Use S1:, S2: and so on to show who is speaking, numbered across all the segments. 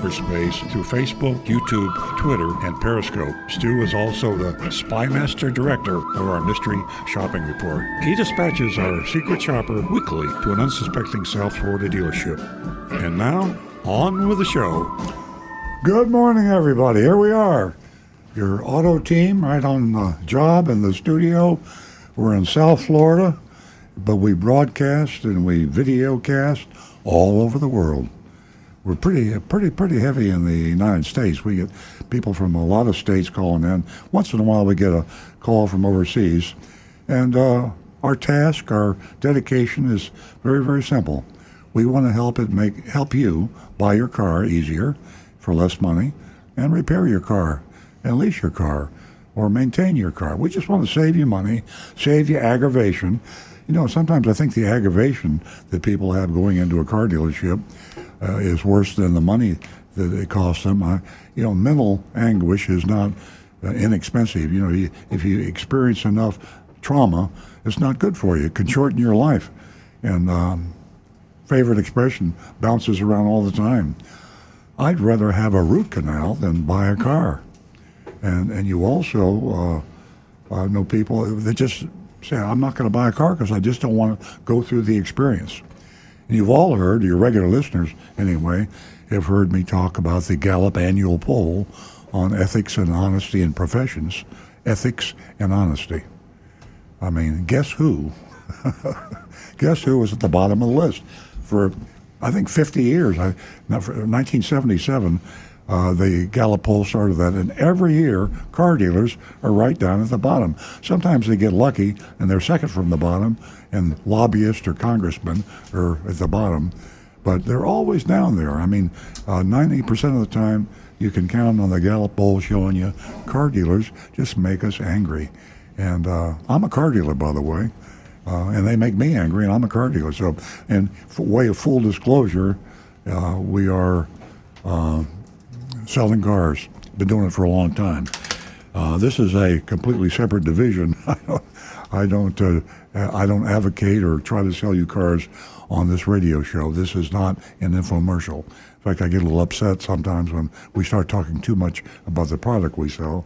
S1: cyberspace through Facebook, YouTube, Twitter, and Periscope. Stu is also the Spymaster Director of our Mystery Shopping Report. He dispatches our secret shopper weekly to an unsuspecting South Florida dealership. And now, on with the show. Good morning, everybody. Here we are. Your auto team right on the job in the studio. We're in South Florida, but we broadcast and we videocast all over the world we're pretty, pretty, pretty heavy in the United States. We get people from a lot of states calling in. Once in a while, we get a call from overseas, and uh, our task, our dedication is very, very simple. We want to help it make help you buy your car easier for less money, and repair your car, and lease your car, or maintain your car. We just want to save you money, save you aggravation. You know, sometimes I think the aggravation that people have going into a car dealership uh, is worse than the money that it costs them. I, you know, mental anguish is not uh, inexpensive. You know, you, if you experience enough trauma, it's not good for you. It can shorten your life. And um, favorite expression bounces around all the time. I'd rather have a root canal than buy a car. And and you also uh, uh know people that just say, I'm not going to buy a car because I just don't want to go through the experience. You've all heard, your regular listeners anyway, have heard me talk about the Gallup annual poll on ethics and honesty in professions. Ethics and honesty. I mean, guess who? guess who was at the bottom of the list for, I think, 50 years? I, 1977 uh, the Gallup poll started that, and every year car dealers are right down at the bottom. Sometimes they get lucky and they're second from the bottom, and lobbyists or congressmen are at the bottom, but they're always down there. I mean, uh, 90% of the time you can count on the Gallup poll showing you car dealers just make us angry. And uh, I'm a car dealer, by the way, uh, and they make me angry, and I'm a car dealer. So, in way of full disclosure, uh, we are uh, selling cars. Been doing it for a long time. Uh, this is a completely separate division. I don't, uh, I don't advocate or try to sell you cars on this radio show. This is not an infomercial. In fact, I get a little upset sometimes when we start talking too much about the product we sell.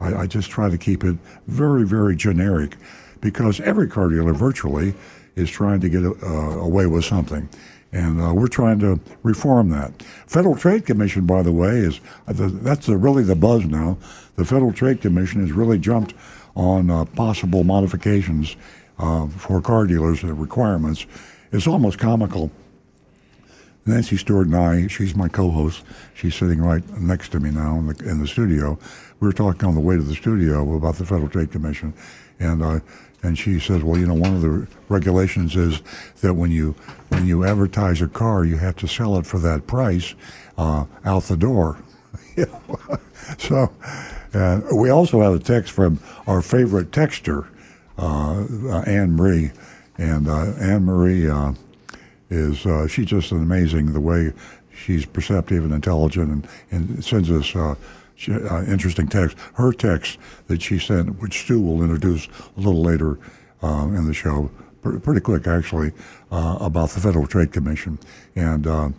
S1: I, I just try to keep it very, very generic because every car dealer virtually is trying to get uh, away with something. And uh, we're trying to reform that. Federal Trade Commission, by the way, is uh, that's really the buzz now. The Federal Trade Commission has really jumped on uh, possible modifications uh, for car dealers' requirements. It's almost comical. Nancy Stewart and I, she's my co-host. She's sitting right next to me now in the, in the studio. We were talking on the way to the studio about the Federal Trade Commission, and uh, and she says, well, you know, one of the regulations is that when you when you advertise a car, you have to sell it for that price uh, out the door. so uh, we also have a text from our favorite texter, uh, uh Anne Marie, and uh, Anne Marie uh, is she's just amazing the way she's perceptive and intelligent and, and sends us uh, interesting text. Her text that she sent, which Stu will introduce a little later uh, in the show, pr- pretty quick actually, uh, about the Federal Trade Commission and uh,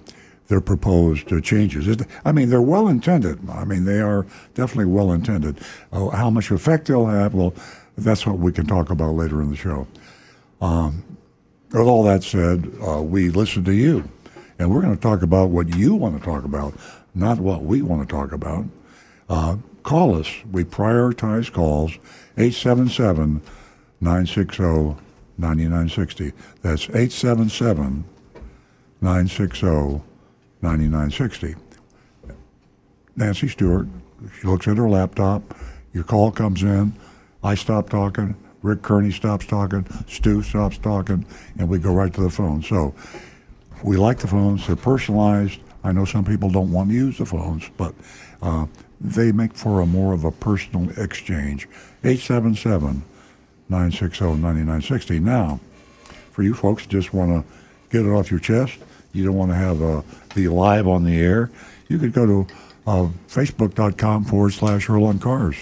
S1: their proposed uh, changes. It, I mean, they're well intended. I mean, they are definitely well intended. Uh, how much effect they'll have, well, that's what we can talk about later in the show. Um, with all that said, we listen to you. And we're going to talk about what you want to talk about, not what we want to talk about. Uh, call us. We prioritize calls 877 960 9960. That's 877 960 9960. Nancy Stewart, she looks at her laptop. Your call comes in. I stop talking. Rick Kearney stops talking. Stu stops talking. And we go right to the phone. So we like the phones. They're personalized. I know some people don't want to use the phones, but uh, they make for a more of a personal exchange. 877 960 9960. Now, for you folks just want to get it off your chest, you don't want to have uh, be live on the air, you could go to uh, facebook.com forward slash Earl on Cars.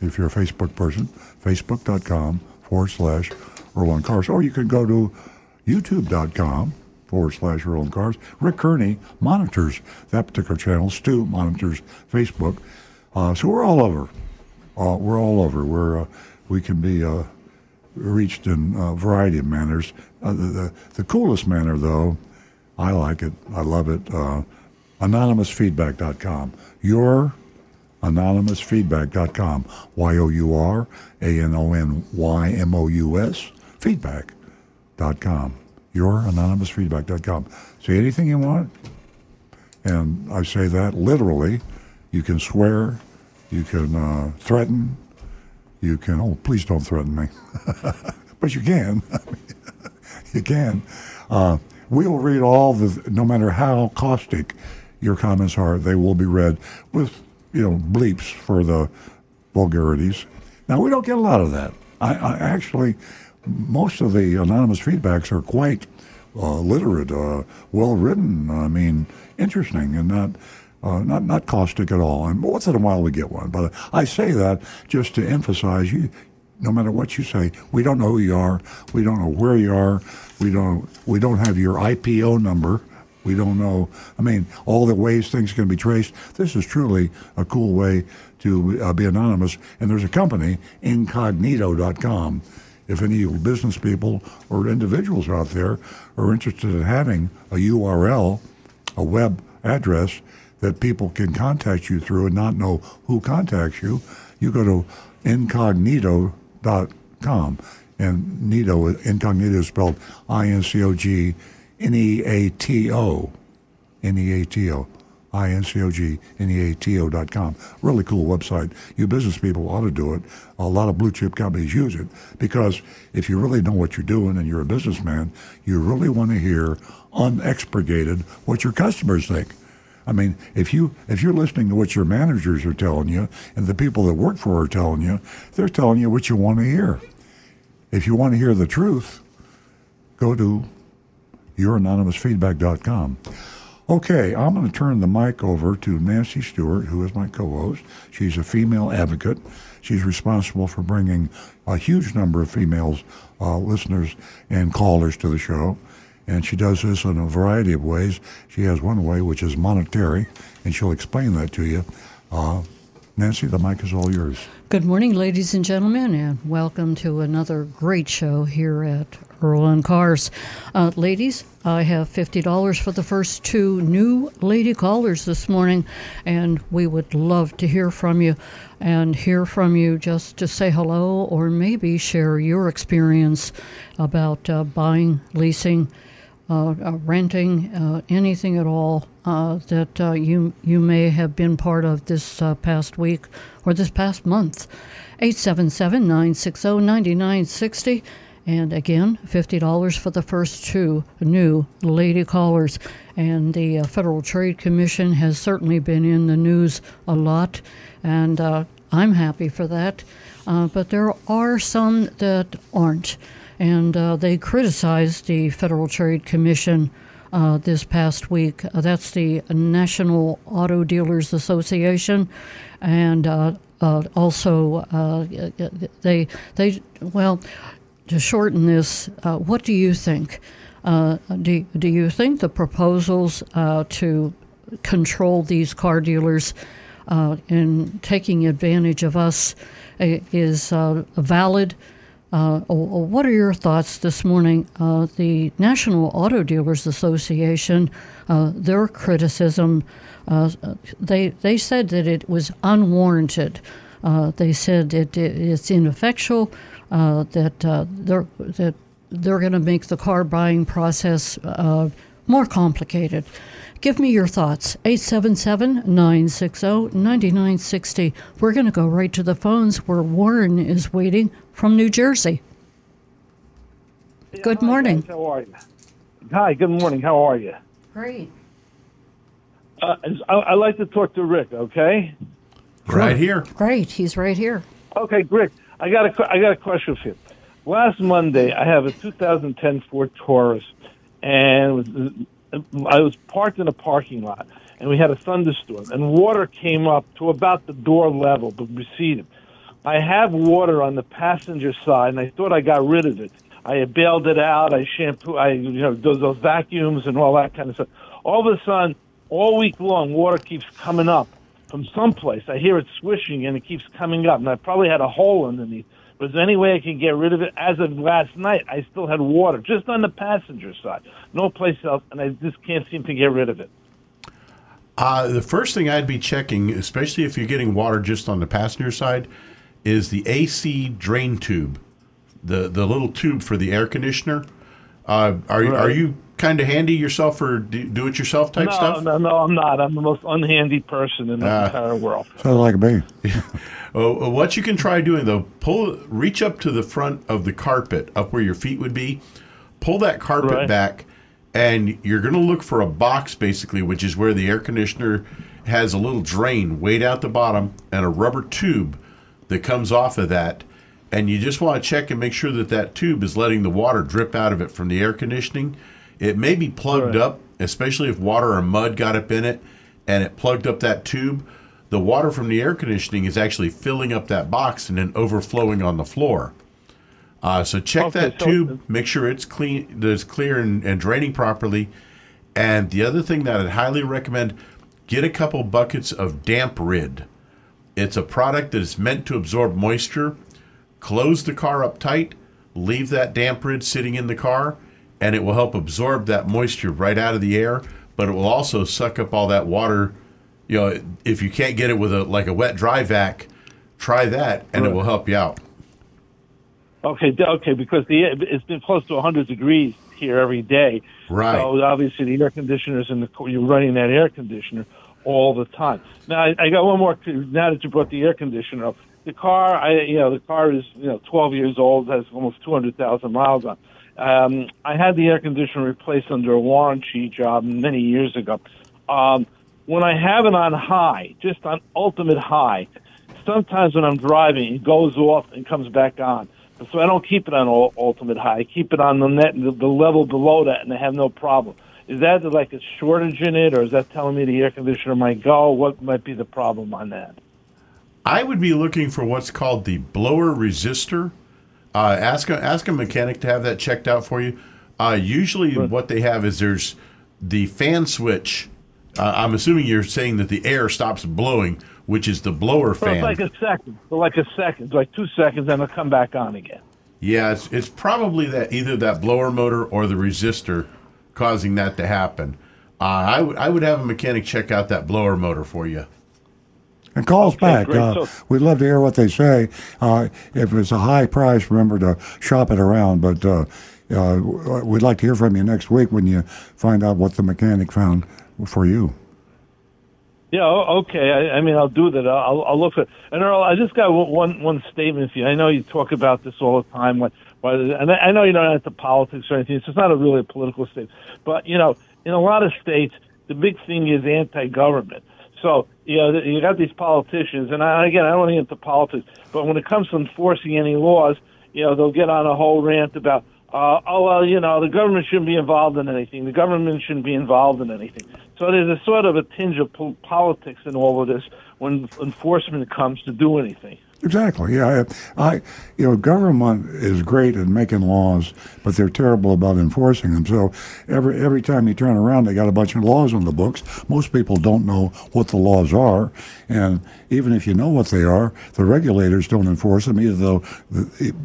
S1: If you're a Facebook person, facebook.com forward slash on Cars. Or you could go to youtube.com forward slash on Cars. Rick Kearney monitors that particular channel. Stu monitors Facebook. Uh, so we're all over. Uh, we're all over. We're, uh, we can be uh, reached in a variety of manners. Uh, the, the, the, coolest manner, though, I like it. I love it. Uh, anonymousfeedback.com. Your anonymousfeedback.com. Y O U R A N O N Y M O U S feedback.com. Your anonymousfeedback.com. Say anything you want. And I say that literally. You can swear, you can uh, threaten, you can, oh, please don't threaten me. but you can. you can. Uh, we will read all the, no matter how caustic your comments are, they will be read with, you know, bleeps for the vulgarities. Now, we don't get a lot of that. I, I actually, most of the anonymous feedbacks are quite uh, literate, uh, well written. I mean, interesting, and not uh, not not caustic at all. And once in a while we get one, but I say that just to emphasize you. No matter what you say, we don't know who you are. We don't know where you are. We don't. We don't have your IPO number. We don't know. I mean, all the ways things can be traced. This is truly a cool way to uh, be anonymous. And there's a company, Incogneato.com. If any business people or individuals out there are interested in having a URL, a web address that people can contact you through and not know who contacts you, you go to incogneato.com. And Nito, incognito is spelled I N C O G N E A T O. N E A T O. I N C O G N E A T O dot com. Really cool website. You business people ought to do it. A lot of blue chip companies use it because if you really know what you're doing and you're a businessman, you really want to hear unexpurgated what your customers think. I mean, if you if you're listening to what your managers are telling you and the people that work for are telling you, they're telling you what you want to hear. If you want to hear the truth, go to youranonymousfeedback.com. Okay, I'm going to turn the mic over to Nancy Stewart, who is my co-host. She's a female advocate. She's responsible for bringing a huge number of females, uh, listeners, and callers to the show. And she does this in a variety of ways. She has one way, which is monetary, and she'll explain that to you. Uh, Nancy, the mic is all yours.
S2: Good morning, ladies and gentlemen, and welcome to another great show here at Earl on Cars. Uh, ladies, I have $50 for the first two new lady callers this morning, and we would love to hear from you and hear from you just to say hello or maybe share your experience about uh, buying, leasing, uh, uh, renting, uh, anything at all that you you may have been part of this past week or this past month. 877 960 9960. And again, $50 for the first two new lady callers. And the uh, Federal Trade Commission has certainly been in the news a lot, and uh, I'm happy for that. Uh, but there are some that aren't and uh, they criticized the Federal Trade Commission uh, this past week. Uh, that's the National Auto Dealers Association, and uh, uh, also uh, they they well to shorten this. what do you think? do do you think the proposals to control these car dealers in taking advantage of us is valid? Uh, what are your thoughts this morning? Uh, the National Auto Dealers Association, uh, their criticism, uh, they they said that it was unwarranted. Uh, they said it, it it's ineffectual. Uh, that they're that they're going to make the car buying process more complicated. Give me your thoughts. 877 960 9960. We're going to go right to the phones where Warren is waiting from New Jersey.
S3: Yeah,
S2: good
S3: hi,
S2: morning.
S3: Guys, how are you? Hi, good morning. How are you?
S2: Great.
S3: Uh, I, I'd like to talk to Rick. Okay.
S4: Right here.
S2: Great, he's right here.
S3: Okay, Rick. I got a I got a question for you. Last Monday, I have a 2010 Ford Taurus, and I was parked in a parking lot, and we had a thunderstorm, and water came up to about the door level, but receded. I have water on the passenger side, and I thought I got rid of it. I bailed it out. I shampoo. I you know those, those vacuums and all that kind of stuff. All of a sudden, all week long, water keeps coming up from someplace. I hear it swishing, and it keeps coming up. And I probably had a hole underneath. But is there any way I can get rid of it? As of last night, I still had water just on the passenger side, no place else, and I just can't seem to get rid of it.
S4: Uh, the first thing I'd be checking, especially if you're getting water just on the passenger side, is the AC drain tube, the the little tube for the air conditioner. Uh, are you are you kind of handy yourself for do it yourself type
S3: no,
S4: stuff?
S3: no, no, I'm not. I'm the most unhandy person in the
S4: Ah.
S3: entire world.
S1: Sounds like me.
S4: Oh, uh, what you can try doing though, pull, reach up to the front of the carpet, up where your feet would be, pull that carpet
S3: Right.
S4: back, and you're going to look for a box basically, which is where the air conditioner has a little drain way down at the bottom and a rubber tube that comes off of that. And you just want to check and make sure that that tube is letting the water drip out of it from the air conditioning. It may be plugged
S3: Right.
S4: up, especially if water or mud got up in it and it plugged up that tube. The water from the air conditioning is actually filling up that box and then overflowing on the floor. Uh, so check
S3: Okay,
S4: that
S3: so-
S4: tube, make sure it's clean, that it's clear and, and draining properly. And the other thing that I'd highly recommend, get a couple buckets of DampRid. It's a product that is meant to absorb moisture. Close the car up tight, leave that DampRid sitting in the car, and it will help absorb that moisture right out of the air. But it will also suck up all that water. You know, if you can't get it with a like a wet dry vac, try that, and it will help you out.
S3: Okay, okay, because the it's been close to 100 degrees here every day.
S4: Right.
S3: So obviously the air conditioners in the you're running that air conditioner all the time. Now I, I got one more. Now that you brought the air conditioner up, the car, I you know the car is you know 12 years old, has almost 200,000 miles on. Um, I had the air conditioner replaced under a warranty job many years ago. Um, when I have it on high, just on ultimate high, sometimes when I'm driving, it goes off and comes back on. So I don't keep it on ul- ultimate high. I keep it on the net, the, the level below that, and I have no problem. Is that like a shortage in it, or is that telling me the air conditioner might go? What might be the problem on that?
S4: I would be looking for what's called the blower resistor. Uh, ask a, ask a mechanic to have that checked out for you. Uh, usually, what they have is there's the fan switch. Uh, I'm assuming you're saying that the air stops blowing, which is the blower fan.
S3: it's like a second, like a second, like two seconds, and it'll come back on again.
S4: yeah, it's, it's probably that either that blower motor or the resistor causing that to happen. Uh, I would I would have a mechanic check out that blower motor for you.
S1: And call us back. Uh,
S3: So-
S1: we'd love to hear what they say. Uh, if it's a high price, remember to shop it around. But uh, uh, we'd like to hear from you next week when you find out what the mechanic found for you.
S3: Yeah, okay. I, I mean, I'll do that. I'll, I'll look at. And Earl, I just got one- one statement for you. I know you talk about this all the time. What, what, and I I know you're not into politics or anything. So it's not a really a political statement. But you know, in a lot of states, the big thing is anti-government. So you know, you got these politicians, and I, again, I don't get into politics, but when it comes to enforcing any laws, you know, they'll get on a whole rant about. Uh, oh well, you know the government shouldn't be involved in anything. The government shouldn't be involved in anything. So there's a sort of a tinge of po- politics in all of this when enforcement comes to do anything.
S1: Exactly. Yeah. I, I, you know, government is great at making laws, but they're terrible about enforcing them. So every every time you turn around, they got a bunch of laws on the books. Most people don't know what the laws are, and even if you know what they are, the regulators don't enforce them. Either though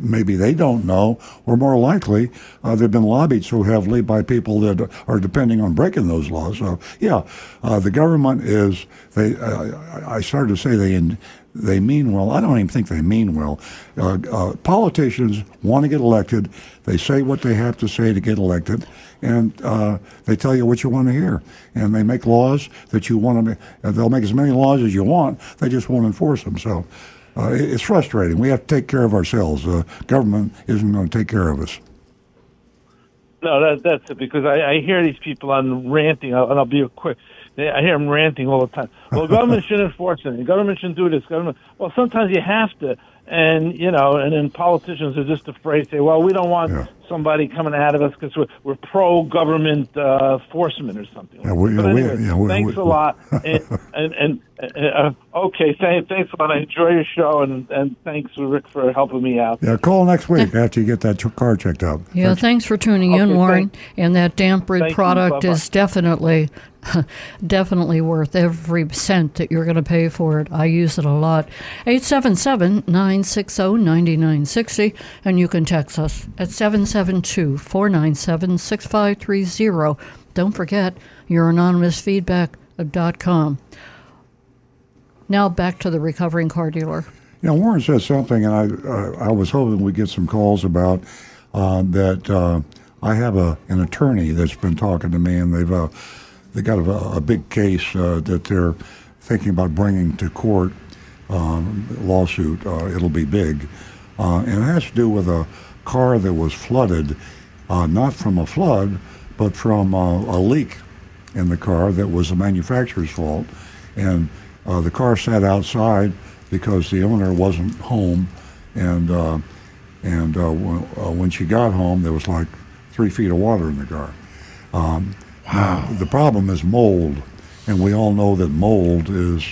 S1: maybe they don't know, or more likely, uh, they've been lobbied so heavily by people that are depending on breaking those laws. So yeah, uh, the government is. They. Uh, I started to say they. In, they mean well. I don't even think they mean well. Uh, uh, politicians want to get elected. They say what they have to say to get elected, and uh, they tell you what you want to hear. And they make laws that you want to. Make, uh, they'll make as many laws as you want. They just won't enforce them. So uh, it's frustrating. We have to take care of ourselves. Government isn't going to take care of us.
S3: No, that, that's it. Because I, I hear these people on ranting, and I'll be quick. They, I hear them ranting all the time. Well, government shouldn't enforce it. Government shouldn't do this. Government. Well, sometimes you have to, and you know, and then politicians are just afraid to say, "Well, we don't want
S1: Yeah.
S3: somebody coming out of us because we're, we're pro-government uh, enforcement or something."
S1: Yeah, we-
S3: but
S1: yeah, we-
S3: anyway,
S1: yeah, we-
S3: thanks
S1: we-
S3: a lot. and and, and uh, okay, th- thanks a lot. I enjoy your show, and and thanks Rick for helping me out.
S1: Yeah, call next week after you get that car checked out.
S2: Yeah,
S1: Thanks.
S2: thanks for tuning in,
S3: Okay,
S2: Warren. And that DampRid
S3: Thank you.
S2: product is definitely, definitely worth every cent that you're going to pay for it. I use it a lot. 877-960-9960, and you can text us at 772-497-6530. Don't forget your anonymous feedback.com. Now back to the recovering car dealer.
S1: You know, Warren said something, and I uh, I was hoping we'd get some calls about uh, that. Uh, I have a an attorney that's been talking to me, and they've uh, they got a, a big case uh, that they're thinking about bringing to court um, lawsuit. Uh, it'll be big, uh, and it has to do with a car that was flooded, uh, not from a flood, but from uh, a leak in the car that was the manufacturer's fault, and uh, the car sat outside because the owner wasn't home, and and w- when she got home, there was like three feet of water in the car. Um, now, the problem is mold, and we all know that mold is,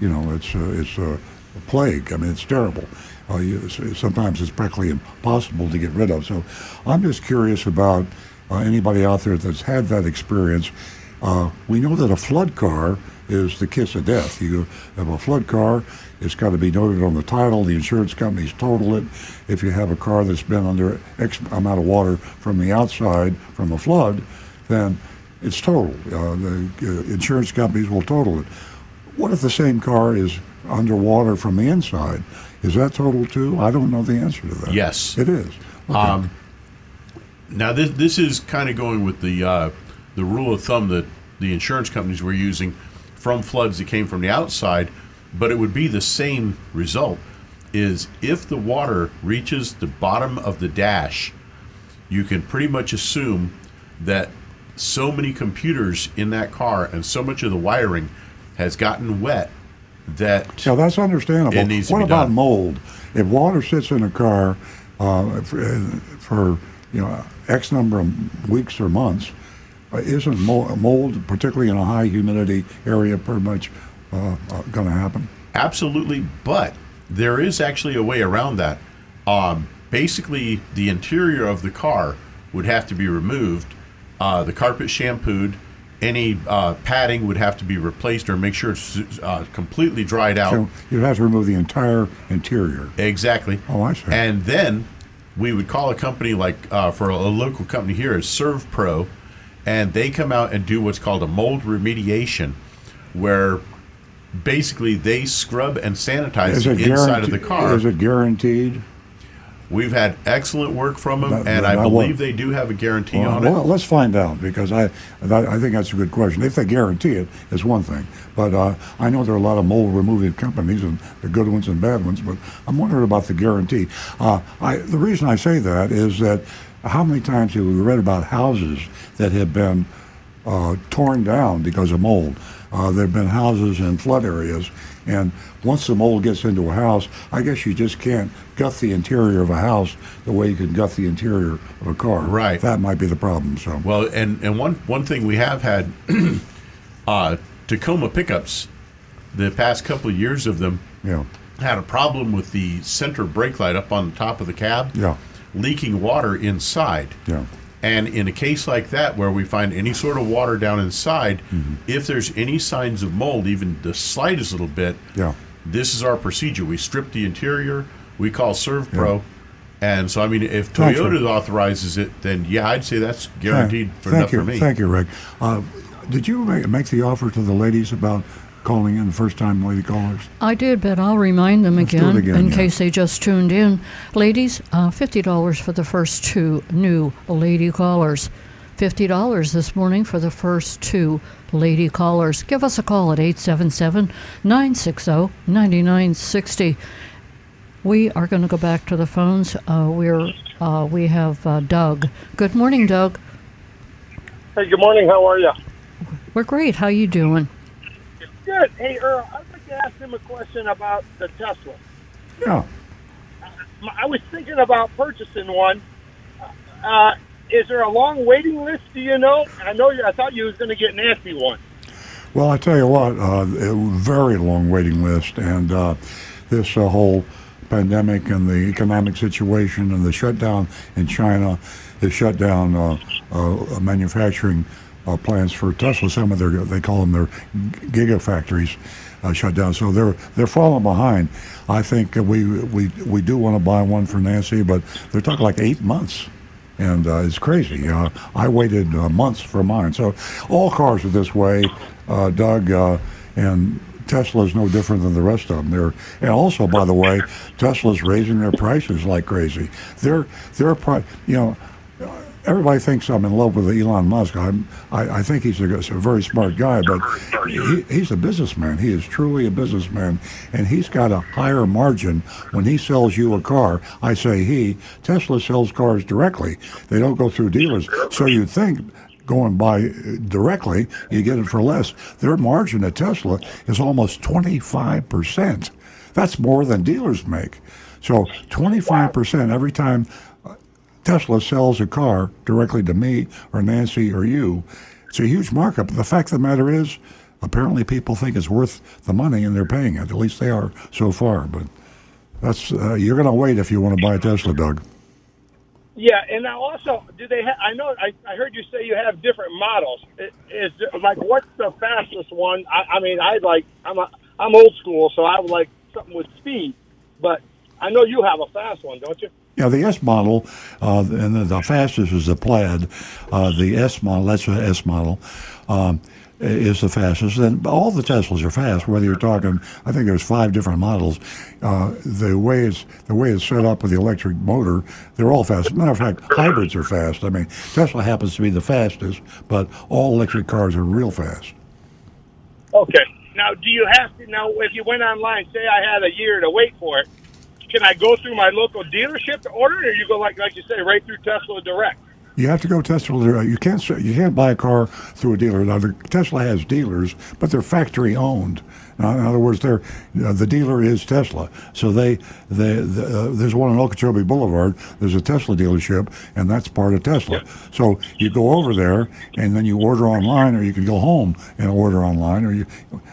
S1: you know, it's a, it's a, a plague. I mean, it's terrible. Uh, you, sometimes it's practically impossible to get rid of. So, I'm just curious about uh, anybody out there that's had that experience. Uh, we know that a flood car is the kiss of death. You have a flood car, it's got to be noted on the title. The insurance companies total it. If you have a car that's been under X amount of water from the outside from a flood, then it's total. Uh, the uh, insurance companies will total it. What if the same car is underwater from the inside? Is that total too? I don't know the answer to that.
S4: Yes.
S1: It is. Okay.
S4: Um, Now this this is kind of going with the uh, the rule of thumb that the insurance companies were using from floods that came from the outside, but it would be the same result. Is if the water reaches the bottom of the dash, you can pretty much assume that so many computers in that car and so much of the wiring has gotten wet that
S1: Yeah, that's understandable.
S4: It needs to
S1: what
S4: be
S1: about
S4: done.
S1: mold? If water sits in a car uh, for, for you know X number of weeks or months, uh, isn't mo- mold, particularly in a high humidity area, pretty much uh, uh, going to happen?
S4: Absolutely, but there is actually a way around that. Um, basically, the interior of the car would have to be removed, uh, the carpet shampooed, any uh, padding would have to be replaced or make sure it's uh, completely dried out.
S1: So you'd have to remove the entire interior.
S4: Exactly.
S1: Oh, I see.
S4: And then we would call a company like uh, for a, a local company here is ServPro, and they come out and do what's called a mold remediation, where basically they scrub and sanitize the inside of the car.
S1: Is it guaranteed?
S4: We've had excellent work from them,
S1: That-
S4: and
S1: that-
S4: I believe they do have a guarantee
S1: Well,
S4: on
S1: well,
S4: it.
S1: Well, let's find out because I, that, I think that's a good question. If they guarantee it, it's one thing. But uh, I know there are a lot of mold removing companies, and the good ones and bad ones. But I'm wondering about the guarantee. Uh, I, the reason I say that is that how many times have we read about houses that have been uh, torn down because of mold? Uh, there have been houses in flood areas, and once the mold gets into a house, I guess you just can't gut the interior of a house the way you can gut the interior of a car.
S4: Right.
S1: That might be the problem. So.
S4: Well, and and one one thing we have had, uh, Tacoma pickups, the past couple of years of them
S1: Yeah.
S4: had a problem with the center brake light up on the top of the cab.
S1: Yeah.
S4: leaking water inside.
S1: Yeah.
S4: And in a case like that, where we find any sort of water down inside,
S1: Mm-hmm.
S4: if there's any signs of mold, even the slightest little bit,
S1: Yeah.
S4: this is our procedure. We strip the interior, we call ServPro. And so, I mean, if Toyota authorizes it, then yeah, I'd say that's guaranteed for
S1: Thank
S4: enough
S1: you.
S4: for me.
S1: Thank you, Rick. Uh, did you make, make the offer to the ladies about calling in the first time lady callers?
S2: I did, but I'll remind them again,
S1: again,
S2: in
S1: yeah.
S2: case they just tuned in. Ladies, uh, $50 for the first two new lady callers. $50 this morning for the first two lady callers. Give us a call at 877 960 9960. We are going to go back to the phones. Uh, we're, uh, we have uh, Doug. Good morning, Doug.
S5: Hey, good morning. How are you?
S2: We're great. How you doing?
S5: Good. Hey, Earl, I'd like to ask him a question about the Tesla.
S1: Yeah.
S5: I was thinking about purchasing one. Uh, is there a long waiting list? Do you know? I know. I thought you was going to get an nasty one.
S1: Well, I tell you what, uh, a very long waiting list, and uh, this uh, whole pandemic and the economic situation and the shutdown in China has shut down uh, uh, manufacturing uh, for Tesla. Some of their they call them their gigafactories uh, shut down, so they're they're falling behind. I think we we we do want to buy one for Nancy, but they're talking like eight months and uh, it's crazy. Uh, I waited uh, months for mine. So all cars are this way, uh, Doug, and Tesla is no different than the rest of them. They're and also, by the way, Tesla's raising their prices like crazy. They're they're you know. Everybody thinks I'm in love with Elon Musk. I'm, I, I think he's a, a very smart guy, but he, he's a businessman. He is truly a businessman, and he's got a higher margin when he sells you a car. I say he. Tesla sells cars directly. They don't go through dealers. So you think going by directly, you get it for less. Their margin at Tesla is almost 25%. That's more than dealers make. So 25% every time Tesla sells a car directly to me or Nancy or you, it's a huge markup. The fact of the matter is, apparently people think it's worth the money and they're paying it. At least they are so far. But that's uh, you're going to wait if you want to buy a Tesla, Doug.
S5: Yeah, and now also, do they? Ha- I know. I, I heard you say you have different models. I- Is, like what's the fastest one? I, I mean, I like. I'm a, I'm old school, so I would like something with speed. But I know you have a fast one, don't you?
S1: Yeah, the S model, uh, and the, the fastest is the Plaid. Uh, the S model, that's the S model, um, is the fastest. And all the Teslas are fast. Whether you're talking, I think there's five different models. Uh, the way it's the way it's set up with the electric motor, they're all fast. Matter of fact, hybrids are fast. I mean, Tesla happens to be the fastest, but all electric cars are real fast.
S5: Okay. Now, do you have to? Now, if you went online, say I had a year to wait for it, can I go through my local dealership to order it, or you go like like you say right through Tesla direct?
S1: You have to go Tesla. Direct. You can't you can't buy a car through a dealer. Now, the, Tesla has dealers, but they're factory owned. Now, in other words, they're uh, the dealer is Tesla. So they they the, uh, there's one on Okeechobee Boulevard. There's a Tesla dealership, and that's part of Tesla. So you go over there, and then you order online, or you can go home and order online, or you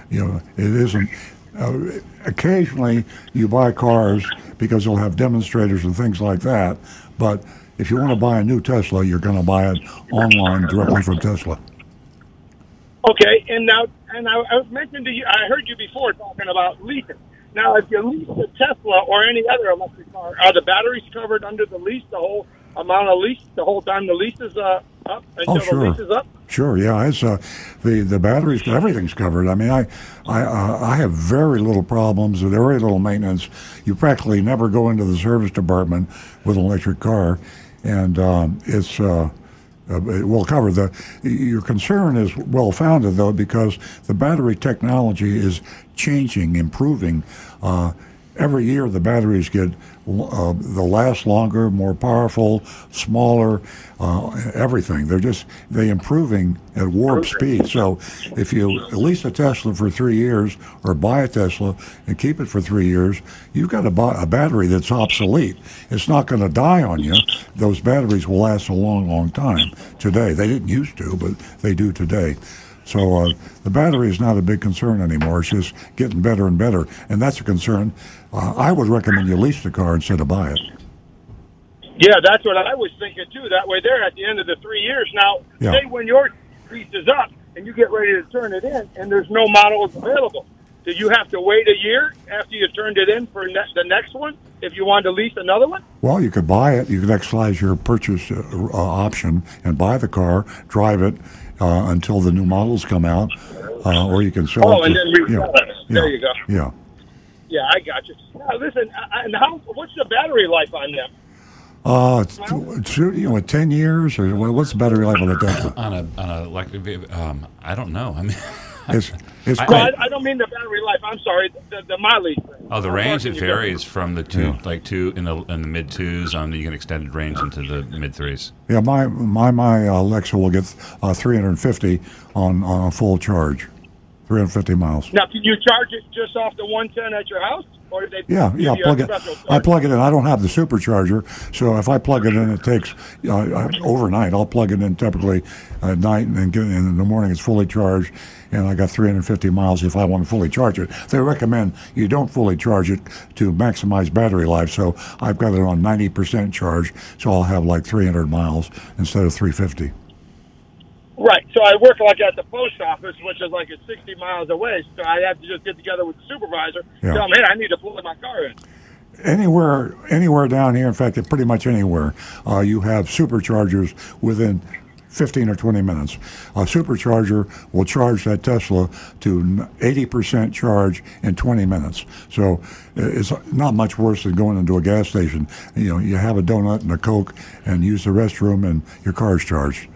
S1: you know it isn't. Uh, occasionally, you buy cars because they'll have demonstrators and things like that. But if you want to buy a new Tesla, you're going to buy it online directly from Tesla.
S5: Okay, and now, and I, I mentioned to you, I heard you before talking about leasing. Now, if you lease a Tesla or any other electric car, are the batteries covered under the lease, the whole amount of lease, the whole time the lease is uh, up until
S1: Oh, sure.
S5: the lease is up?
S1: Sure, yeah, it's uh, the the batteries, everything's covered. I mean, I I uh, I have very little problems with very little maintenance. You practically never go into the service department with an electric car, and um, it's. Uh, uh, it will cover the. Your concern is well founded though because the battery technology is changing, improving. Uh, every year the batteries get uh, they'll last longer, more powerful, smaller, uh, everything. They're just they improving at warp speed. So if you lease a Tesla for three years or buy a Tesla and keep it for three years, you've got a, a battery that's obsolete. It's not going to die on you. Those batteries will last a long, long time today. They didn't used to, but they do today. So uh, the battery is not a big concern anymore. It's just getting better and better, and that's a concern. Uh, I would recommend you lease the car instead of buy it.
S5: Yeah, that's what I was thinking too. That way, there at the end of the three years. Now,
S1: Yeah.
S5: say when your lease is up and you get ready to turn it in, and there's no models available, do you have to wait a year after you turned it in for ne- the next one if you want to lease another one?
S1: Well, you could buy it. You could exercise your purchase uh, uh, option and buy the car, drive it uh, until the new models come out, uh, or you can sell
S5: Oh,
S1: it.
S5: and
S1: to-
S5: then resell it. There
S1: yeah,
S5: you go.
S1: Yeah.
S5: Yeah, I got you. Now, listen, uh, and how? What's the battery life on them?
S1: Uh, it's, it's, you know, ten years or what's the battery life on a Tesla?
S6: on a on a electric vehicle. Um, I don't know. I mean,
S1: It's it's
S5: No,
S1: great.
S5: I, I don't mean the battery life. I'm sorry, the, the mileage.
S6: Oh, the
S5: I'm
S6: range it
S5: working you
S6: varies from the two,
S1: Yeah.
S6: like two in the in the mid twos on. You can extended range into the mid threes.
S1: Yeah, my my my uh, Alexa will get uh, 350 on on a full charge, 350 miles.
S5: Now, can you charge it just off the 110 at your house, or do they?
S1: Yeah, yeah. Plug it. I plug it in. I don't have the supercharger, so if I plug it in, it takes uh, uh, overnight. I'll plug it in typically at night, and then get, and in the morning it's fully charged, and I got 350 miles if I want to fully charge it. They recommend you don't fully charge it to maximize battery life, so I've got it on 90% charge, so I'll have like 300 miles instead of 350.
S5: Right. So I work like at the post office, which is like a 60 miles away. So I have to just get together with the supervisor.
S1: Yeah.
S5: Tell him, hey, I need to pull my car in.
S1: anywhere anywhere down here in fact pretty much anywhere uh, you have superchargers within 15 or 20 minutes a supercharger will charge that tesla to 80% charge in 20 minutes so it's not much worse than going into a gas station you know you have a donut and a coke and use the restroom and your car's charged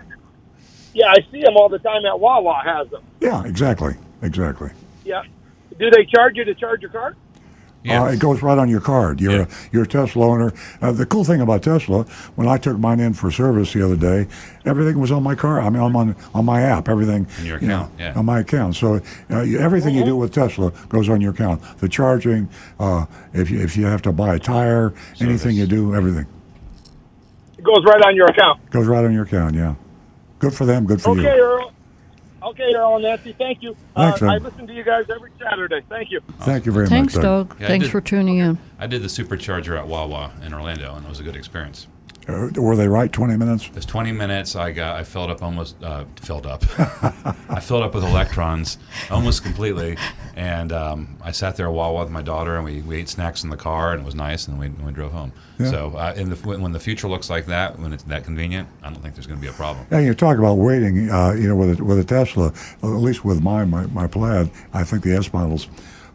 S5: Yeah, I see them all the time at Wawa has them.
S1: yeah exactly exactly
S5: Yeah. Do they charge you to charge your car?
S6: Yeah.
S1: Uh, it goes right on your card. You're
S6: Yeah.
S1: a, you're a Tesla owner. Uh, the cool thing about Tesla, when I took mine in for service the other day, everything was on my car. I mean, I'm on on my app. Everything
S6: In your
S1: you know,
S6: account, yeah.
S1: on my account. So uh, you, everything you do with Tesla goes on your account. The charging, uh, if you if you have to buy a tire, anything you do, everything
S5: It goes right on your account.
S1: goes right on your account. Yeah, good for them. Good for
S5: Okay,
S1: you.
S5: Okay, Earl. Okay, Earl and Nancy, thank you.
S1: Thanks,
S5: uh, I listen to you guys every Saturday. Thank you.
S1: Thank you very much.
S2: Thanks,
S1: much,
S2: Doug.
S6: Yeah, I
S2: Thanks
S6: did-
S2: for tuning in.
S6: I did the supercharger at Wawa in Orlando, and it was a good experience.
S1: Uh, were they right? Twenty minutes.
S6: It was 20 minutes. I got I filled up almost uh, filled up. I filled up with electrons almost completely, and um, I sat there a while with my daughter, and we, we ate snacks in the car, and it was nice, and we, we drove home.
S1: Yeah.
S6: So uh, in the, when, when the future looks like that, when it's that convenient, I don't think there's going to be a problem.
S1: And you talk about waiting, uh, you know, with a, with a Tesla, at least with my, my, my Plaid, I think the S models,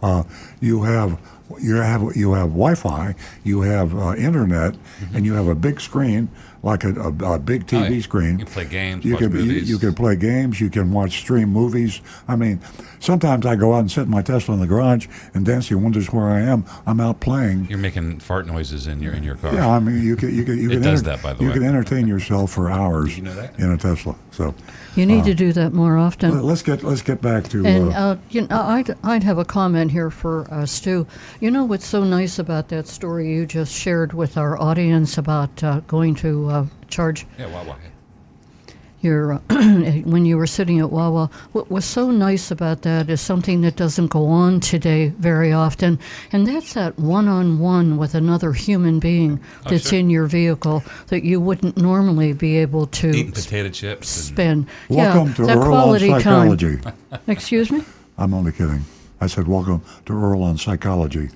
S1: uh, you have you have you have Wi-Fi, you have uh, internet, and you have a big screen like a, a, a big TV
S6: Mm-hmm. Oh, yeah.
S1: screen.
S6: You can play games,
S1: You can you, you can play games. You can watch stream movies. I mean, sometimes I go out and sit in my Tesla in the garage, and Nancy wonders where I am. I'm out playing.
S6: You're making fart noises in your in your car.
S1: Yeah, I mean, you can you can you
S6: It
S1: can
S6: does that, by the
S1: you
S6: way.
S1: can entertain yourself for hours
S6: you know
S1: in a Tesla. So.
S2: You need to do that more often.
S1: Let's get let's get back to
S2: And
S1: uh,
S2: uh, you know, I'd I'd have a comment here for uh, Stu. You know what's so nice about that story you just shared with our audience about uh, going to uh, charge
S6: Yeah, Wawa.
S2: Your uh, when you were sitting at Wawa. What was so nice about that is something that doesn't go on today very often, and that's that one-on-one with another human being that's
S6: Oh, sure.
S2: in your vehicle that you wouldn't normally be able to eat
S6: potato chips. And,
S2: spend.
S1: welcome
S2: yeah,
S1: to
S2: that
S1: Earl on
S2: quality
S1: Psychology.
S2: time. Excuse me.
S1: I'm only kidding. I said welcome to Earl on Psychology.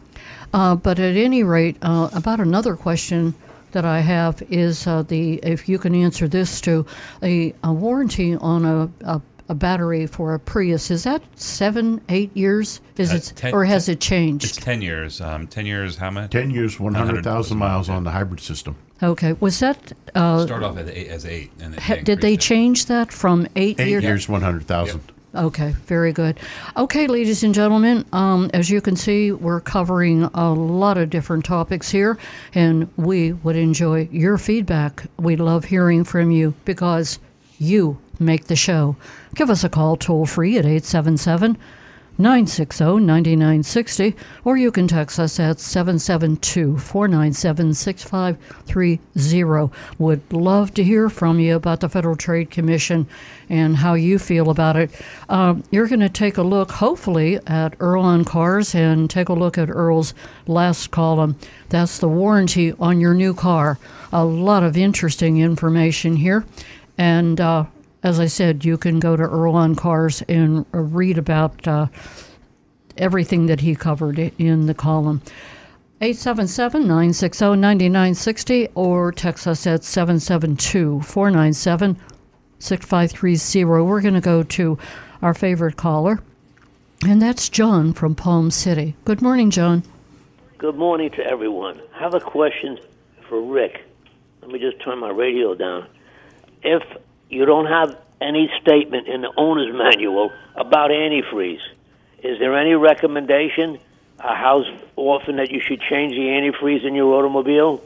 S2: Uh, but at any rate, uh, about another question that I have is uh, the if you can answer this to a, a warranty on a, a, a battery for a Prius is that seven eight years is
S6: Uh,
S2: it
S6: ten-
S2: or has
S6: ten-
S2: it changed?
S6: It's 10 years. Um, 10 years, how much?
S4: 10 years, 100,000 miles on the hybrid system.
S2: Okay, was that uh,
S6: Start off as eight. As eight and
S2: ha- did they
S6: it.
S2: change that from eight,
S4: Eight
S2: years?
S4: years, 100,000.
S2: Okay, very good. Okay, ladies and gentlemen, um, as you can see, we're covering a lot of different topics here, and we would enjoy your feedback. We love hearing from you because you make the show. Give us a call toll free at 877 960 9960, or you can text us at 772 497 6530. Would love to hear from you about the Federal Trade Commission and how you feel about it. Um, you're going to take a look, hopefully, at Earl on Cars and take a look at Earl's last column. That's the warranty on your new car. A lot of interesting information here. And uh, as I said, you can go to Earl on Cars and read about uh, everything that he covered in the column. 877 960 9960 or text us at 772 497 6530. We're going to go to our favorite caller, and that's John from Palm City. Good morning, John.
S7: Good morning to everyone. I have a question for Rick. Let me just turn my radio down. If you don't have any statement in the owner's manual about antifreeze. Is there any recommendation uh, how often that you should change the antifreeze in your automobile?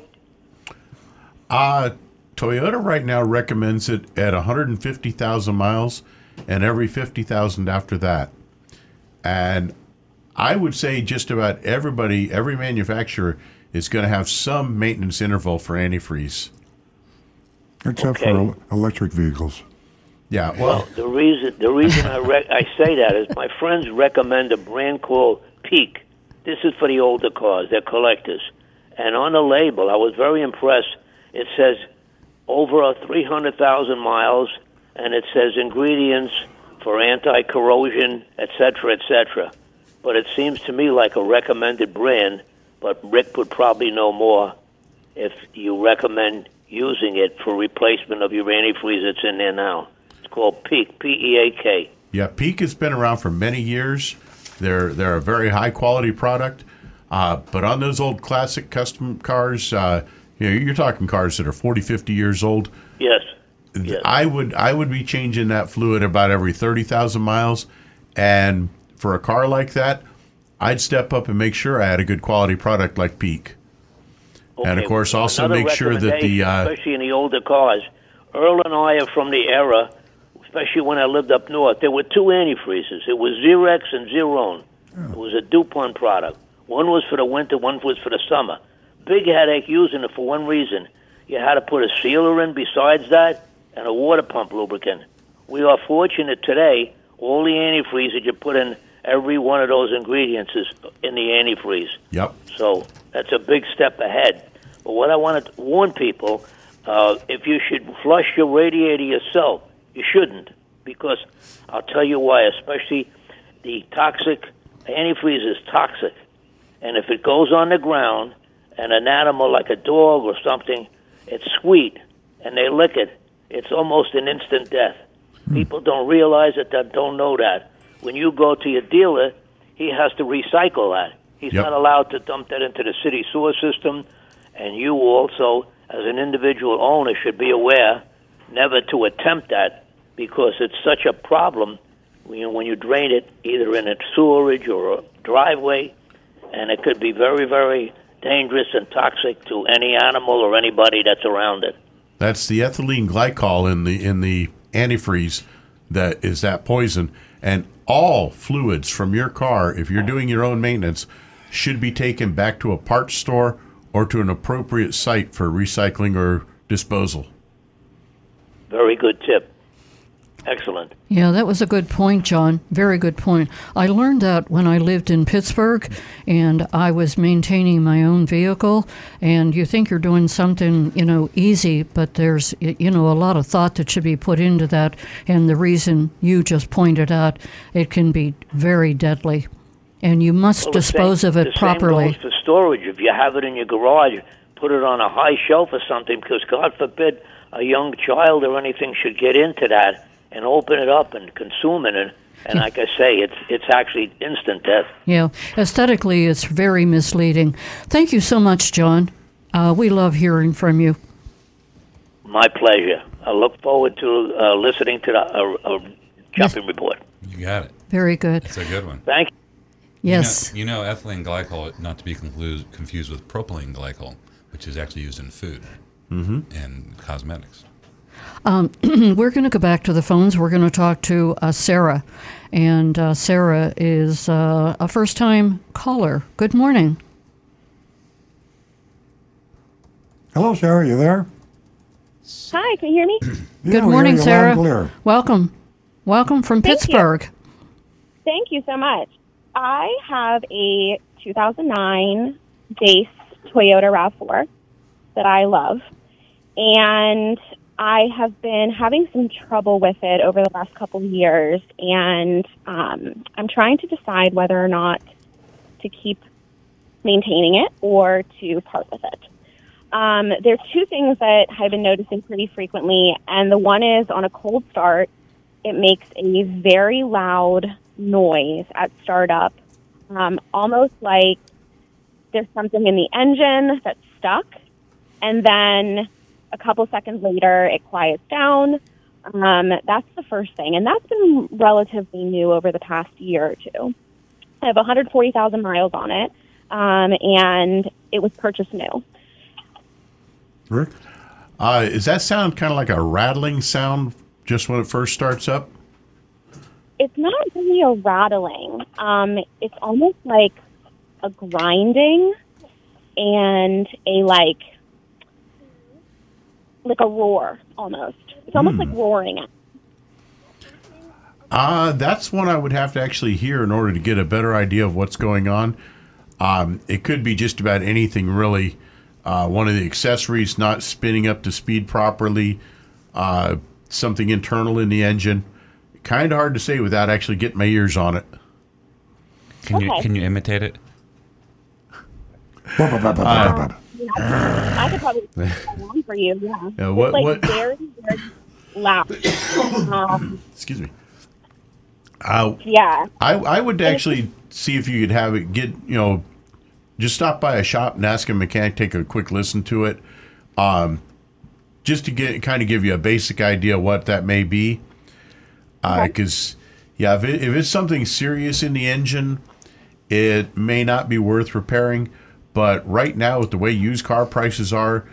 S4: Uh, Toyota right now recommends it at 150,000 miles and every 50,000 after that. And I would say just about everybody, every manufacturer is going to have some maintenance interval for antifreeze.
S1: Except
S7: Okay.
S1: for electric vehicles.
S4: Yeah, well,
S7: Well, the reason the reason I rec- I say that is my friends recommend a brand called Peak. This is for the older cars; they're collectors. And on the label, I was very impressed. It says over a 300,000 miles, and it says ingredients for anti-corrosion, etc., etc. But it seems to me like a recommended brand. But Rick would probably know more if you recommend using it for replacement of your antifreeze that's in there now. It's called Peak, P E A K.
S4: Yeah, Peak has been around for many years. They're they're a very high quality product, uh, but on those old classic custom cars, uh, you know, you're talking cars that are 40, 50 years old.
S7: Yes. Yes.
S4: I would I would be changing that fluid about every thirty thousand miles, and for a car like that, I'd step up and make sure I had a good quality product like Peak. And, of course, also make sure that the, uh,
S7: especially in the older cars, Earl and I are from the era, especially when I lived up north. There were two antifreezes. It was Zerex and Zerone. It was a DuPont product. One was for the winter, one was for the summer. Big headache using it for one reason. You had to put a sealer in besides that and a water pump lubricant. We are fortunate today, all the antifreeze that you put in every one of those ingredients is in the antifreeze.
S4: Yep.
S7: So that's a big step ahead. But what I want to warn people, uh, if you should flush your radiator yourself, you shouldn't, because I'll tell you why. Especially the toxic antifreeze is toxic, and if it goes on the ground and an animal like a dog or something, it's sweet, and they lick it, it's almost an instant death. People don't realize it, they don't know that. When you go to your dealer, he has to recycle that. He's
S4: Yep.
S7: not allowed to dump that into the city sewer system, and you also, as an individual owner, should be aware never to attempt that because it's such a problem when you, when you drain it either in a sewerage or a driveway, and it could be very, very dangerous and toxic to any animal or anybody that's around it.
S4: That's the ethylene glycol in the in the antifreeze that is that poison. And all fluids from your car, if you're doing your own maintenance, should be taken back to a parts store or to an appropriate site for recycling or disposal.
S7: Very good tip. Excellent.
S2: Yeah, that was a good point, John. Very good point. I learned that when I lived in Pittsburgh and I was maintaining my own vehicle. And you think you're doing something, you know, easy, but there's, you know, a lot of thought that should be put into that. And the reason you just pointed out, it can be very deadly. And you must
S7: Well,
S2: dispose
S7: same-
S2: of it
S7: the
S2: properly.
S7: Same goes for storage. If you have it in your garage, put it on a high shelf or something, because God forbid a young child or anything should get into that and open it up and consume it. And, and like I say, it's it's actually instant death.
S2: Yeah, aesthetically, it's very misleading. Thank you so much, John. Uh, we love hearing from you.
S7: My pleasure. I look forward to uh, listening to the uh, uh, jumping report.
S6: You got it.
S2: Very good.
S6: It's a good one.
S7: Thank you.
S2: Yes.
S6: You know, you know ethylene glycol, not to be confused, confused with propylene glycol, which is actually used in food and cosmetics.
S2: We're going to go back to the phones. We're going to talk to uh, Sarah. And uh, Sarah is uh, a first time caller. Good morning.
S1: Hello, Sarah. You there?
S8: Hi, can you hear me?
S1: Yeah,
S2: Good morning, Sarah. Welcome. Welcome from
S8: Thank you.
S2: Pittsburgh.
S8: Thank you so much. I have a 2009 base Toyota RAV4 that I love, and I have been having some trouble with it over the last couple of years, and um, I'm trying to decide whether or not to keep maintaining it or to part with it. Um, are two things that I've been noticing pretty frequently, and the one is on a cold start, it makes a very loud noise at startup, um, almost like there's something in the engine that's stuck, and then a couple seconds later it quiets down. Um, that's the first thing, and that's been relatively new over the past year or two. I have 140,000 miles on it, um, and it was purchased new.
S4: Rick? Uh, does that sound kind of like a rattling sound just when it first starts up?
S8: It's not really a rattling. Um, it's almost like a grinding and a like like a roar almost. It's almost like roaring. It.
S4: Uh, that's one I would have to actually hear in order to get a better idea of what's going on. Um, it could be just about anything, really. Uh, one of the accessories not spinning up to speed properly, uh, something internal in the engine. Kind of hard to say without actually getting my ears on it.
S6: Can you can you imitate it?
S8: I could probably play along for you. Yeah.
S4: Yeah, what-
S8: like
S4: what-
S8: very very loud. um,
S4: Excuse me. Uh,
S8: yeah.
S4: I, I would actually see if you could have it get you know just stop by a shop and ask a mechanic take a quick listen to it um, just to get kind of give you a basic idea what that may be because yeah if, it, if it's something serious in the engine it may not be worth repairing but right now with the way used car prices are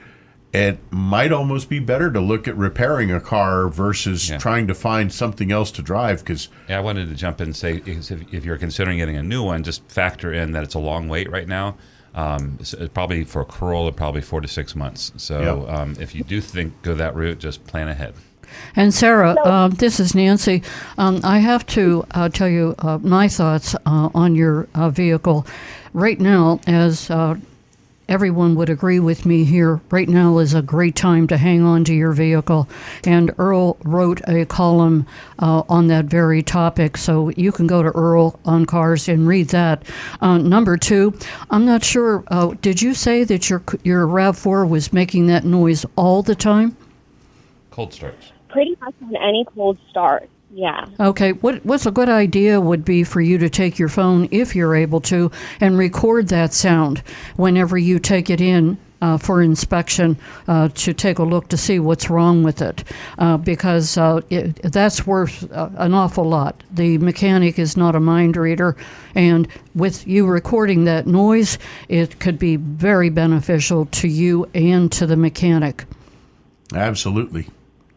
S4: it might almost be better to look at repairing a car versus
S6: Yeah.
S4: trying to find something else to drive because
S6: Yeah, I wanted to jump in and say if, if you're considering getting a new one, just factor in that it's a long wait right now. Um, it's, it's probably for a Corolla, probably four to six months. So
S4: Yeah.
S6: um, if you do think go that route, just plan ahead.
S2: And Sarah, um, this is Nancy. Um, I have to uh, tell you uh, my thoughts uh, on your uh, vehicle. Right now, as uh, everyone would agree with me here, right now is a great time to hang on to your vehicle. And Earl wrote a column uh, on that very topic, so you can go to Earl on Cars and read that. Uh, number two, I'm not sure. Uh, did you say that your your Rav4 was making that noise all the time?
S6: Cold starts.
S8: Pretty much on any cold start. Yeah.
S2: Okay, what what's a good idea would be for you to take your phone, if you're able to, and record that sound whenever you take it in uh, for inspection uh, to take a look to see what's wrong with it, uh, because uh, it, that's worth uh, an awful lot. The mechanic is not a mind reader, and with you recording that noise, it could be very beneficial to you and to the mechanic.
S4: absolutely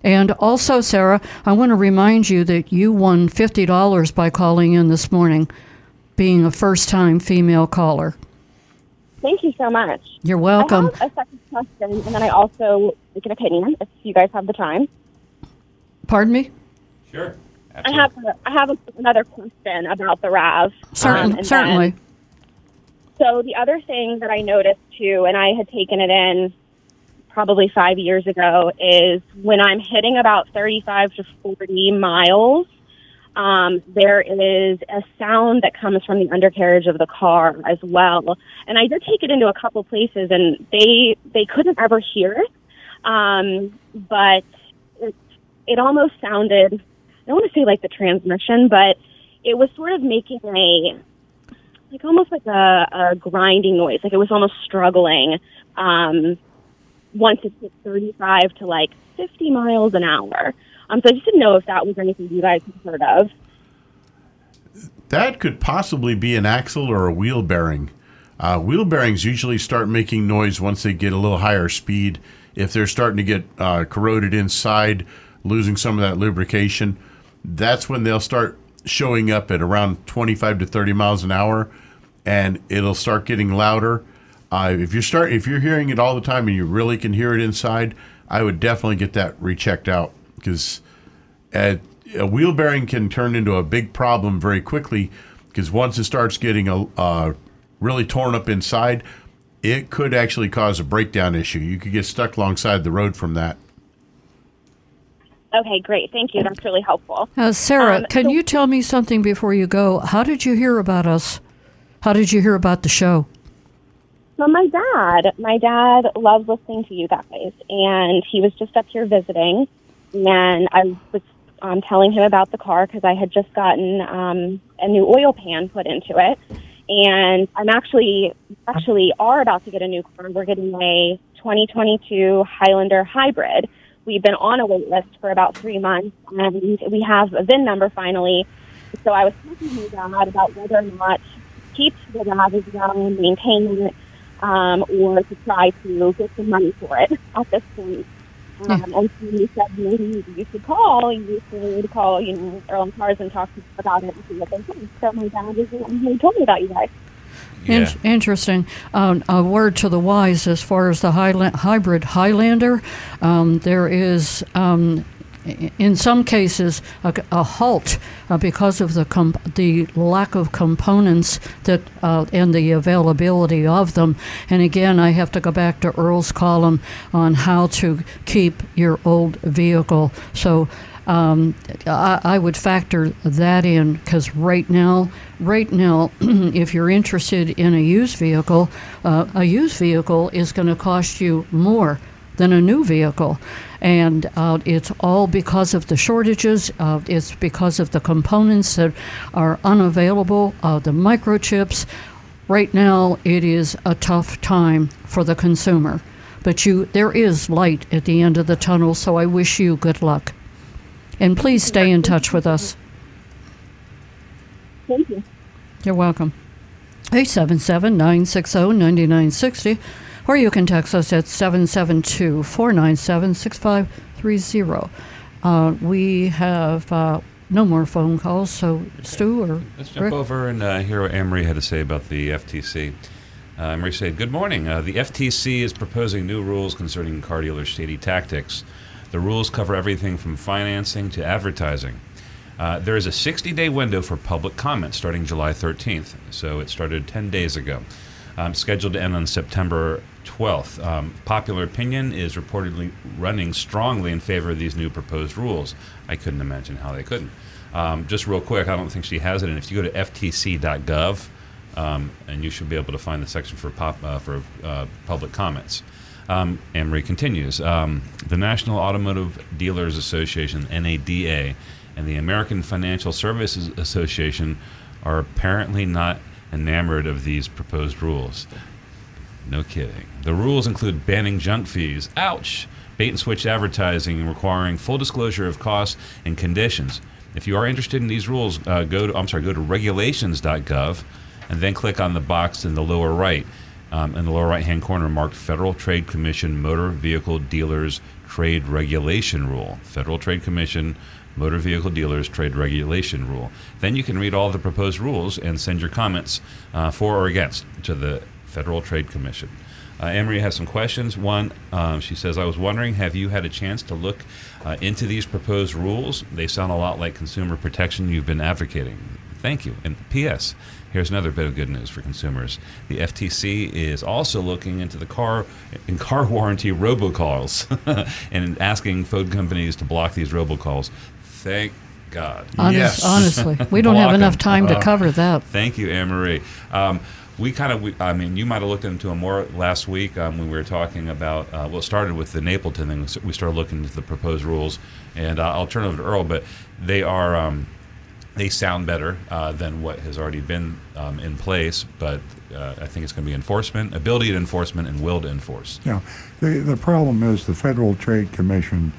S2: And also, Sarah, I want to remind you that you won $50 by calling in this morning, being a first time female caller.
S8: Thank you so much.
S2: You're welcome.
S8: I have a second question, and then I also like an opinion if you guys have the time.
S2: Pardon me?
S6: Sure.
S8: I have a, I have a, another question about the Rav.
S2: Certain,
S8: Um,
S2: certainly.
S8: then- so the other thing that I noticed too, and I had taken it in probably five years ago, is when I'm hitting about 35 to 40 miles, um, there is a sound that comes from the undercarriage of the car as well. And I did take it into a couple places, and they they couldn't ever hear it. Um, but it, it almost sounded I don't want to say like the transmission, but it was sort of making a like almost like a, a grinding noise. Like it was almost struggling. Um, once it hit 35 to like 50 miles an hour. Um, so I just didn't know if that was anything you guys had heard of.
S4: That could possibly be an axle or a wheel bearing. Uh, wheel bearings usually start making noise once they get a little higher speed. If they're starting to get uh, corroded inside, losing some of that lubrication, that's when they'll start showing up at around 25 to 30 miles an hour, and it'll start getting louder. Uh, if you start, if you're hearing it all the time and you really can hear it inside, I would definitely get that rechecked out because a, a wheel bearing can turn into a big problem very quickly because once it starts getting a uh, really torn up inside, it could actually cause a breakdown issue. You could get stuck alongside the road from that.
S8: Okay, great. Thank you. That's really helpful.
S2: Uh, Sarah,
S8: Um,
S2: can
S8: so-
S2: you tell me something before you go? How did you hear about us? How did you hear about the show?
S8: So my dad, my dad loves listening to you guys, and he was just up here visiting, and I was um, telling him about the car because I had just gotten um, a new oil pan put into it, and I'm actually actually are about to get a new car. We're getting a 2022 Highlander hybrid, we've been on a wait list for about three months, and we have a VIN number finally. So I was talking to my dad about whether or not keep the garage going, maintain it, um, or to try to get some money for it at this point. Um, and so he said maybe you should call, you should call, you know, Earl and Cars and talk to them about it and see what they think. So my dad is the one who told me about you guys.
S2: In-
S6: Yeah.
S2: interesting. Um, a word to the wise as far as the Highla- hybrid Highlander. Um, there is, um, i- in some cases, a, a halt uh, because of the com- the lack of components that uh, and the availability of them. And again, I have to go back to Earl's column on how to keep your old vehicle. So um, I, I would factor that in because right now, right now, if you're interested in a used vehicle, uh, a used vehicle is going to cost you more than a new vehicle, and uh, it's all because of the shortages. Uh, it's because of the components that are unavailable, uh, the microchips. Right now, it is a tough time for the consumer, but you there is light at the end of the tunnel. So I wish you good luck. And please stay in touch with us.
S8: Thank you.
S2: You're welcome. 877 960 9960, or you can text us at 772 497 6530. Uh, We have uh, no more phone calls, so Stu or
S6: Let's jump
S2: Rick?
S6: over and uh, hear what Amory had to say about the FTC. Uh, Emery said, Good morning. Uh, the FTC is proposing new rules concerning car dealers' shady tactics. The rules cover everything from financing to advertising. Uh, there is a 60 day window for public comment starting July 13th, so it started 10 days ago. Um, scheduled to end on September 12th. Um, popular opinion is reportedly running strongly in favor of these new proposed rules. I couldn't imagine how they couldn't. Um, just real quick, I don't think she has it. And if you go to ftc.gov, um, and you should be able to find the section for pop, uh, for uh, public comments. Um, Amory continues. Um, the National Automotive Dealers Association (NADA) and the American Financial Services Association are apparently not enamored of these proposed rules. No kidding. The rules include banning junk fees. Ouch! Bait and switch advertising requiring full disclosure of costs and conditions. If you are interested in these rules, uh, go to I'm sorry, go to regulations.gov and then click on the box in the lower right. Um, in the lower right hand corner, marked Federal Trade Commission Motor Vehicle Dealers Trade Regulation Rule. Federal Trade Commission Motor Vehicle Dealers Trade Regulation Rule. Then you can read all the proposed rules and send your comments uh, for or against to the Federal Trade Commission. Uh, Emery has some questions. One, um, she says, I was wondering, have you had a chance to look uh, into these proposed rules? They sound a lot like consumer protection you've been advocating. Thank you. And P.S. Here's another bit of good news for consumers. The FTC is also looking into the car in car warranty robocalls and asking phone companies to block these robocalls. Thank God.
S2: Honest,
S4: Yes.
S2: Honestly, we don't have enough time to
S6: Uh,
S2: cover that.
S6: Thank you, Anne Marie. Um, we kind of, I mean, you might have looked into them more last week um, when we were talking about. Uh, well, it started with the Napleton thing. We started looking into the proposed rules, and uh, I'll turn it over to Earl. But they are, um, they sound better uh, than what has already been um, in place. But uh, I think it's going to be enforcement, ability to enforcement, and will to enforce.
S1: Yeah, the the problem is the Federal Trade Commission.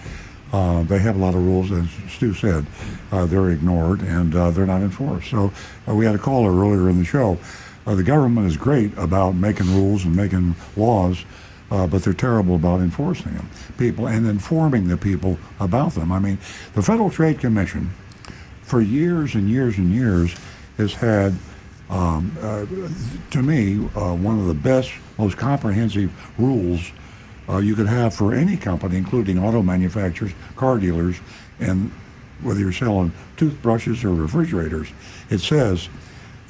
S1: Uh, they have a lot of rules, as Stu said, uh, they're ignored and uh, they're not enforced. So uh, we had a caller earlier in the show. Uh, the government is great about making rules and making laws, uh, but they're terrible about enforcing them. People and informing the people about them. I mean, the Federal Trade Commission, for years and years and years, has had um, uh, to me, uh, one of the best, most comprehensive rules uh, you could have for any company, including auto manufacturers, car dealers, and whether you're selling toothbrushes or refrigerators. It says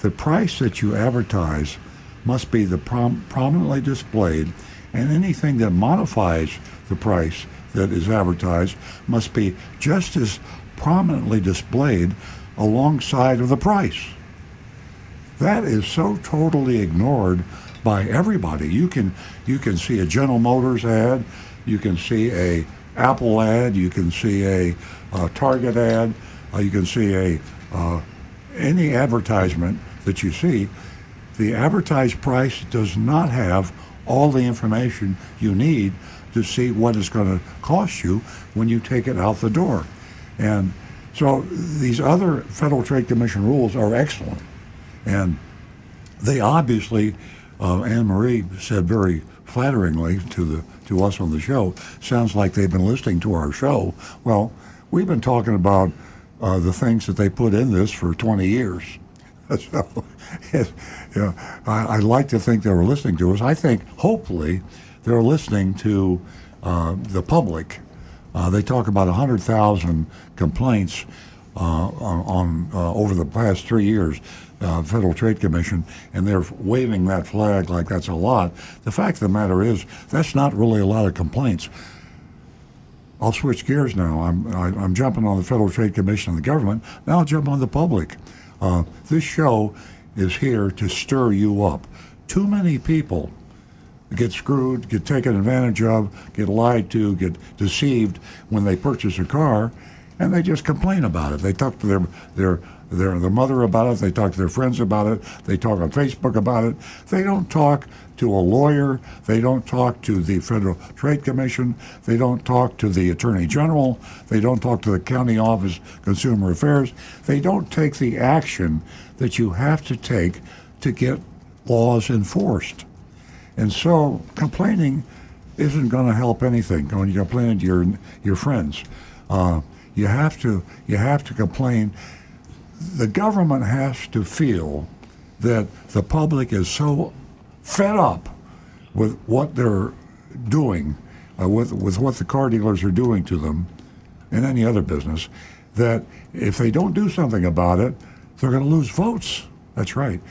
S1: the price that you advertise must be the prom- prominently displayed, and anything that modifies the price that is advertised must be just as prominently displayed alongside of the price. That is so totally ignored by everybody. You can you can see a General Motors ad, you can see a Apple ad, you can see a, uh Target ad, uh, you can see a uh, any advertisement that you see. The advertised price does not have all the information you need to see what it's going to cost you when you take it out the door. And so these other Federal Trade Commission rules are excellent. And they obviously, uh, Anne Marie said very flatteringly to the to us on the show, sounds like they've been listening to our show. Well, we've been talking about uh, the things that they put in this for 20 years. so, it, I, I like to think they were listening to us. I think, hopefully, they're listening to uh, the public. Uh, they talk about 100,000 complaints uh, on, on uh, over the past three years, uh, Federal Trade Commission, and they're waving that flag like that's a lot. The fact of the matter is, that's not really a lot of complaints. I'll switch gears now. I'm I, am i am jumping on the Federal Trade Commission and the government. Now I'll jump on the public. Uh, this show is here to stir you up. Too many people get screwed, get taken advantage of, get lied to, get deceived when they purchase a car, and they just complain about it. They talk to their their their, their mother about it. They talk to their friends about it. They talk on Facebook about it. They don't talk to a lawyer. They don't talk to the Federal Trade Commission. They don't talk to the Attorney General. They don't talk to the County Office Consumer Affairs. They don't take the action that you have to take to get laws enforced. And so complaining isn't going to help anything when you complain to your your friends. Uh, you have to you have to complain. The government has to feel that the public is so fed up with what they're doing, uh, with with what the car dealers are doing to them, and any other business, that if they don't do something about it, they're going to lose votes. That's right.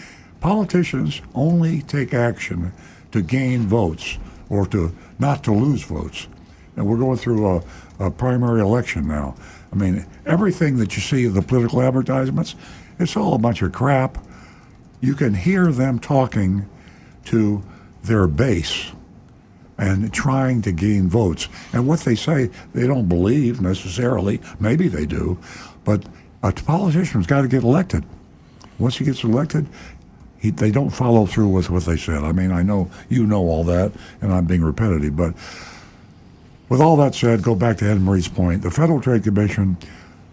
S1: Politicians only take action to gain votes or to not to lose votes. And we're going through a, a primary election now. I mean, everything that you see in the political advertisements, it's all a bunch of crap. You can hear them talking to their base and trying to gain votes. And what they say, they don't believe necessarily. Maybe they do. But a politician's got to get elected. Once he gets elected, he, they don't follow through with what they said. I mean, I know you know all that, and I'm being repetitive, but with all that said, go back to Anne Marie's point. The Federal Trade Commission,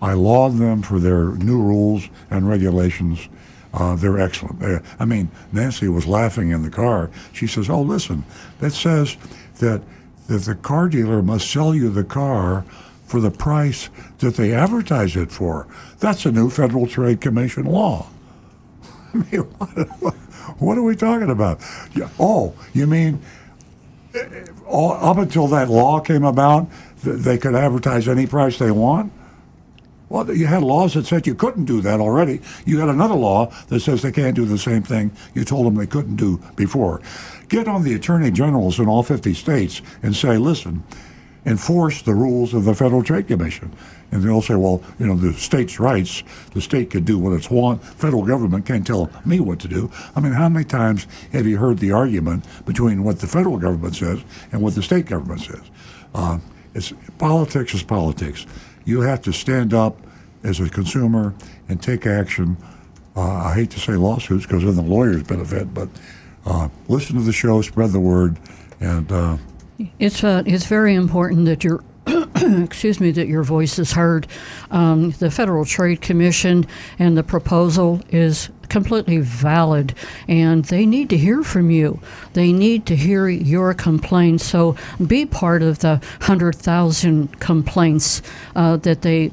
S1: I laud them for their new rules and regulations. Uh, they're excellent. They, I mean, Nancy was laughing in the car. She says, "Oh, listen, that says that that the car dealer must sell you the car for the price that they advertise it for. That's a new Federal Trade Commission law." I mean, what, what are we talking about? Oh, you mean all, up until that law came about, they could advertise any price they want. Well, you had laws that said you couldn't do that already. You had another law that says they can't do the same thing you told them they couldn't do before. Get on the attorney generals in all 50 states and say, listen, enforce the rules of the Federal Trade Commission. And they'll say, well, you know, the state's rights, the state could do what it's want. Federal government can't tell me what to do. I mean, how many times have you heard the argument between what the federal government says and what the state government says? Uh, it's politics is politics. You have to stand up as a consumer and take action. Uh, I hate to say lawsuits because then the lawyers benefit, but uh, listen to the show, spread the word, and uh,
S2: it's uh, it's very important that you're excuse me, that your voice is heard. Um, the Federal Trade Commission and the proposal is completely valid, and they need to hear from you. They need to hear your complaints. So be part of the 100,000 complaints uh, that they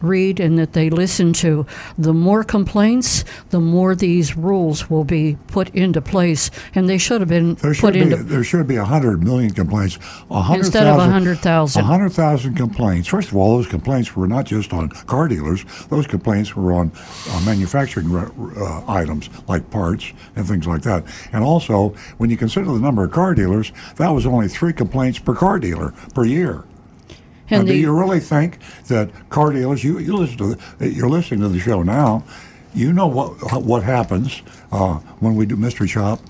S2: read and that they listen to. The more complaints, the more these rules will be put into place, and they should have been
S1: there
S2: put
S1: be,
S2: into.
S1: There should be 100 million complaints. 100,
S2: Instead 000, of 100,000.
S1: 100,000 complaints. First of all, those complaints were not just on car dealers, those complaints were on uh, manufacturing uh, uh, items like parts and things like that. And also, when you consider the number of car dealers, that was only three complaints per car dealer per year. And now, do you really think that car dealers? You you listen to the, you're listening to the show now. You know what what happens uh, when we do mystery shop.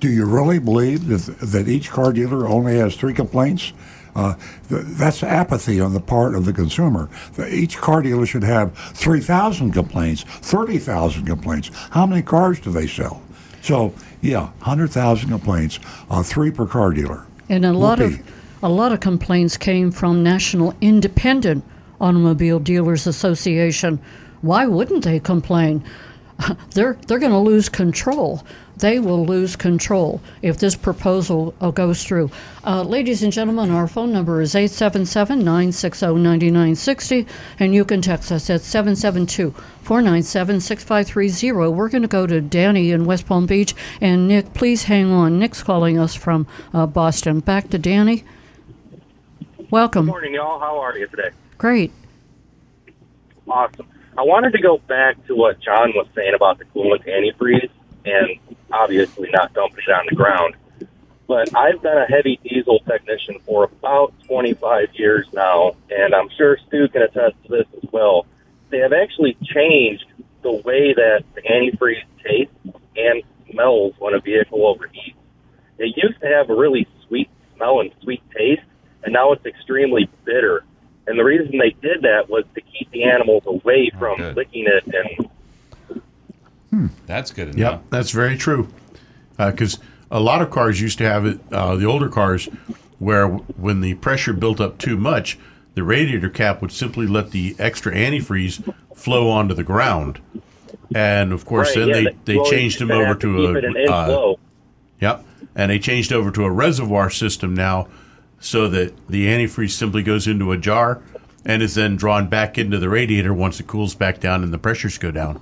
S1: Do you really believe that, that each car dealer only has three complaints? Uh, th- that's apathy on the part of the consumer. Each car dealer should have 3,000 complaints, 30,000 complaints. How many cars do they sell? So, yeah, 100,000 complaints, uh, three per car dealer.
S2: And a lot of a lot of complaints came from National Independent Automobile Dealers Association. Why wouldn't they complain? they're they're going to lose control. They will lose control if this proposal uh, goes through. Uh, ladies and gentlemen, our phone number is 877 960 9960, and you can text us at 772 497 6530. We're going to go to Danny in West Palm Beach. And Nick, please hang on. Nick's calling us from uh, Boston. Back to Danny. Welcome.
S9: Good morning, y'all. How are you today?
S2: Great.
S9: Awesome. I wanted to go back to what John was saying about the coolant antifreeze and obviously not dumping it on the ground. But I've been a heavy diesel technician for about 25 years now, and I'm sure Stu can attest to this as well. They have actually changed the way that the antifreeze tastes and smells when a vehicle overheats. It used to have a really sweet smell and sweet taste, and now it's extremely bitter. And the reason they did that was to keep the animals away oh, from
S6: good.
S9: licking it and
S6: That's good enough.
S4: Yep, that's very true. Because a lot of cars used to have it, uh, the older cars, where w- when the pressure built up too much, the radiator cap would simply let the extra antifreeze flow onto the ground. And of course,
S9: Right,
S4: then
S9: yeah,
S4: they,
S9: they-
S4: they
S9: well,
S4: changed them over
S9: to
S4: to
S9: keep it an
S4: a
S9: inch
S4: uh. Yep. And they changed over to a reservoir system now so that the antifreeze simply goes into a jar and is then drawn back into the radiator once it cools back down and the pressures go down.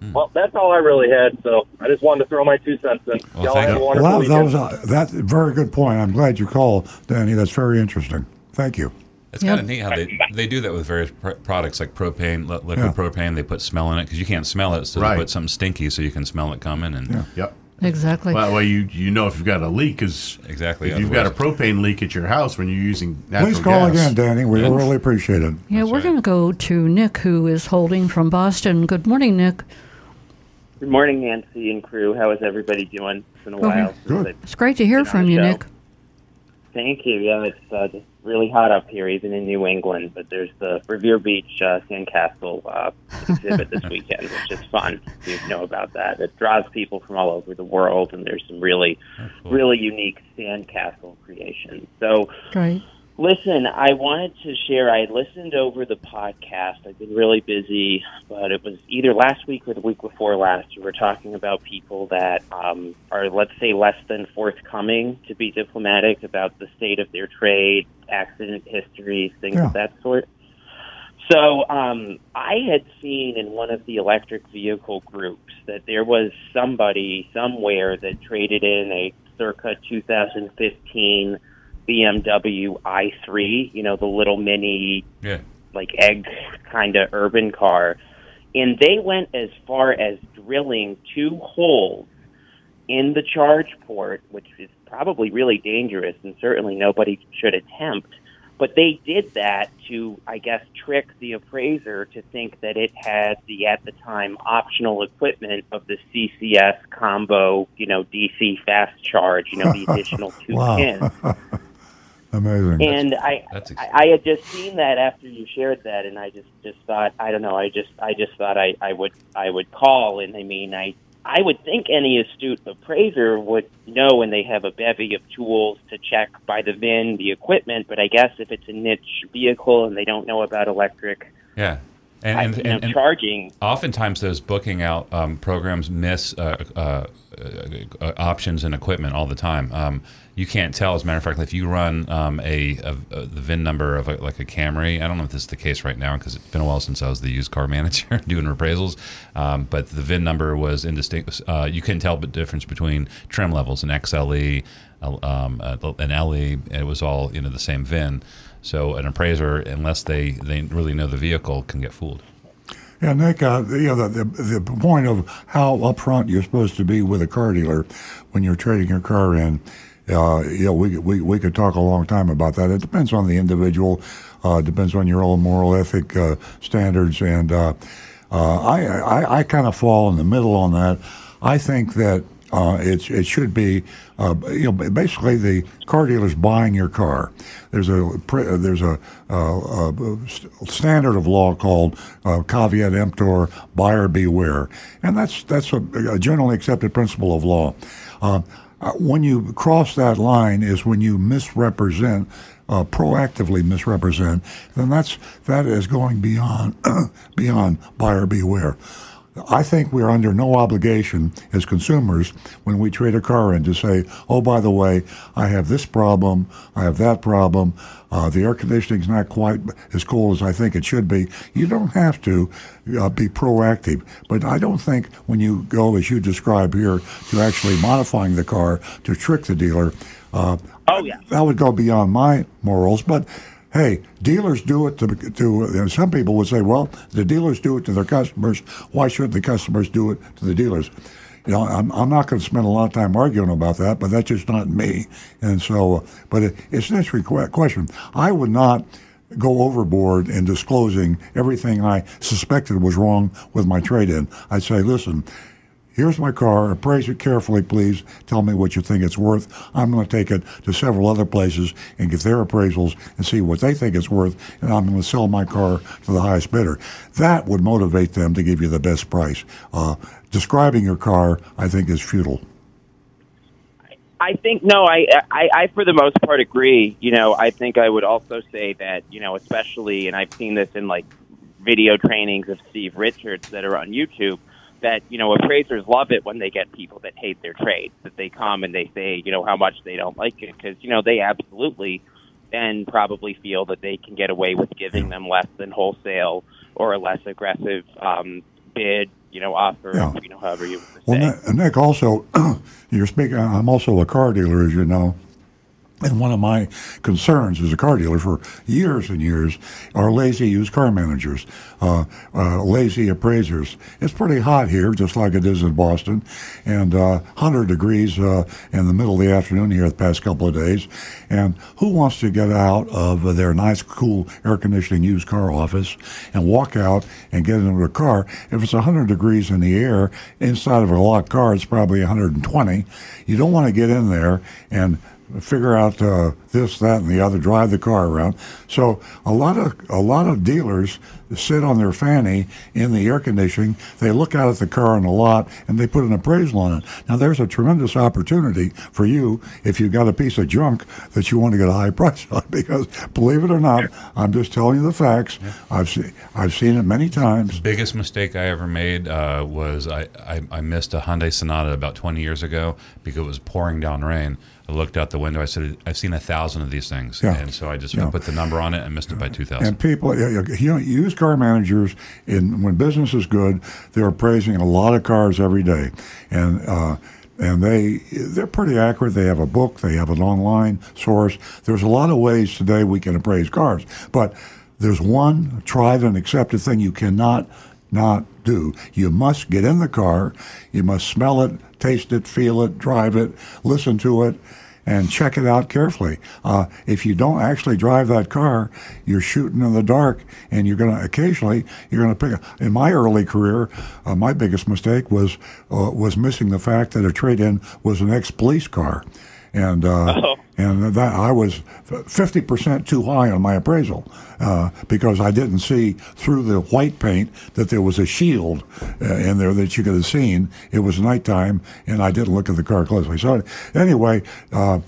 S4: Mm.
S9: Well, that's all I really had. So I just wanted to throw my two cents in.
S6: Well,
S9: Y'all
S6: thank
S9: have a
S6: you.
S9: wonderful
S1: Well, that, that was a, that's a very good point. I'm glad you called, Danny. That's very interesting. Thank you.
S6: It's kind of neat how they, they do that with various pr- products like propane, li- liquid
S1: Yeah.
S6: propane. They put smell in it because you can't smell it, so
S4: Right.
S6: they put something stinky so you can smell it coming. And
S1: Yeah.
S4: Yep.
S2: Exactly.
S4: Well, that way you you know if you've got a leak is
S6: Exactly,
S4: If you've got a propane leak at your house when you're using natural
S1: Please call
S4: gas.
S1: again, Danny. We really appreciate it.
S2: yeah,
S6: That's
S2: we're
S6: right.
S2: going to go to Nick, who is holding from Boston. Good morning, Nick.
S10: Good morning, Nancy and crew. How is everybody doing? It's been a
S2: Okay.
S10: while.
S1: Good.
S10: I've
S2: It's great to hear from you,
S10: show.
S2: Nick.
S10: Thank you. Yeah, it's uh, just really hot up here, even in New England. But there's the Revere Beach uh, Sandcastle uh, exhibit this weekend, which is fun. You know about that. It draws people from all over the world, and there's some really, really unique sandcastle creations. So
S2: Great.
S10: Listen, I wanted to share. I listened over the podcast. I've been really busy, but it was either last week or the week before last. We were talking about people that um, are, let's say, less than forthcoming, to be diplomatic, about the state of their trade, accident histories, things
S1: Yeah.
S10: of that sort. So um, I had seen in one of the electric vehicle groups that there was somebody somewhere that traded in a circa 2015 BMW i3, you know, the little mini
S6: Yeah.
S10: like egg kind of urban car. And they went as far as drilling two holes in the charge port, which is probably really dangerous and certainly nobody should attempt. But they did that to, I guess, trick the appraiser to think that it had the, at the time, optional equipment of the CCS combo, you know, DC fast charge, you know, the additional two
S1: Wow.
S10: pins.
S1: Amazing.
S10: And I,
S6: That's
S10: I, I had just seen that after you shared that, and I just, just thought, I don't know, I just, I just thought I, I would, I would call, and I mean, I, I would think any astute appraiser would know when they have a bevy of tools to check by the VIN the equipment, but I guess if it's a niche vehicle and they don't know about electric,
S6: Yeah. And,
S10: I,
S6: and, and, and
S10: charging,
S6: oftentimes those booking out um, programs miss uh, uh, uh, options and equipment all the time. Um, you can't tell. As a matter of fact, if you run um, a, a, a the VIN number of a, like a Camry, I don't know if this is the case right now because it's been a while since I was the used car manager doing appraisals. Um, but the VIN number was indistinct. Uh, you couldn't tell the difference between trim levels, an XLE, um, an LE. It was all you know the same VIN. So an appraiser, unless they, they really know the vehicle, can get fooled.
S1: Yeah, Nick, uh, you know, the, the, the point of how upfront you're supposed to be with a car dealer when you're trading your car in, uh, we, we, we could talk a long time about that. It depends on the individual, uh, depends on your own moral ethic uh, standards. And uh, uh, I, I, I kind of fall in the middle on that. I think that uh, it's it should be uh, you know basically the car dealer's buying your car. There's a there's a, uh, a standard of law called caveat emptor, buyer beware, and that's that's a, a generally accepted principle of law. Uh, when you cross that line is when you misrepresent, uh, proactively misrepresent. Then that's that is going beyond beyond buyer beware. I think we're under no obligation as consumers when we trade a car in to say, oh, by the way, I have this problem, I have that problem, uh, the air conditioning's not quite as cool as I think it should be. You don't have to uh, be proactive. But I don't think when you go, as you describe here, to actually modifying the car to trick the dealer, uh,
S10: Oh, yeah.
S1: that would go beyond my morals. But hey, dealers do it to, to and some people would say, well, the dealers do it to their customers. Why should the customers do it to the dealers? You know, I'm, I'm not going to spend a lot of time arguing about that, but that's just not me. And so, uh, but it, it's an interesting question. I would not go overboard in disclosing everything I suspected was wrong with my trade-in. I'd say, listen, Here's my car. Appraise it carefully, please. Tell me what you think it's worth. I'm going to take it to several other places and get their appraisals and see what they think it's worth, and I'm going to sell my car to the highest bidder. That would motivate them to give you the best price. Uh, describing your car, I think, is futile.
S10: I think no, I, I I for the most part agree. You know, I think I would also say that you know, especially, and I've seen this in like video trainings of Steve Richards that are on YouTube. That you know, appraisers love it when they get people that hate their trade. That they come and they say, you know, how much they don't like it because you know they absolutely then probably feel that they can get away with giving them less than wholesale or a less aggressive um, bid. You know, offer.
S1: Yeah.
S10: You know, however you.
S1: Well. Nick, also, you're speaking. I'm also a car dealer, as you know. And one of my concerns as a car dealer for years and years are lazy used car managers, uh, uh, lazy appraisers. It's pretty hot here, just like it is in Boston, and uh, 100 degrees uh, in the middle of the afternoon here the past couple of days. And who wants to get out of their nice, cool, air conditioning used car office and walk out and get into a car? If it's 100 degrees in the air, inside of a locked car, it's probably 120. You don't want to get in there and figure out uh, this, that, and the other, drive the car around. So a lot of a lot of dealers sit on their fanny in the air conditioning. They look out at the car on the lot and they put an appraisal on it. Now there's a tremendous opportunity for you if you've got a piece of junk that you want to get a high price on. Because believe it or not, I'm just telling you the facts. I've seen I've seen it many times.
S6: biggest mistake I ever made uh, was I, I, I missed a Hyundai Sonata about 20 years ago because it was pouring down rain. I looked out the window. I said, "I've seen a thousand of these things,"
S1: Yeah.
S6: and so I just
S1: Yeah.
S6: put the number on it and missed it by 2,000.
S1: And people, you know, used car managers, in when business is good, they're appraising a lot of cars every day, and uh, and they they're pretty accurate. They have a book, they have an online source. There's a lot of ways today we can appraise cars, but there's one tried and accepted thing you cannot not do. You must get in the car, you must smell it, taste it, feel it, drive it, listen to it, and check it out carefully. Uh, if you don't actually drive that car, you're shooting in the dark, and you're going to occasionally you're going to pick. In my early career, uh, my biggest mistake was uh, was missing the fact that a trade-in was an ex-police car, and uh, and that I was fifty percent too high on my appraisal uh, because I didn't see through the white paint that there was a shield uh, in there that you could have seen. It was nighttime, and I didn't look at the car closely. So anyway, uh,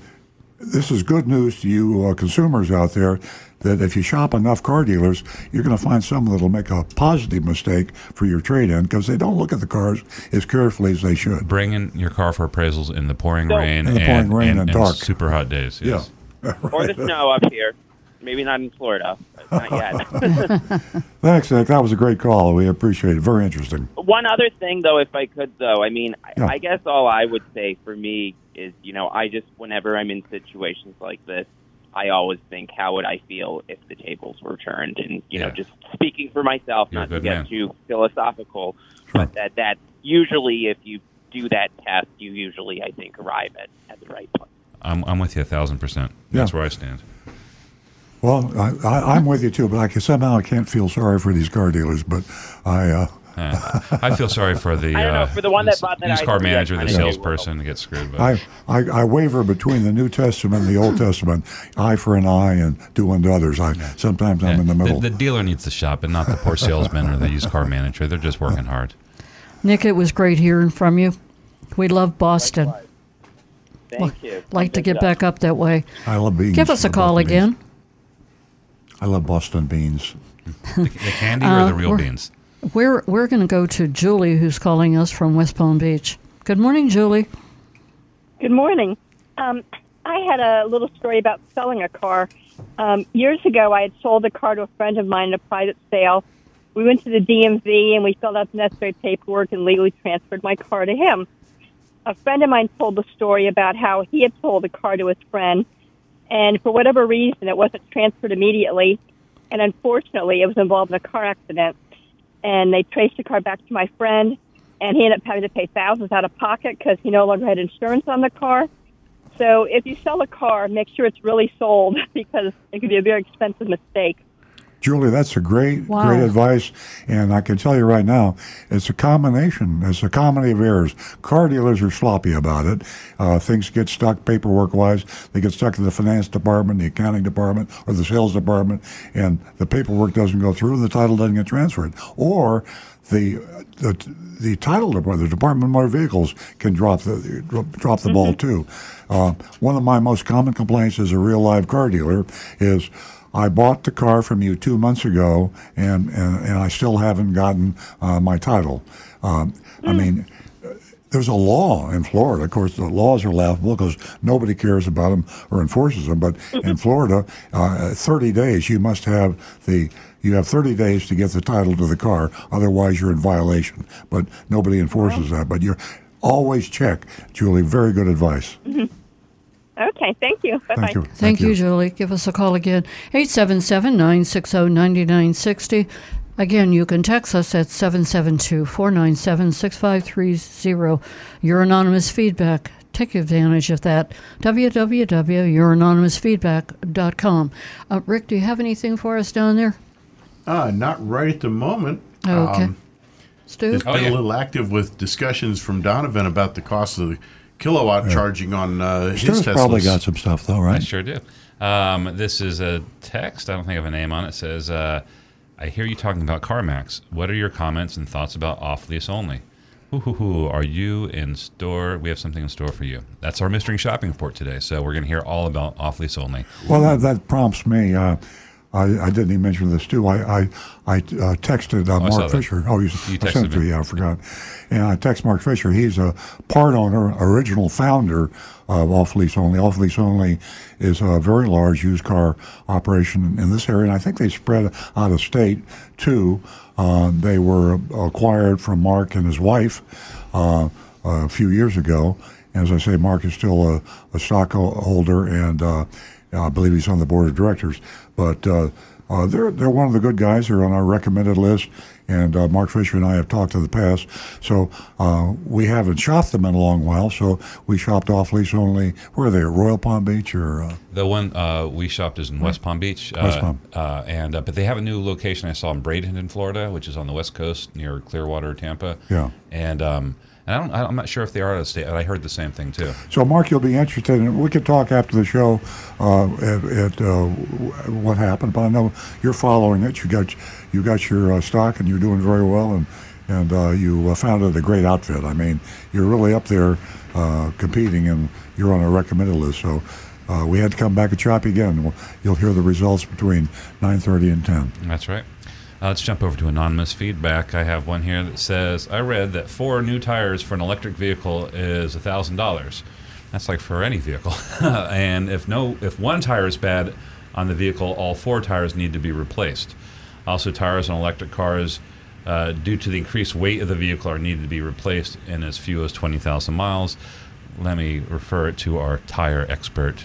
S1: this is good news to you uh, consumers out there. That if you shop enough car dealers, you're going to find some that'll make a positive mistake for your trade-in because they don't look at the cars as carefully as they should.
S6: Bring in your car for appraisals in the pouring
S10: So-
S6: rain,
S1: In the pouring
S6: and,
S1: rain
S6: and,
S1: and
S6: and
S1: dark.
S6: super hot days. Yes.
S1: Yeah.
S10: or the snow up here. Maybe not in Florida. Not yet.
S1: Thanks, Nick. That was a great call. We appreciate it. Very interesting.
S10: One other thing, though, if I could, though, I mean,
S1: Yeah.
S10: I, I guess all I would say for me is, you know, I just, whenever I'm in situations like this, I always think, how would I feel if the tables were turned? And, you know, just speaking for myself,
S6: You're
S10: not to get
S6: man.
S10: too philosophical, but that, that usually if you do that test, you usually, I think, arrive at, at the right place.
S6: I'm, I'm with you a thousand percent.
S1: Yeah.
S6: That's where I stand.
S1: Well, I, I, I'm with you too, but I can, somehow I can't feel sorry for these car dealers. But I, uh,
S6: Uh, I feel sorry for the
S10: I don't know,
S6: uh,
S10: for the one that bought that
S6: used car
S10: item,
S6: manager, the
S10: I know.
S6: salesperson that gets screwed. But
S1: I, I, I waver between the New Testament and the Old Testament, eye for an eye, and do unto others. I sometimes I'm in the middle.
S6: The, dealer needs to shop, and not the poor salesman or the used car manager. They're just working hard.
S2: Nick, it was great hearing from you. We love Boston.
S10: Thank you.
S2: Like to get
S10: stuff.
S2: back up that way.
S1: I love beans.
S2: Give us a call
S1: Boston
S2: again.
S1: beans. I love Boston beans.
S6: The, the candy or the real beans?
S2: We're we're going to go to Julie, who's calling us from West Palm Beach. Good morning, Julie.
S11: Good morning. Um, I had a little story about selling a car. Um, years ago, I had sold a car to a friend of mine in a private sale. We went to the DMV and we filled out the necessary paperwork and legally transferred my car to him. A friend of mine told the story about how he had sold the car to his friend, and for whatever reason, it wasn't transferred immediately. And unfortunately, it was involved in a car accident. And they traced the car back to my friend, and he ended up having to pay thousands out of pocket because he no longer had insurance on the car. So if you sell a car, make sure it's really sold because it could be a very expensive mistake.
S1: Julie, that's a great,
S2: Wow.
S1: great advice. And I can tell you right now, it's a combination. It's a comedy of errors. Car dealers are sloppy about it. Uh, things get stuck paperwork wise. They get stuck in the finance department, the accounting department, or the sales department, and the paperwork doesn't go through and the title doesn't get transferred. Or the the, the title department, the Department of Motor Vehicles, can drop the drop, the ball too. Uh, one of my most common complaints as a real live car dealer is I bought the car from you two months ago, and and, and I still haven't gotten uh, my title. Um, I mean. uh, There's a law in Florida. Of course, the laws are laughable because nobody cares about them or enforces them. But in Florida, uh, 30 days you must have the you have 30 days to get the title to the car. Otherwise, you're in violation. But nobody enforces that. But you're always check, Julie. Very good advice.
S11: Okay, thank you. Bye bye.
S1: Thank you.
S2: Thank, you, Julie. Give us a call again. 877 960 9960. Again, you can text us at 772 497 6530. Your anonymous feedback. Take advantage of that. www.youranonymousfeedback.com. Uh, Rick, do you have anything for us down there?
S4: Uh, not right at the moment.
S2: Okay.
S4: Um,
S2: Stu?
S4: it's been
S6: Oh, yeah.
S4: a little active with discussions from Donovan about the cost of the kilowatt charging on uh, his
S1: Stu's
S4: Teslas.
S1: probably got some stuff though, right?
S6: I sure do. Um, this is a text. I don't think I have a name on it. It says, uh, I hear you talking about CarMax. What are your comments and thoughts about off lease only? Hoo hoo hoo. Are you in store? We have something in store for you. That's our mystery shopping report today. So we're going to hear all about off lease only.
S1: Well, that, that prompts me. Uh, I, I didn't even mention this too. I I, I uh, texted uh,
S6: I saw
S1: Mark
S6: that.
S1: Fisher. Oh, you,
S6: You
S1: I sent
S6: texted
S1: it to
S6: me.
S1: you. I forgot. And I text Mark Fisher. He's a part owner, original founder of Off Lease Only. Off Lease Only is a very large used car operation in this area, and I think they spread out of state too. Uh, they were acquired from Mark and his wife uh, a few years ago. As I say, Mark is still a, a stockholder, and uh, I believe he's on the board of directors. But uh, uh, they're they're one of the good guys. They're on our recommended list, and uh, Mark Fisher and I have talked in the past. So uh, we haven't shopped them in a long while. So we shopped off lease only. Where are they? At Royal Palm Beach or? Uh,
S6: The one uh, we shopped is in West Palm Beach.
S1: West
S6: uh,
S1: Palm.
S6: Uh, and uh, but they have a new location I saw in Bradenton, Florida, which is on the west coast near Clearwater, Tampa.
S1: Yeah.
S6: And um, and I don't, I'm not sure if they are out of state. but I heard the same thing too.
S1: So, Mark, you'll be interested in. We could talk after the show uh, at, at uh, what happened, but I know you're following it. You got you got your uh, stock, and you're doing very well, and and uh, you uh, founded a great outfit. I mean, you're really up there uh, competing, and you're on a recommended list. So. Uh, we had to come back and shop again. You'll hear the results between 9:30 and 10.
S6: That's right. Uh, let's jump over to anonymous feedback. I have one here that says, "I read that four new tires for an electric vehicle is thousand dollars. That's like for any vehicle. and if no, if one tire is bad on the vehicle, all four tires need to be replaced. Also, tires on electric cars, uh, due to the increased weight of the vehicle, are needed to be replaced in as few as twenty thousand miles." Let me refer it to our tire expert,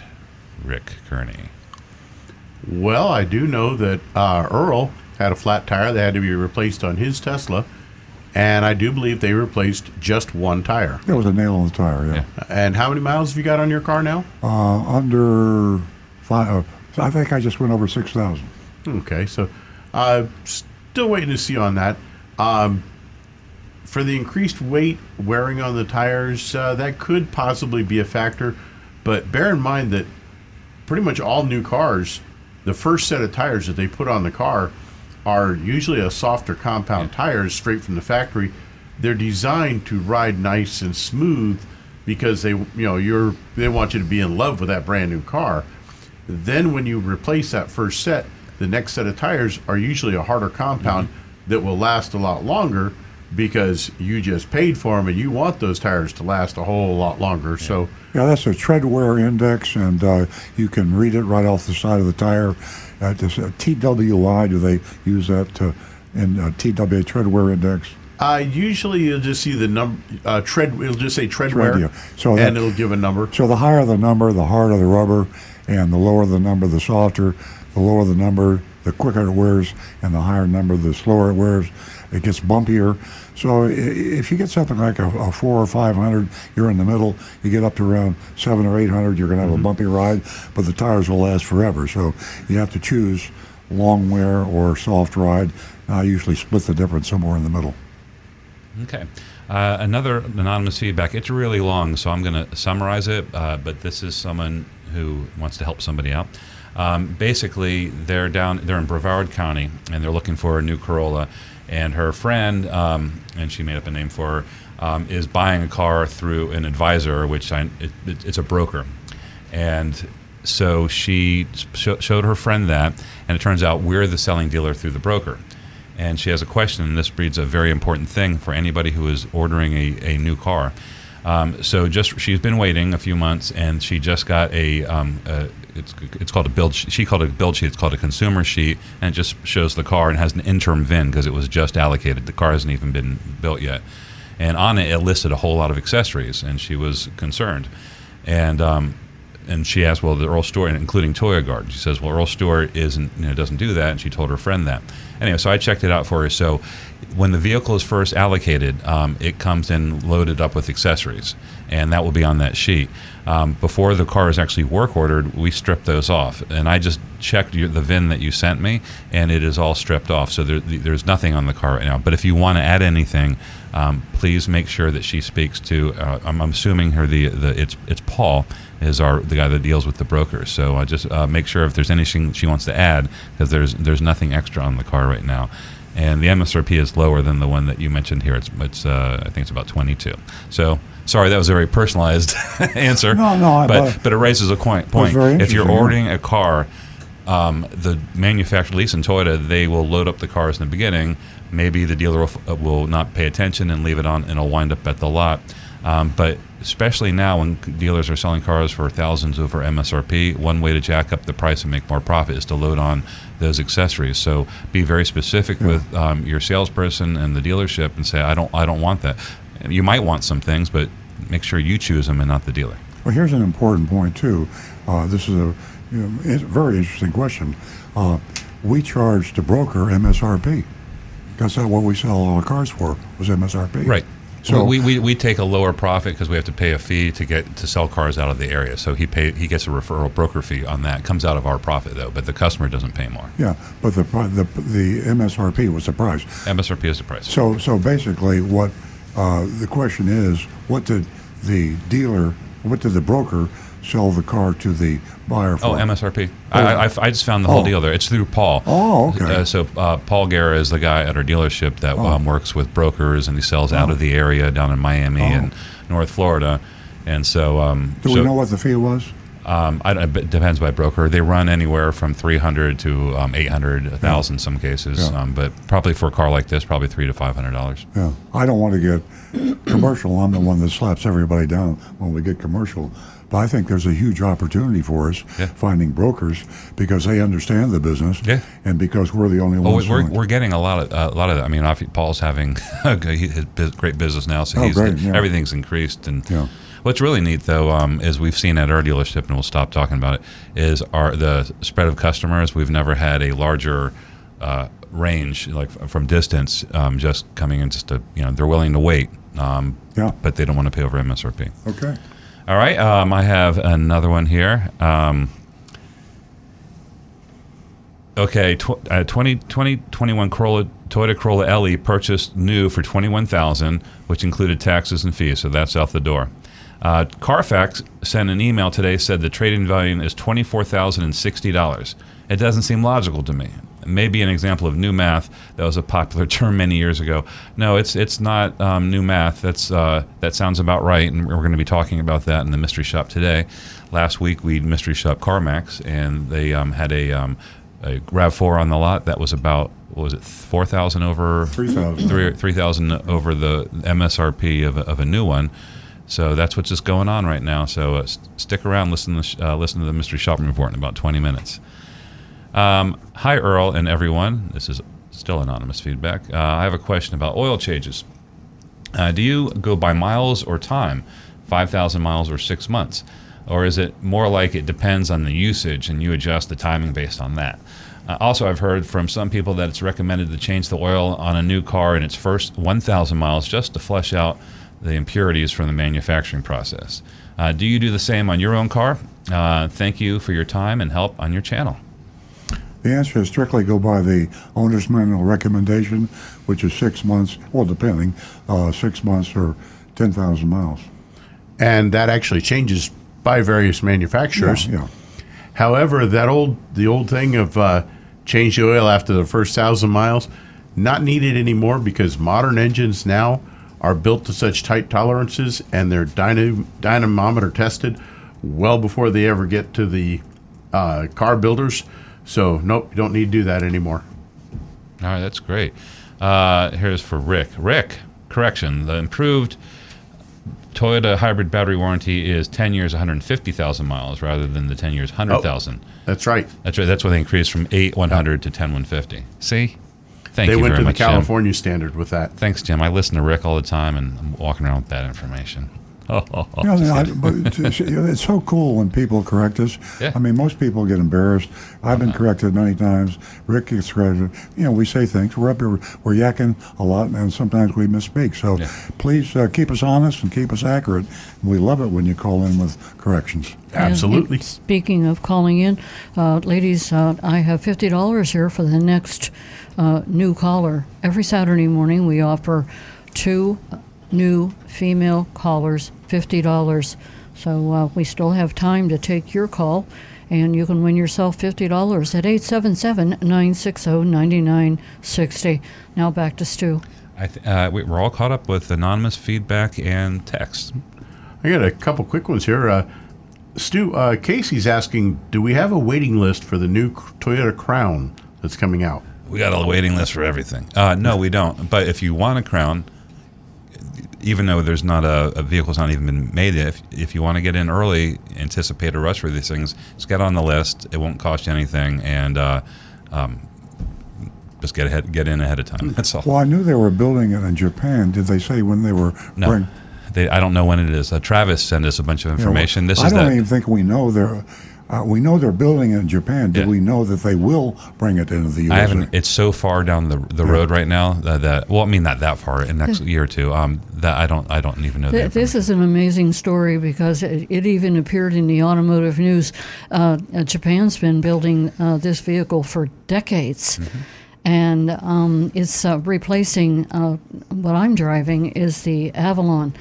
S6: Rick Kearney.
S4: Well, I do know that uh, Earl had a flat tire that had to be replaced on his Tesla, and I do believe they replaced just one tire.
S1: There was a nail in the tire. Yeah.
S4: And how many miles have you got on your car now?
S1: Uh, under five. Uh, I think I just went over six thousand.
S4: Okay, so uh, still waiting to see on that. Um, for the increased weight wearing on the tires, uh, that could possibly be a factor. But bear in mind that pretty much all new cars, the first set of tires that they put on the car are usually a softer compound tires straight from the factory. They're designed to ride nice and smooth because they you know you're they want you to be in love with that brand new car. Then when you replace that first set, the next set of tires are usually a harder compound that will last a lot longer because you just paid for them and you want those tires to last a whole lot longer. So
S1: Yeah, that's a tread wear index, and uh, you can read it right off the side of the tire. Uh, this, uh, TWI, do they use that to, in uh, TWA tread wear index?
S4: uh, usually you'll just see the number uh, tread. It'll just say tread wear,
S1: yeah. So
S4: and
S1: that-
S4: it'll give a number.
S1: So the higher the number, the harder the rubber, and the lower the number, the softer. The lower the number, the quicker it wears, and the higher number, the slower it wears. It gets bumpier. So if you get something like a, a four or five hundred, you're in the middle. You get up to around seven or eight hundred, you're going to have a bumpy ride, but the tires will last forever. So you have to choose long wear or soft ride. I usually split the difference somewhere in the middle.
S6: Okay. Uh, another anonymous feedback. It's really long, so I'm going to summarize it. Uh, but this is someone who wants to help somebody out. Um, basically, they're down. They're in Brevard County, and they're looking for a new Corolla. And her friend, um, and she made up a name for her, um, is buying a car through an advisor, which I, it, it, it's a broker. And so she sh- showed her friend that, and it turns out we're the selling dealer through the broker. And she has a question, and this breeds a very important thing for anybody who is ordering a, a new car. Um, so just she's been waiting a few months, and she just got a, um, a it's it's called a build. She called it a build sheet. It's called a consumer sheet, and it just shows the car and has an interim VIN because it was just allocated. The car hasn't even been built yet, and on it it listed a whole lot of accessories, and she was concerned, and um, and she asked, well, the Earl Stewart, including Toya Garden." She says, well, Earl Stewart isn't, you know, doesn't do that, and she told her friend that. Anyway, so I checked it out for her. So when the vehicle is first allocated, um, it comes in loaded up with accessories, and that will be on that sheet. Um, before the car is actually work ordered, we strip those off, and I just checked your, the VIN that you sent me, and it is all stripped off. So there, there's nothing on the car right now. But if you want to add anything, um, please make sure that she speaks to. Uh, I'm, I'm assuming her the, the it's it's Paul is our the guy that deals with the brokers. So uh, just uh, make sure if there's anything she wants to add because there's there's nothing extra on the car right now. And the MSRP is lower than the one that you mentioned here. It's, it's uh, I think it's about 22. So sorry, that was a very personalized answer.
S1: No, no, I-
S6: but
S1: but-
S6: it raises a point. Point. If you're ordering a car, um, the manufacturer, lease in Toyota, they will load up the cars in the beginning. Maybe the dealer will, uh, will not pay attention and leave it on, and it'll wind up at the lot. Um, but especially now, when dealers are selling cars for thousands over MSRP, one way to jack up the price and make more profit is to load on those accessories. So be very specific with um, your salesperson and the dealership, and say, "I don't, I don't want that." You might want some things, but make sure you choose them and not the dealer.
S1: Well, here's an important point too. Uh, this is a you know, it's a very interesting question. Uh, we charge the broker MSRP. Because that's not what we sell all the cars for. Was MSRP.
S6: Right.
S1: So
S6: we, we, we take a lower profit because we have to pay a fee to get to sell cars out of the area. So he pay he gets a referral broker fee on that. Comes out of our profit though, but the customer doesn't pay more.
S1: yeah, but the the the MSRP was the price.
S6: MSRP is the price.
S1: So so basically, what uh, the question is, what did the dealer, what did the broker sell the car to the buyer for?
S6: Oh, MSRP. I, I, I- I just found the whole
S1: Oh.
S6: deal there. It's through Paul.
S1: Oh, okay.
S6: Uh, so uh, Paul Guerra is the guy at our dealership that
S1: Oh.
S6: um, works with brokers and he sells out
S1: Oh.
S6: of the area down in Miami
S1: Oh.
S6: and North Florida. And so, um,
S1: Do
S6: so
S1: we know what the fee was?
S6: Um, I, it depends by broker. They run anywhere from 300 to um, 800, 1,000 in some cases.
S1: Yeah.
S6: Um, but probably for a car like this, probably three to $500.
S1: Yeah, I don't want to get commercial. I'm the one that slaps everybody down when we get commercial. But I think there's a huge opportunity for us
S6: Yeah.
S1: finding brokers because they understand the business,
S6: Yeah.
S1: and because we're the only
S6: Oh,
S1: ones.
S6: we're, we're getting a lot of uh, a lot of. I mean, Paul's having a good- his bus- great business now, so
S1: Oh,
S6: he's
S1: great, yeah.
S6: everything's increased. And what's really neat, though, um, is we've seen at our dealership, and we'll stop talking about it. Is our the spread of customers? We've never had a larger uh, range, like from distance, um, just coming in. Just to you know, they're willing to wait, um,
S1: Yeah.
S6: but they don't want to pay over MSRP.
S1: Okay.
S6: All right, um, I have another one here. Um, okay, tw- uh, 20, 2021 Corolla, Toyota Corolla LE purchased new for 21000 which included taxes and fees, so that's out the door. Uh, Carfax sent an email today said the trading value is $24,060. It doesn't seem logical to me. May be an example of new math. That was a popular term many years ago. No, it's it's not um, new math. That's uh, that sounds about right, and we're going to be talking about that in the mystery shop today. Last week we mystery shop CarMax, and they um, had a, um, a Rav Four on the lot that was about what was it four thousand over
S1: 3,000.
S6: three three thousand over the MSRP of a, of a new one. So that's what's just going on right now. So uh, stick around, listen to, sh- uh, listen to the mystery shopping report in about 20 minutes. Um, hi, Earl and everyone. This is still anonymous feedback. Uh, I have a question about oil changes. Uh, do you go by miles or time, 5,000 miles or six months? Or is it more like it depends on the usage and you adjust the timing based on that? Uh, also, I've heard from some people that it's recommended to change the oil on a new car in its first 1,000 miles just to flush out the impurities from the manufacturing process. Uh, do you do the same on your own car? Uh, thank you for your time and help on your channel.
S1: The answer is strictly go by the owner's manual recommendation, which is six months, well, depending, uh, six months or 10,000 miles.
S4: and that actually changes by various manufacturers.
S1: Yeah, yeah.
S4: However, that old the old thing of uh, change the oil after the first thousand miles, not needed anymore because modern engines now are built to such tight tolerances and they're dyna- dynamometer tested well before they ever get to the uh, car builders. So nope, you don't need to do that anymore.
S6: All right, that's great. Uh, here's for Rick. Rick, correction. The improved Toyota hybrid battery warranty is 10 years, 150,000 miles, rather than the 10 years, 100,000.
S4: That's right.
S6: That's right. That's why they increased from 8 100 to 10 150. See? Thank
S4: they
S6: you
S4: went
S6: very
S4: to the
S6: much, Jim.
S4: California standard with that.
S6: Thanks, Jim. I listen to Rick all the time, and I'm walking around with that information.
S1: You know, I, but it's, it's so cool when people correct us.
S6: Yeah.
S1: I mean, most people get embarrassed. I've been corrected many times. Rick gets corrected. You know, we say things. We're up here, we're yakking a lot, and sometimes we misspeak. So
S6: Yeah.
S1: please uh, keep us honest and keep us accurate. We love it when you call in with corrections.
S4: Absolutely.
S2: And speaking of calling in, uh, ladies, uh, I have fifty dollars here for the next uh, new caller. Every Saturday morning, we offer two new female callers fifty dollars. So uh, we still have time to take your call, and you can win yourself fifty dollars at 877-960-9960. Now back to Stu.
S6: I th- uh, we- we're all caught up with anonymous feedback and text.
S4: I got a couple quick ones here. Uh, Stu, uh, Casey's asking, do we have a waiting list for the new Toyota Crown that's coming out?
S6: We got a waiting list for everything. Uh, no, we don't. But if you want a crown, even though there's not a, a vehicle's not even been made yet, if, if you want to get in early, anticipate a rush for these things, just get on the list. It won't cost you anything, and uh, um, just get ahead, get in ahead of time. That's all.
S1: Well, I knew they were building it in Japan. Did they say when they were
S6: No,
S1: bring-
S6: they, I don't know when it is. Uh, Travis sent us a bunch of
S1: you know,
S6: information. this
S1: I
S6: is
S1: don't
S6: that.
S1: even think we know they're. Uh, we know they're building it in Japan. Do
S6: Yeah.
S1: we know that they will bring it into the U.S.?
S6: I haven't. It's so far down the the road right now that, that well, I mean not that far. In next year or two, um, that I don't I don't even know.
S2: Th- This is an amazing story because it, it even appeared in the automotive news. Uh, uh, Japan's been building uh, this vehicle for decades. And um, it's uh, replacing uh, what I'm driving is the Avalon,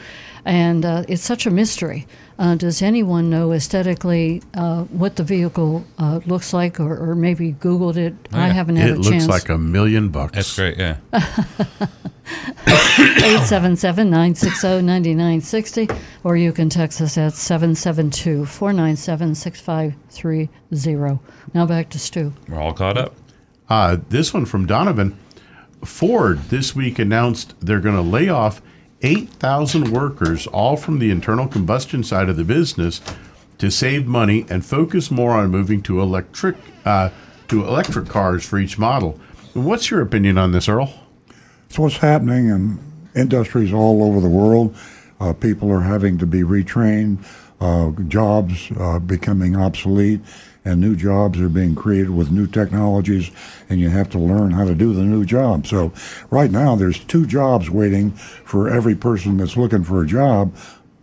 S2: and uh, it's such a mystery. Uh, does anyone know aesthetically uh, what the vehicle uh, looks like, or, or maybe Googled it? I
S6: yeah.
S2: haven't had
S4: It
S2: a
S4: looks
S2: chance.
S4: like a million bucks.
S6: That's great. Yeah.
S2: 877 960 9960, or you can text us at 772 497 6530. Now back to Stu.
S6: We're all caught up.
S4: Uh, this one from Donovan. Ford this week announced they're going to lay off 8,000 workers, all from the internal combustion side of the business, to save money and focus more on moving to electric uh, to electric cars for each model. What's your opinion on this, Earl?
S1: It's what's happening in industries all over the world. Uh, people are having to be retrained, uh, jobs uh, becoming obsolete, and new jobs are being created with new technologies, and you have to learn how to do the new job. So, right now, there's two jobs waiting for every person that's looking for a job.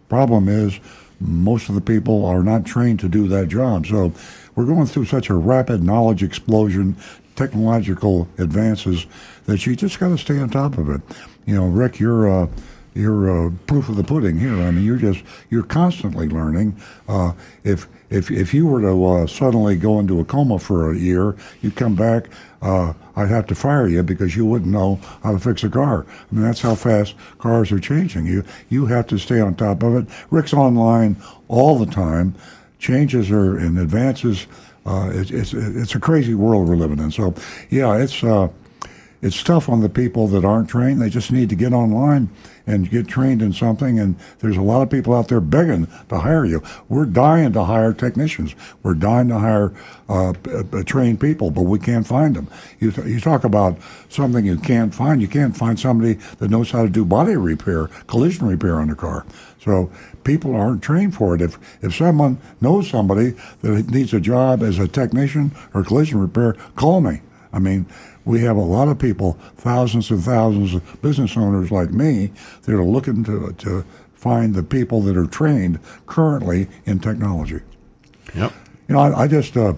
S1: Problem is, most of the people are not trained to do that job. So, we're going through such a rapid knowledge explosion, technological advances that you just got to stay on top of it. You know, Rick, you're uh, you're uh, proof of the pudding here. I mean, you're just you're constantly learning. Uh, if if if you were to uh, suddenly go into a coma for a year, you come back. Uh, I'd have to fire you because you wouldn't know how to fix a car. I mean, that's how fast cars are changing. You you have to stay on top of it. Rick's online all the time. Changes are and advances. Uh, it, it's it's a crazy world we're living in. So, yeah, it's uh, it's tough on the people that aren't trained. They just need to get online and get trained in something. And there's a lot of people out there begging to hire you. We're dying to hire technicians. We're dying to hire uh, uh, trained people, but we can't find them. You, you talk about something you can't find. You can't find somebody that knows how to do body repair, collision repair on a car. So people aren't trained for it. If if someone knows somebody that needs a job as a technician or collision repair, call me. I mean, we have a lot of people, thousands and thousands of business owners like me, that are looking to, to find the people that are trained currently in technology.
S4: Yep.
S1: You know, I, I just uh,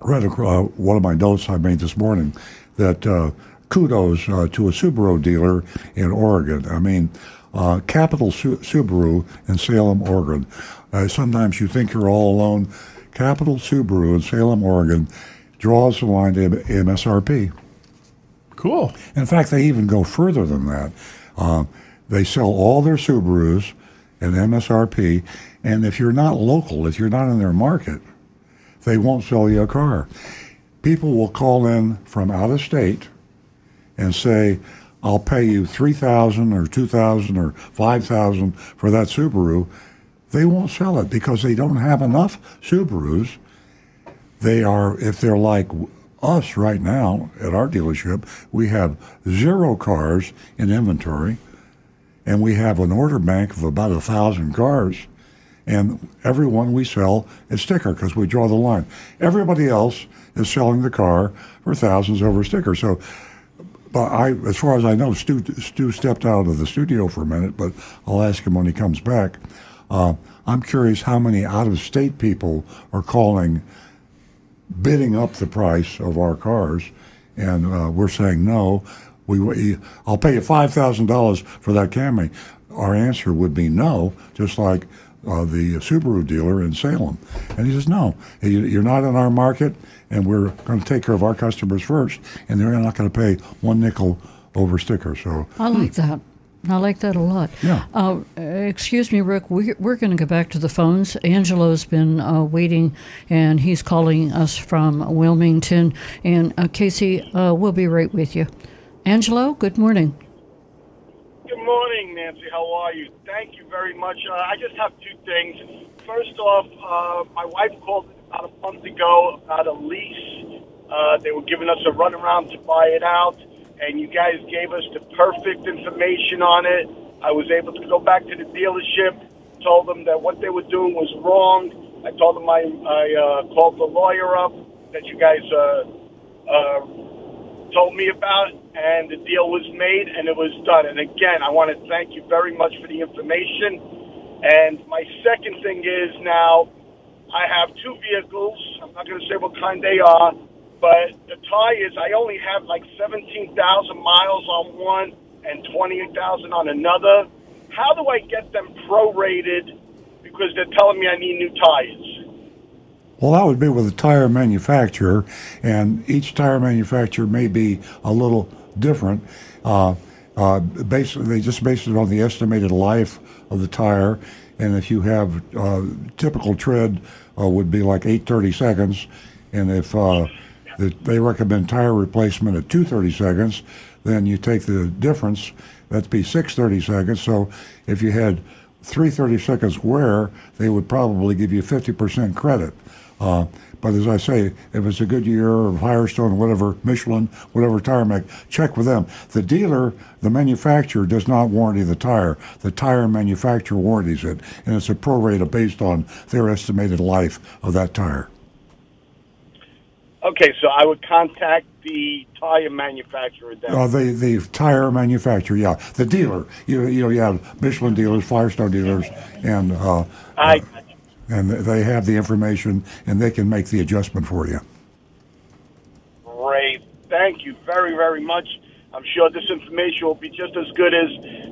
S1: read a, uh, one of my notes I made this morning that uh, kudos uh, to a Subaru dealer in Oregon. I mean, uh, Capital Su- Subaru in Salem, Oregon. Uh, sometimes you think you're all alone. Capital Subaru in Salem, Oregon draws the line to MSRP.
S4: Cool.
S1: In fact, they even go further than that. Uh, they sell all their Subarus at MSRP, and if you're not local, if you're not in their market, they won't sell you a car. People will call in from out of state and say, I'll pay you 3000 or 2000 or 5000 for that Subaru. They won't sell it because they don't have enough Subarus they are, if they're like us right now at our dealership, we have zero cars in inventory, and we have an order bank of about a thousand cars, and every one we sell is sticker because we draw the line. Everybody else is selling the car for thousands over sticker. So, but I, as far as I know, Stu, Stu stepped out of the studio for a minute, but I'll ask him when he comes back. Uh, I'm curious how many out-of-state people are calling bidding up the price of our cars, and uh, we're saying no. We, I'll pay you five thousand dollars for that Camry. Our answer would be no, just like uh, the Subaru dealer in Salem. And he says, no, you're not in our market, and we're going to take care of our customers first, and they're not going to pay one nickel over sticker. So
S2: I like that. I like that a lot.
S1: Yeah.
S2: Uh, excuse me, Rick. We, we're going to go back to the phones. Angelo's been uh, waiting, and he's calling us from Wilmington. And uh, Casey, uh, we'll be right with you. Angelo, good morning.
S5: Good morning, Nancy. How are you? Thank you very much. Uh, I just have two things. First off, uh, my wife called about a month ago about a lease. they were giving us a runaround to buy it out and you guys gave us the perfect information on it. I was able to go back to the dealership, told them that what they were doing was wrong. I told them I, I uh, called the lawyer up that you guys uh, uh, told me about, and the deal was made and it was done. And again, I want to thank you very much for the information. And my second thing is now I have two vehicles. I'm not going to say what kind they are but the tie is I only have like 17,000 miles on one and 28,000 on another. How do I get them prorated because they're telling me I need new tires?
S1: Well, that would be with a tire manufacturer, and each tire manufacturer may be a little different. Uh, uh, basically, they just base it on the estimated life of the tire, and if you have uh, typical tread uh, would be like 830 seconds, and if uh, that they recommend tire replacement at 230 seconds, then you take the difference, that'd be 630 seconds. So if you had 330 seconds wear, they would probably give you 50% credit. Uh, but as I say, if it's a Goodyear or Firestone, whatever, Michelin, whatever tire make, check with them. The dealer, the manufacturer, does not warranty the tire. The tire manufacturer warranties it, and it's a prorata based on their estimated life of that tire.
S5: Okay, so I would contact the tire manufacturer then.
S1: Uh, the the tire manufacturer, yeah, the dealer. You you know you have Michelin dealers, Firestone dealers, and uh,
S5: I, uh,
S1: and they have the information and they can make the adjustment for you.
S5: Great, thank you very very much. I'm sure this information will be just as good as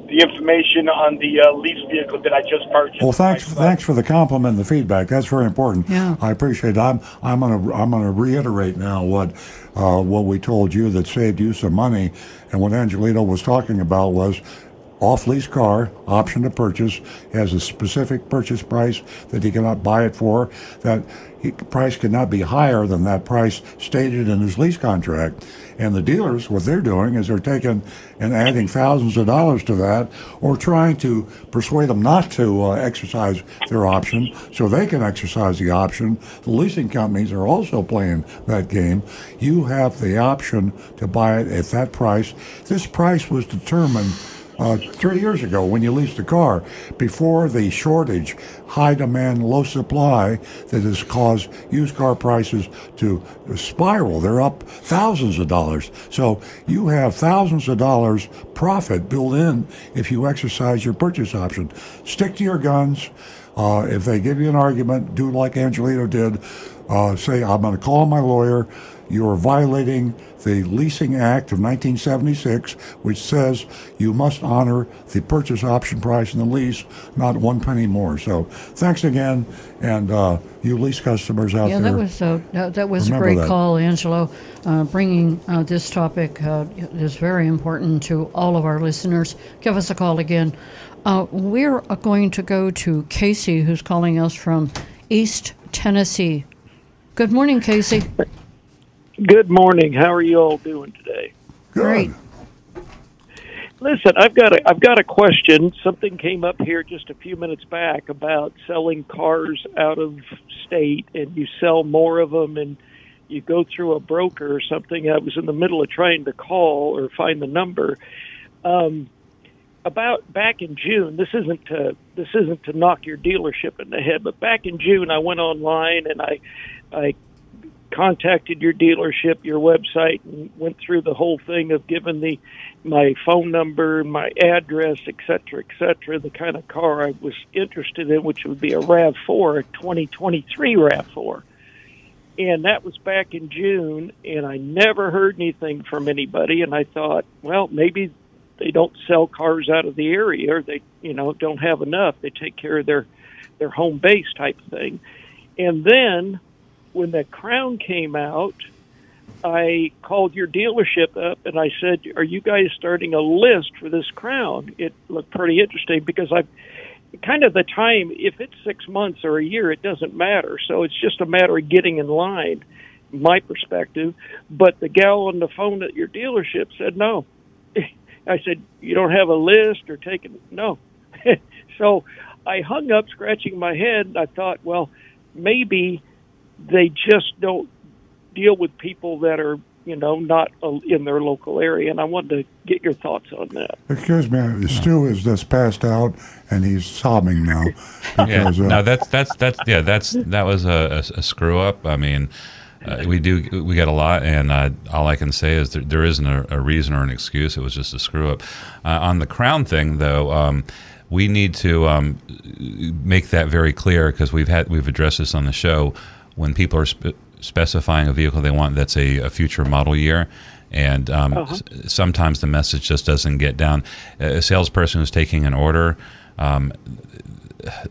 S5: the information on the uh, lease vehicle that I just purchased.
S1: Well, thanks, thanks for the compliment and the feedback. That's very important.
S2: Yeah.
S1: I appreciate it. I'm, I'm gonna, I'm gonna reiterate now what, uh, what we told you that saved you some money, and what Angelito was talking about was off-lease car, option to purchase, has a specific purchase price that he cannot buy it for. That he, price cannot be higher than that price stated in his lease contract. And the dealers, what they're doing is they're taking and adding thousands of dollars to that, or trying to persuade them not to uh, exercise their option, so they can exercise the option. The leasing companies are also playing that game. You have the option to buy it at that price. This price was determined uh, three years ago when you leased a car, before the shortage, high demand, low supply that has caused used car prices to spiral. They're up thousands of dollars. So you have thousands of dollars profit built in if you exercise your purchase option. Stick to your guns. Uh, if they give you an argument, do like Angelito did. Uh, say, I'm going to call my lawyer. You are violating the Leasing Act of 1976, which says you must honor the purchase option price in the lease, not one penny more. So, thanks again, and uh, you lease customers out
S2: yeah,
S1: there.
S2: that was uh, that, that was
S1: Remember
S2: a great
S1: that.
S2: call, Angelo. Uh, bringing uh, this topic uh, is very important to all of our listeners. Give us a call again. Uh, we're going to go to Casey, who's calling us from East Tennessee. Good morning, Casey.
S12: Good morning. How are you all doing today?
S2: Great.
S12: Listen, I've got a I've got a question. Something came up here just a few minutes back about selling cars out of state, and you sell more of them, and you go through a broker or something. I was in the middle of trying to call or find the number. Um, about back in June, this isn't to this isn't to knock your dealership in the head, but back in June, I went online and I I contacted your dealership, your website, and went through the whole thing of giving the my phone number, my address, et cetera, et cetera, the kind of car I was interested in, which would be a Rav Four, a 2023 Rav Four. And that was back in June, and I never heard anything from anybody. And I thought, well, maybe they don't sell cars out of the area, or they, you know, don't have enough. They take care of their their home base type thing. And then when the Crown came out, I called your dealership up and I said, "Are you guys starting a list for this Crown?" It looked pretty interesting because I kind of the time if it's 6 months or a year it doesn't matter. So it's just a matter of getting in line my perspective, but the gal on the phone at your dealership said no. I said, "You don't have a list or taken no." so I hung up scratching my head I thought, well, maybe they just don't deal with people that are you know not uh, in their local area and i wanted to get your thoughts on that
S1: Excuse me, Stu is just passed out and he's sobbing now.
S6: Yeah,
S1: Because, uh,
S6: no, that's that's that's yeah, that's that was a, a, a screw up. I mean, uh, we do we get a lot, and uh, all I can say is there, there isn't a, a reason or an excuse. It was just a screw up. Uh, on the crown thing, though. Um, we need to um, make that very clear because we've had we've addressed this on the show. When people are spe- specifying a vehicle they want that's a, a future model year, and um,
S12: Uh-huh.
S6: s- sometimes the message just doesn't get down. A salesperson who's taking an order. Um,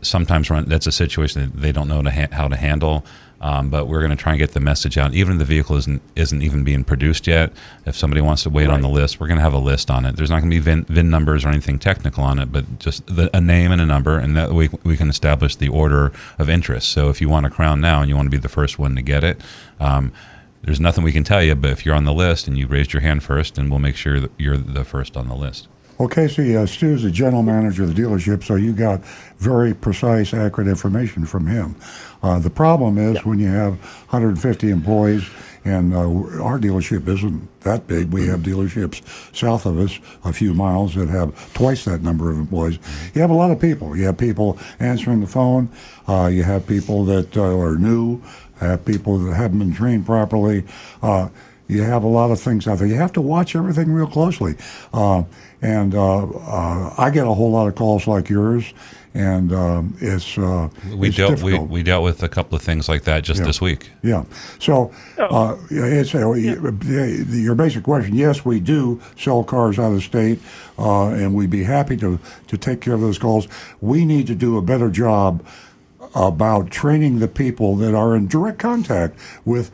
S6: sometimes run, that's a situation that they don't know to ha- how to handle. Um, but we're going to try and get the message out. Even if the vehicle isn't isn't even being produced yet, if somebody wants to wait on the list, we're going to have a list on it. There's not going to be VIN, VIN numbers or anything technical on it, but just the, a name and a number, and that way we can establish the order of interest. So if you want a crown now and you want to be the first one to get it, um, there's nothing we can tell you. But if you're on the list and you raised your hand first, then we'll make sure that you're the first on the list.
S1: Well, Casey, uh, Stu's the general manager of the dealership, so you got very precise, accurate information from him. Uh, the problem is when you have 150 employees, and uh, our dealership isn't that big. We have dealerships south of us, a few miles, that have twice that number of employees. You have a lot of people. You have people answering the phone. Uh, you have people that uh, are new. Have people that haven't been trained properly. Uh, you have a lot of things out there. You have to watch everything real closely. Uh, and uh, uh, I get a whole lot of calls like yours, and um, it's uh,
S6: We
S1: it's
S6: dealt we, we dealt with a couple of things like that just
S1: Yeah.
S6: this week.
S1: Yeah. So, uh, it's uh, the, the, your basic question. Yes, we do sell cars out of state, uh, and we'd be happy to to take care of those calls. We need to do a better job about training the people that are in direct contact with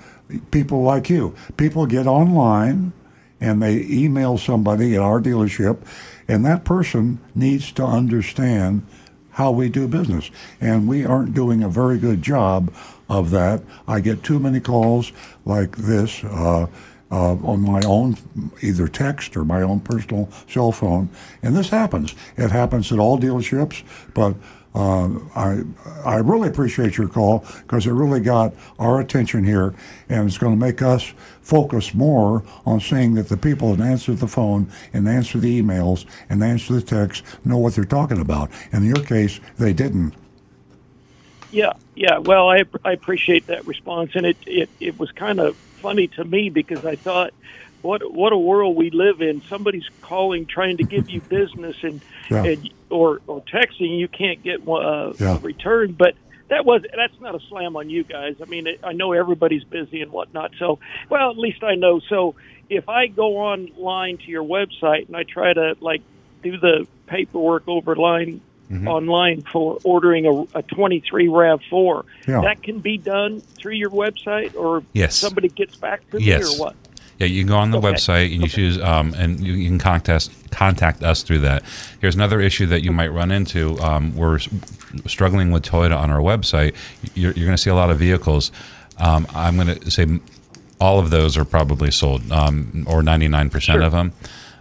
S1: people like you. People get online and they email somebody at our dealership, and that person needs to understand how we do business. And we aren't doing a very good job of that. I get too many calls like this uh, uh, on my own, either text or my own personal cell phone. And this happens. It happens at all dealerships, but uh, I I really appreciate your call because it really got our attention here, and it's going to make us focus more on seeing that the people that answer the phone and answer the emails and answer the texts know what they're talking about. In your case, they didn't.
S12: Yeah, yeah. Well, I I appreciate that response, and it it, it was kind of funny to me because I thought, what what a world we live in. Somebody's calling trying to give you business, and
S1: Yeah.
S12: and or or texting you can't get uh,
S1: Yeah.
S12: a return, but. That was that's not a slam on you guys. I mean, I know everybody's busy and whatnot. So, well, at least I know. So, if I go online to your website and I try to like do the paperwork over line
S1: Mm-hmm.
S12: online for ordering a, a 23 Rav 4.
S6: Yeah.
S12: That can be done through your website, or
S6: Yes.
S12: somebody gets back to me,
S6: Yes.
S12: or what?
S6: Yeah, you can go on the
S12: Okay.
S6: website and you choose, um, and you, you can contact us, contact us through that. Here's another issue that you might run into. Um, we're struggling with Toyota on our website. You're, you're going to see a lot of vehicles. Um, I'm going to say all of those are probably sold, um, or 99%
S12: Sure.
S6: of them.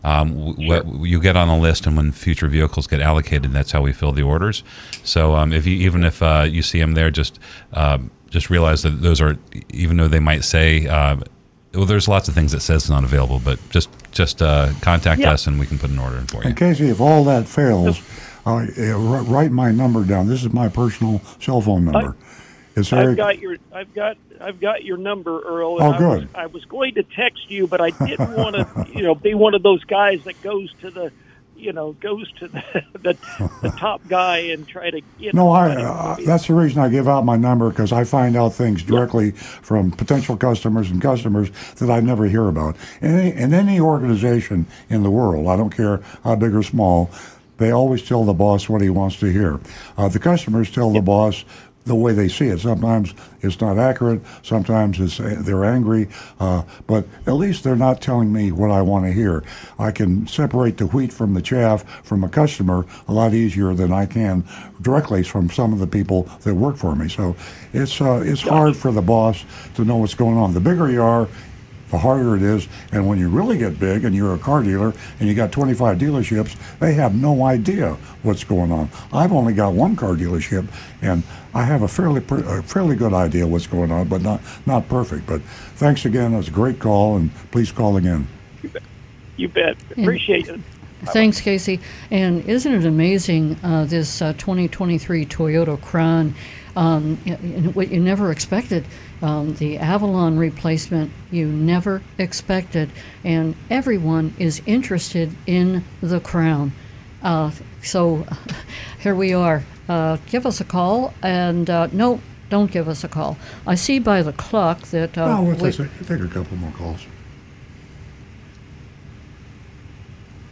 S6: Um, what you get on a list, and when future vehicles get allocated, that's how we fill the orders. So um, if you even if uh, you see them there, just um, just realize that those are even though they might say uh, well, there's lots of things that says it's not available, but just just uh, contact
S1: Yeah.
S6: us and we can put an order in for you.
S1: In case if all that fails, uh, uh, write my number down. This is my personal cell phone number. It's
S12: I've got your I've got I've got your number, Earl.
S1: Oh,
S12: I
S1: good.
S12: Was, I was going to text you, but I didn't want to, you know, be one of those guys that goes to the, you know, goes to the the, the top guy and try to get.
S1: No, I. Uh, that's the reason I give out my number because I find out things directly from potential customers and customers that I never hear about. In any, in any organization in the world, I don't care how big or small, they always tell the boss what he wants to hear. Uh, the customers tell the boss the way they see it. Sometimes it's not accurate. Sometimes it's they're angry, uh, but at least they're not telling me what I want to hear. I can separate the wheat from the chaff from a customer a lot easier than I can directly from some of the people that work for me. So it's uh, it's hard for the boss to know what's going on. The bigger you are, the harder it is. And when you really get big and you're a car dealer and you got 25 dealerships, they have no idea what's going on. I've only got one car dealership, and I have a fairly per, a fairly good idea what's going on, but not not perfect. But thanks again. It was a great call, and please call again.
S12: You bet. You bet. Appreciate it.
S2: Thanks, Casey. And isn't it amazing uh, this uh, 2023 Toyota Crown? Um, y- y- what you never expected, um, the Avalon replacement, you never expected, and everyone is interested in the Crown. Uh, so here we are. Uh, give us a call, and uh, no, don't give us a call. I see by the clock that uh,
S1: well, we'll
S2: we-
S1: take, take a couple more calls.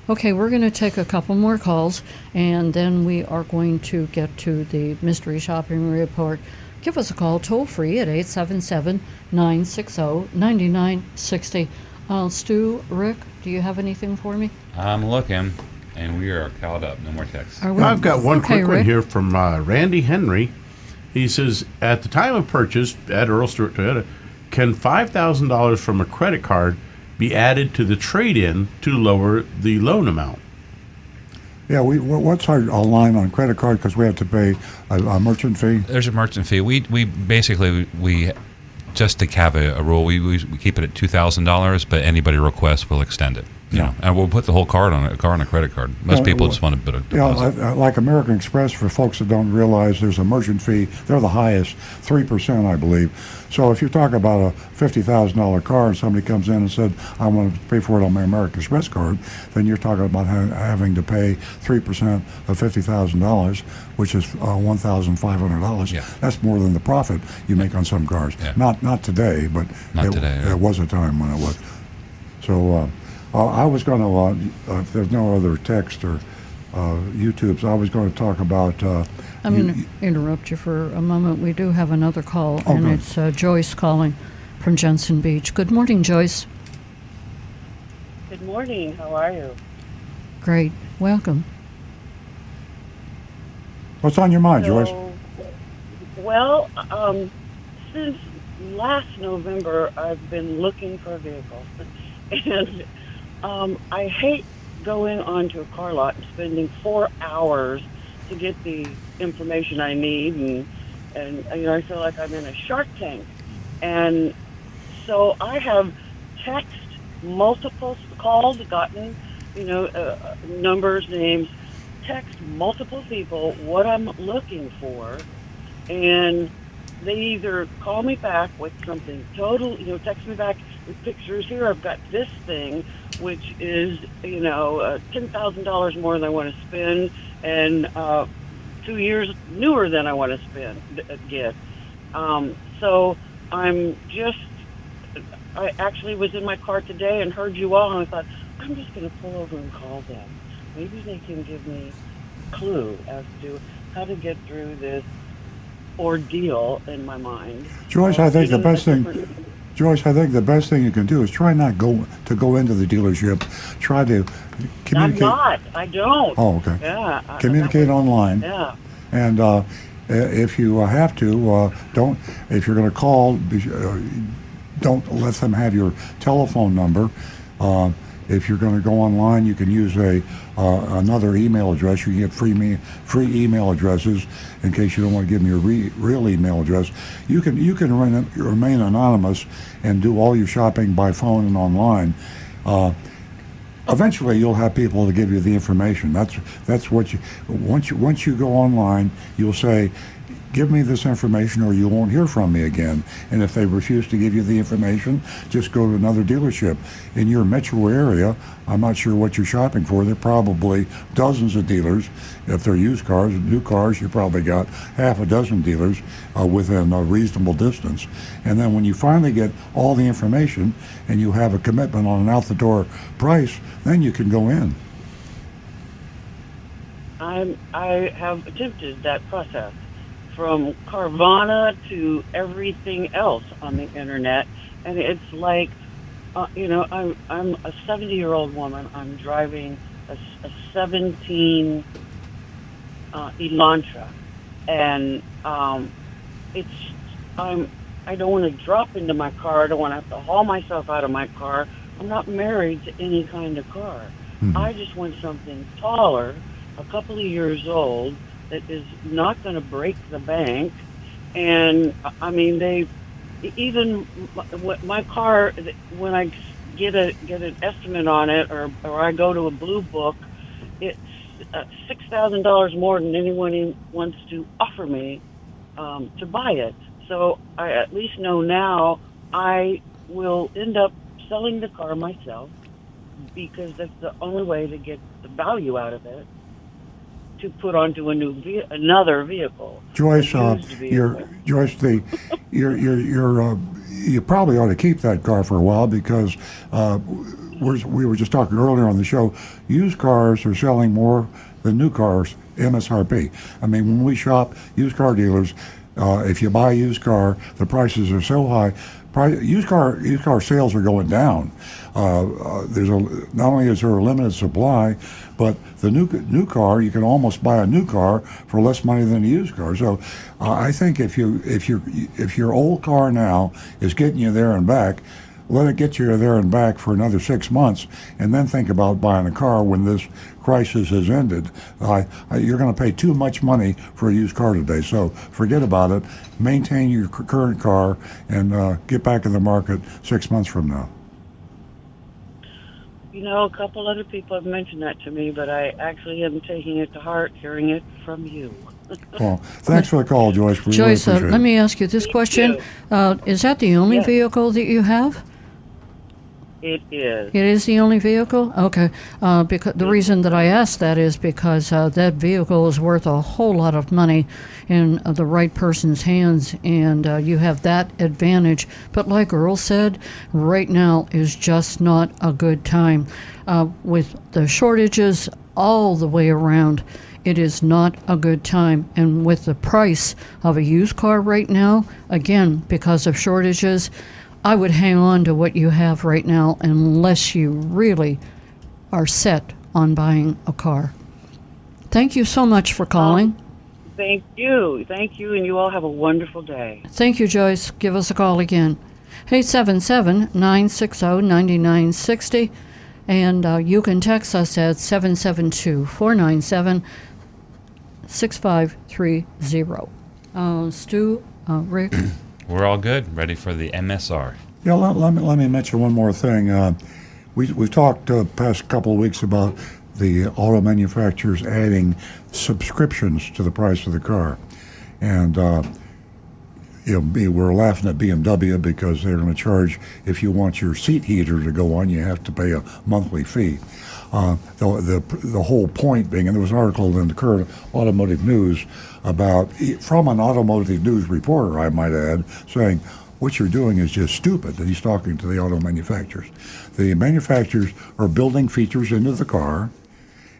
S2: Okay, we're going to take a couple more calls and then we are going to get to the mystery shopping report. Give us a call toll free at 877 960 9960. Uh, Stu, Rick, do you have anything for me?
S6: I'm looking, and we are caught up. No more texts.
S4: I've got one
S2: Okay,
S4: quick one here from uh, Randy Henry. He says, at the time of purchase at Earl Stewart Toyota, can five thousand dollars from a credit card be added to the trade-in to lower the loan amount?
S1: Yeah, we wha- what's our, line on credit card because we have to pay a, a merchant fee.
S6: There's a merchant fee. We we basically we just to have a, a rule. We, we keep it at two thousand dollars, but anybody requests, we'll extend it. You know, and we'll put the whole card on a car on a credit card. Most
S1: Yeah,
S6: people
S1: well,
S6: just want a bit of
S1: You
S6: deposit.
S1: uh, like American Express, for folks that don't realize, there's a merchant fee. They're the highest, three percent, I believe. So if you're talking about a fifty thousand dollar car, and somebody comes in and said, "I want to pay for it on my American Express card," then you're talking about ha- having to pay three percent of fifty thousand dollars, which is uh, one thousand five hundred dollars.
S6: Yeah.
S1: That's more than the profit you make on some cars.
S6: Yeah.
S1: Not not today, but
S6: Not
S1: it,
S6: today, yeah.
S1: there was a time when it was. So uh, uh, I was going to, uh, uh, if there's no other text or uh, YouTubes, I was going to talk about. Uh,
S2: I'm going to interrupt you for a moment. We do have another call,
S1: Oh,
S2: and it's uh, Joyce calling from Jensen Beach. Good morning, Joyce.
S13: Good morning. How are you?
S2: Great. Welcome.
S1: What's on your mind, Joyce?
S13: Well, um, since last November, I've been looking for a vehicle, and um, I hate going onto a car lot and spending four hours to get the information I need, and and you know I feel like I'm in a Shark Tank, and so I have text multiple called, gotten you know uh, numbers, names, text multiple people what I'm looking for, and they either call me back with something total, you know, text me back with pictures. Here, I've got this thing, which is, you know, uh, ten thousand dollars more than I want to spend, and uh, two years newer than I want to spend uh, get. Um, so I'm just. I actually was in my car today and heard you all, and I thought I'm just going to pull over and call them. Maybe they can give me a clue as to how to get through this ordeal in my mind.
S1: Joyce,
S13: Uh,
S1: I think the best thing. Joyce, I think the best thing you can do is try not go to go into the dealership. Try to communicate.
S13: I'm not. I don't.
S1: Oh, okay.
S13: Yeah. I-
S1: Communicate online.
S13: Yeah.
S1: And uh, if you uh, have to, uh, don't. If you're going to call, uh, don't let them have your telephone number. Uh, if you're going to go online, you can use a uh, another email address. You can get free me free email addresses in case you don't want to give me your re- real email address. You can you can remain, remain anonymous and do all your shopping by phone and online. Uh, eventually you'll have people to give you the information that's that's what you once you once you go online you'll say give me this information or you won't hear from me again. And if they refuse to give you the information just go to another dealership. In your metro area i'm not sure what you're shopping for. There are probably dozens of dealers. If they're used cars new cars you probably got half a dozen dealers uh, within a reasonable distance. And then when you finally get all the information and you have a commitment on an out the door price then you can go in.
S13: I'm. I have attempted that process from Carvana to everything else on the internet, and it's like, uh, you know, I'm I'm a 70 year old woman. I'm driving a, a 17 uh, Elantra, and um, it's I'm. I don't want to drop into my car. I don't want to have to haul myself out of my car. I'm not married to any kind of car. I just want something taller, a couple of years old, that is not going to break the bank. And I mean, they even my- car when I get a get an estimate on it, or or I go to a blue book, it's uh, six thousand dollars more than anyone wants to offer me um, to buy it. So I at least know now I will end up selling the car myself because that's the only way to get the value out of it to put onto a new ve- another vehicle.
S1: Joyce, uh, you're Joyce. The you're you're you're uh, you probably ought to keep that car for a while because uh, we're, we were just talking earlier on the show. Used cars are selling more than new cars MSRP. I mean, when we shop used car dealers, uh, if you buy a used car, the prices are so high. Pri used car used car sales are going down. Uh, uh, there's a not only is there a limited supply, but the new new car you can almost buy a new car for less money than a used car. So uh, I think if you if you if your old car now is getting you there and back, let it get you there and back for another six months, and then think about buying a car when this crisis has ended. I, you're going to pay too much money for a used car today, so forget about it. Maintain your current car and uh, get back in the market six months from now.
S13: You know, a couple other people have mentioned that to me, but I actually am taking it to heart, hearing it from you.
S1: Well, thanks for the call, Joyce. We
S2: Joyce, uh,
S1: really appreciate
S2: let me ask you this question. Uh, is that the only
S13: Yes.
S2: vehicle that you have?
S13: It is.
S2: It is the only vehicle? Okay. Uh, because the reason that I asked that is because uh, that vehicle is worth a whole lot of money in uh, the right person's hands, and uh, you have that advantage. But like Earl said, right now is just not a good time. Uh, with the shortages all the way around, it is not a good time. And with the price of a used car right now, again, because of shortages, I would hang on to what you have right now unless you really are set on buying a car. Thank you so much for calling.
S13: Thank you. Thank you, and you all have a wonderful day.
S2: Thank you, Joyce. Give us a call again. 877 960 9960. And uh, you can text us at 772 497 6530. Uh, Stu, uh, Rick,
S6: We're all good. Ready for the MSR.
S1: Yeah, let, let, me, let me mention one more thing. Uh, we, we've talked uh, past couple of weeks about the auto manufacturers adding subscriptions to the price of the car. And, uh, you know, we we're laughing at BMW because they're going to charge, if you want your seat heater to go on, you have to pay a monthly fee. The, the, the whole point being, and there was an article in the current automotive news about, from an automotive news reporter, I might add, saying, what you're doing is just stupid. And he's talking to the auto manufacturers. The manufacturers are building features into the car,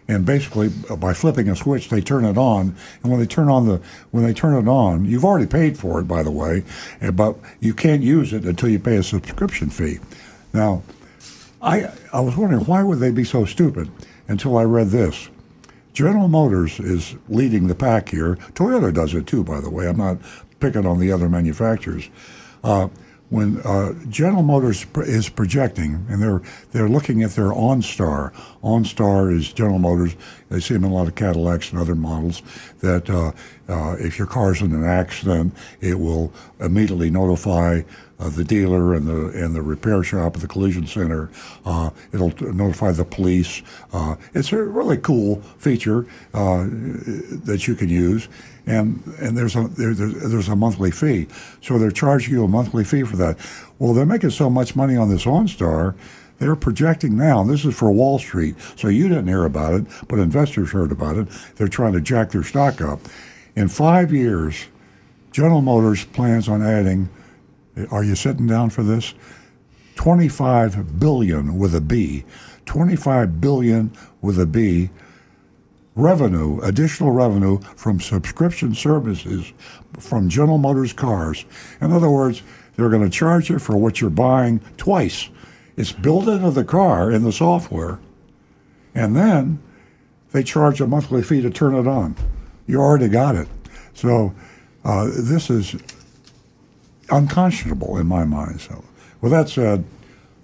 S1: and basically uh, by flipping a switch, they turn it on. And when they turn on the when they turn it on, you've already paid for it, by the way, eh, but you can't use it until you pay a subscription fee. Now, I I was wondering why would they be so stupid until I read this. General Motors is leading the pack here. Toyota does it too, by the way. I'm not picking on the other manufacturers. Uh, when uh, General Motors is projecting, and they're they're looking at their OnStar. OnStar is General Motors. They see them in a lot of Cadillacs and other models. That uh, uh, if your car's in an accident, it will immediately notify uh, the dealer and the and the repair shop at the collision center. Uh, it'll t- notify the police. Uh, it's a really cool feature uh, that you can use, and and there's a there, there's, there's a monthly fee. So they're charging you a monthly fee for that. Well, they're making so much money on this OnStar. They're projecting now, and this is for Wall Street, so you didn't hear about it, but investors heard about it. They're trying to jack their stock up. In five years, General Motors plans on adding are you sitting down for this? 25 billion with a B. 25 billion with a B revenue, additional revenue from subscription services from General Motors cars. In other words, they're going to charge you for what you're buying twice. It's built into the car in the software, and then they charge a monthly fee to turn it on. You already got it. So uh, this is unconscionable in my mind. So, with that said,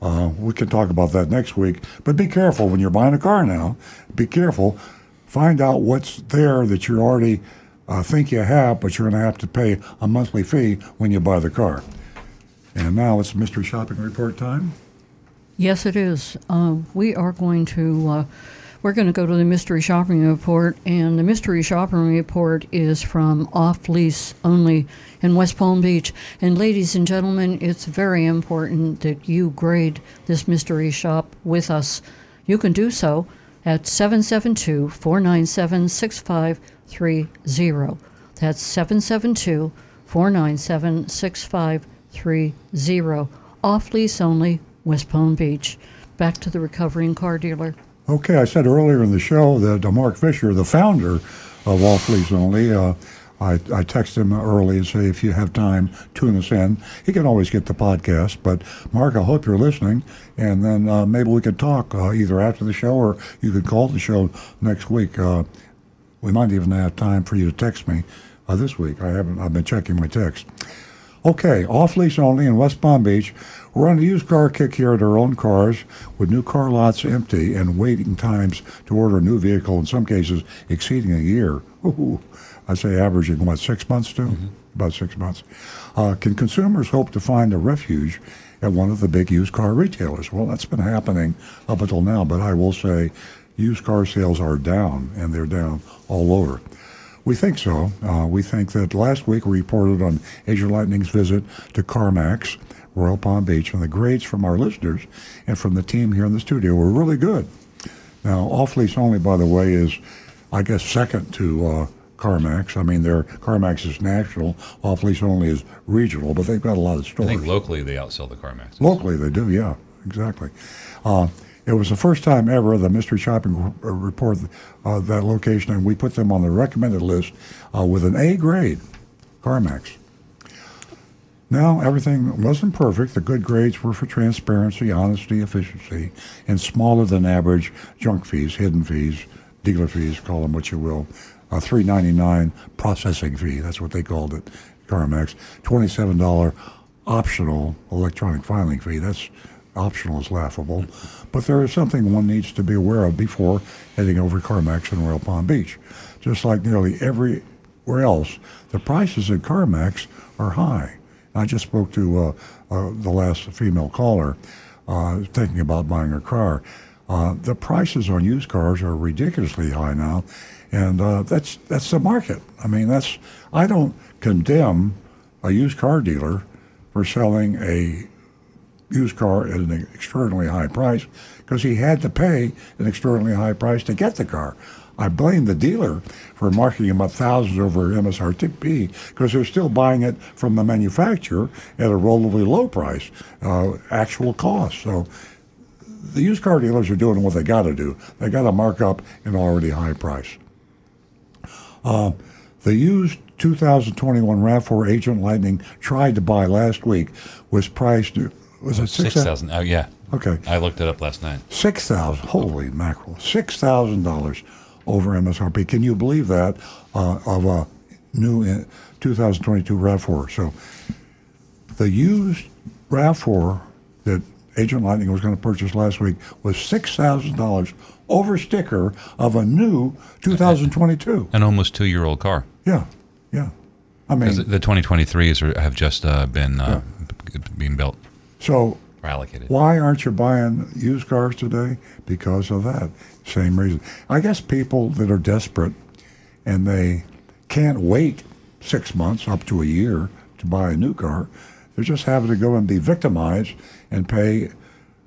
S1: uh, we can talk about that next week. But be careful when you're buying a car now. Be careful. Find out what's there that you already uh, think you have, but you're going to have to pay a monthly fee when you buy the car. And now it's mystery shopping report time.
S2: Yes, it is. Uh, we are going to uh, we're going to go to the mystery shopping report, and the mystery shopping report is from Off Lease Only in West Palm Beach. And ladies and gentlemen, it's very important that you grade this mystery shop with us. You can do so at 772 497 6530. That's 772 497 6530. Off lease only, West Palm Beach. Back to the recovering car dealer.
S1: Okay, I said earlier in the show that uh, Mark Fisher, the founder of Off Lease Only, uh, I, I text him early and say, if you have time, tune us in. He can always get the podcast. But, Mark, I hope you're listening. And then uh, maybe we could talk uh, either after the show or you could call the show next week. Uh, we might even have time for you to text me uh, this week. I haven't, I've been checking my text. Okay, off lease only in West Palm Beach. We're on a used car kick here at Earl on Cars with new car lots empty and waiting times to order a new vehicle, in some cases exceeding a year. Ooh, I say averaging, what, six months too? about six months. Uh, can consumers hope to find a refuge at one of the big used car retailers? Well, that's been happening up until now, but I will say used car sales are down, and they're down all over. We think so. Uh, we think that last week we reported on Agent Lightning's visit to CarMax, Royal Palm Beach, and the grades from our listeners and from the team here in the studio were really good. Now, off lease only, by the way, is, I guess, second to uh, CarMax. I mean, their CarMax is national, off lease only is regional, but they've got a lot of stories.
S6: I
S1: stores.
S6: think locally they outsell the CarMax.
S1: Locally, they do, yeah, exactly. Uh, it was the first time ever the Mystery Shopping uh, report uh, that location, and we put them on the recommended list uh, with an A grade, CarMax. Now, everything wasn't perfect. The good grades were for transparency, honesty, efficiency, and smaller than average junk fees, hidden fees, dealer fees, call them what you will. A three ninety nine processing fee, that's what they called it, CarMax. $27 optional electronic filing fee. That's optional is laughable. But there is something one needs to be aware of before heading over to CarMax in Royal Palm Beach. Just like nearly everywhere else, the prices at CarMax are high. I just spoke to uh, uh, the last female caller uh, thinking about buying a car. Uh, the prices on used cars are ridiculously high now, and uh, that's that's the market. I mean, that's I don't condemn a used car dealer for selling a used car at an extraordinarily high price because he had to pay an extraordinarily high price to get the car. I blame the dealer for marking him up thousands over MSRP because they're still buying it from the manufacturer at a relatively low price, uh, actual cost. So the used car dealers are doing what they got to do. They got to mark up an already high price. Uh, the used 2021 RAV4 Agent Lightning tried to buy last week was priced. Was it six
S6: Six thousand. Oh yeah.
S1: Okay.
S6: I looked it up last night.
S1: Six thousand. Holy mackerel! Six thousand dollars over MSRP. Can you believe that? Uh, of a new uh, 2022 Rav4. So the used Rav4 that Agent Lightning was going to purchase last week was six thousand dollars over sticker of a new 2022.
S6: An almost two-year-old car.
S1: Yeah, yeah. I mean,
S6: the 2023s are, have just uh, been uh, b- being built
S1: so
S6: allocated.
S1: Why aren't you buying used cars today? Because of that same reason. I guess people that are desperate and they can't wait six months up to a year to buy a new car, they're just having to go and be victimized and pay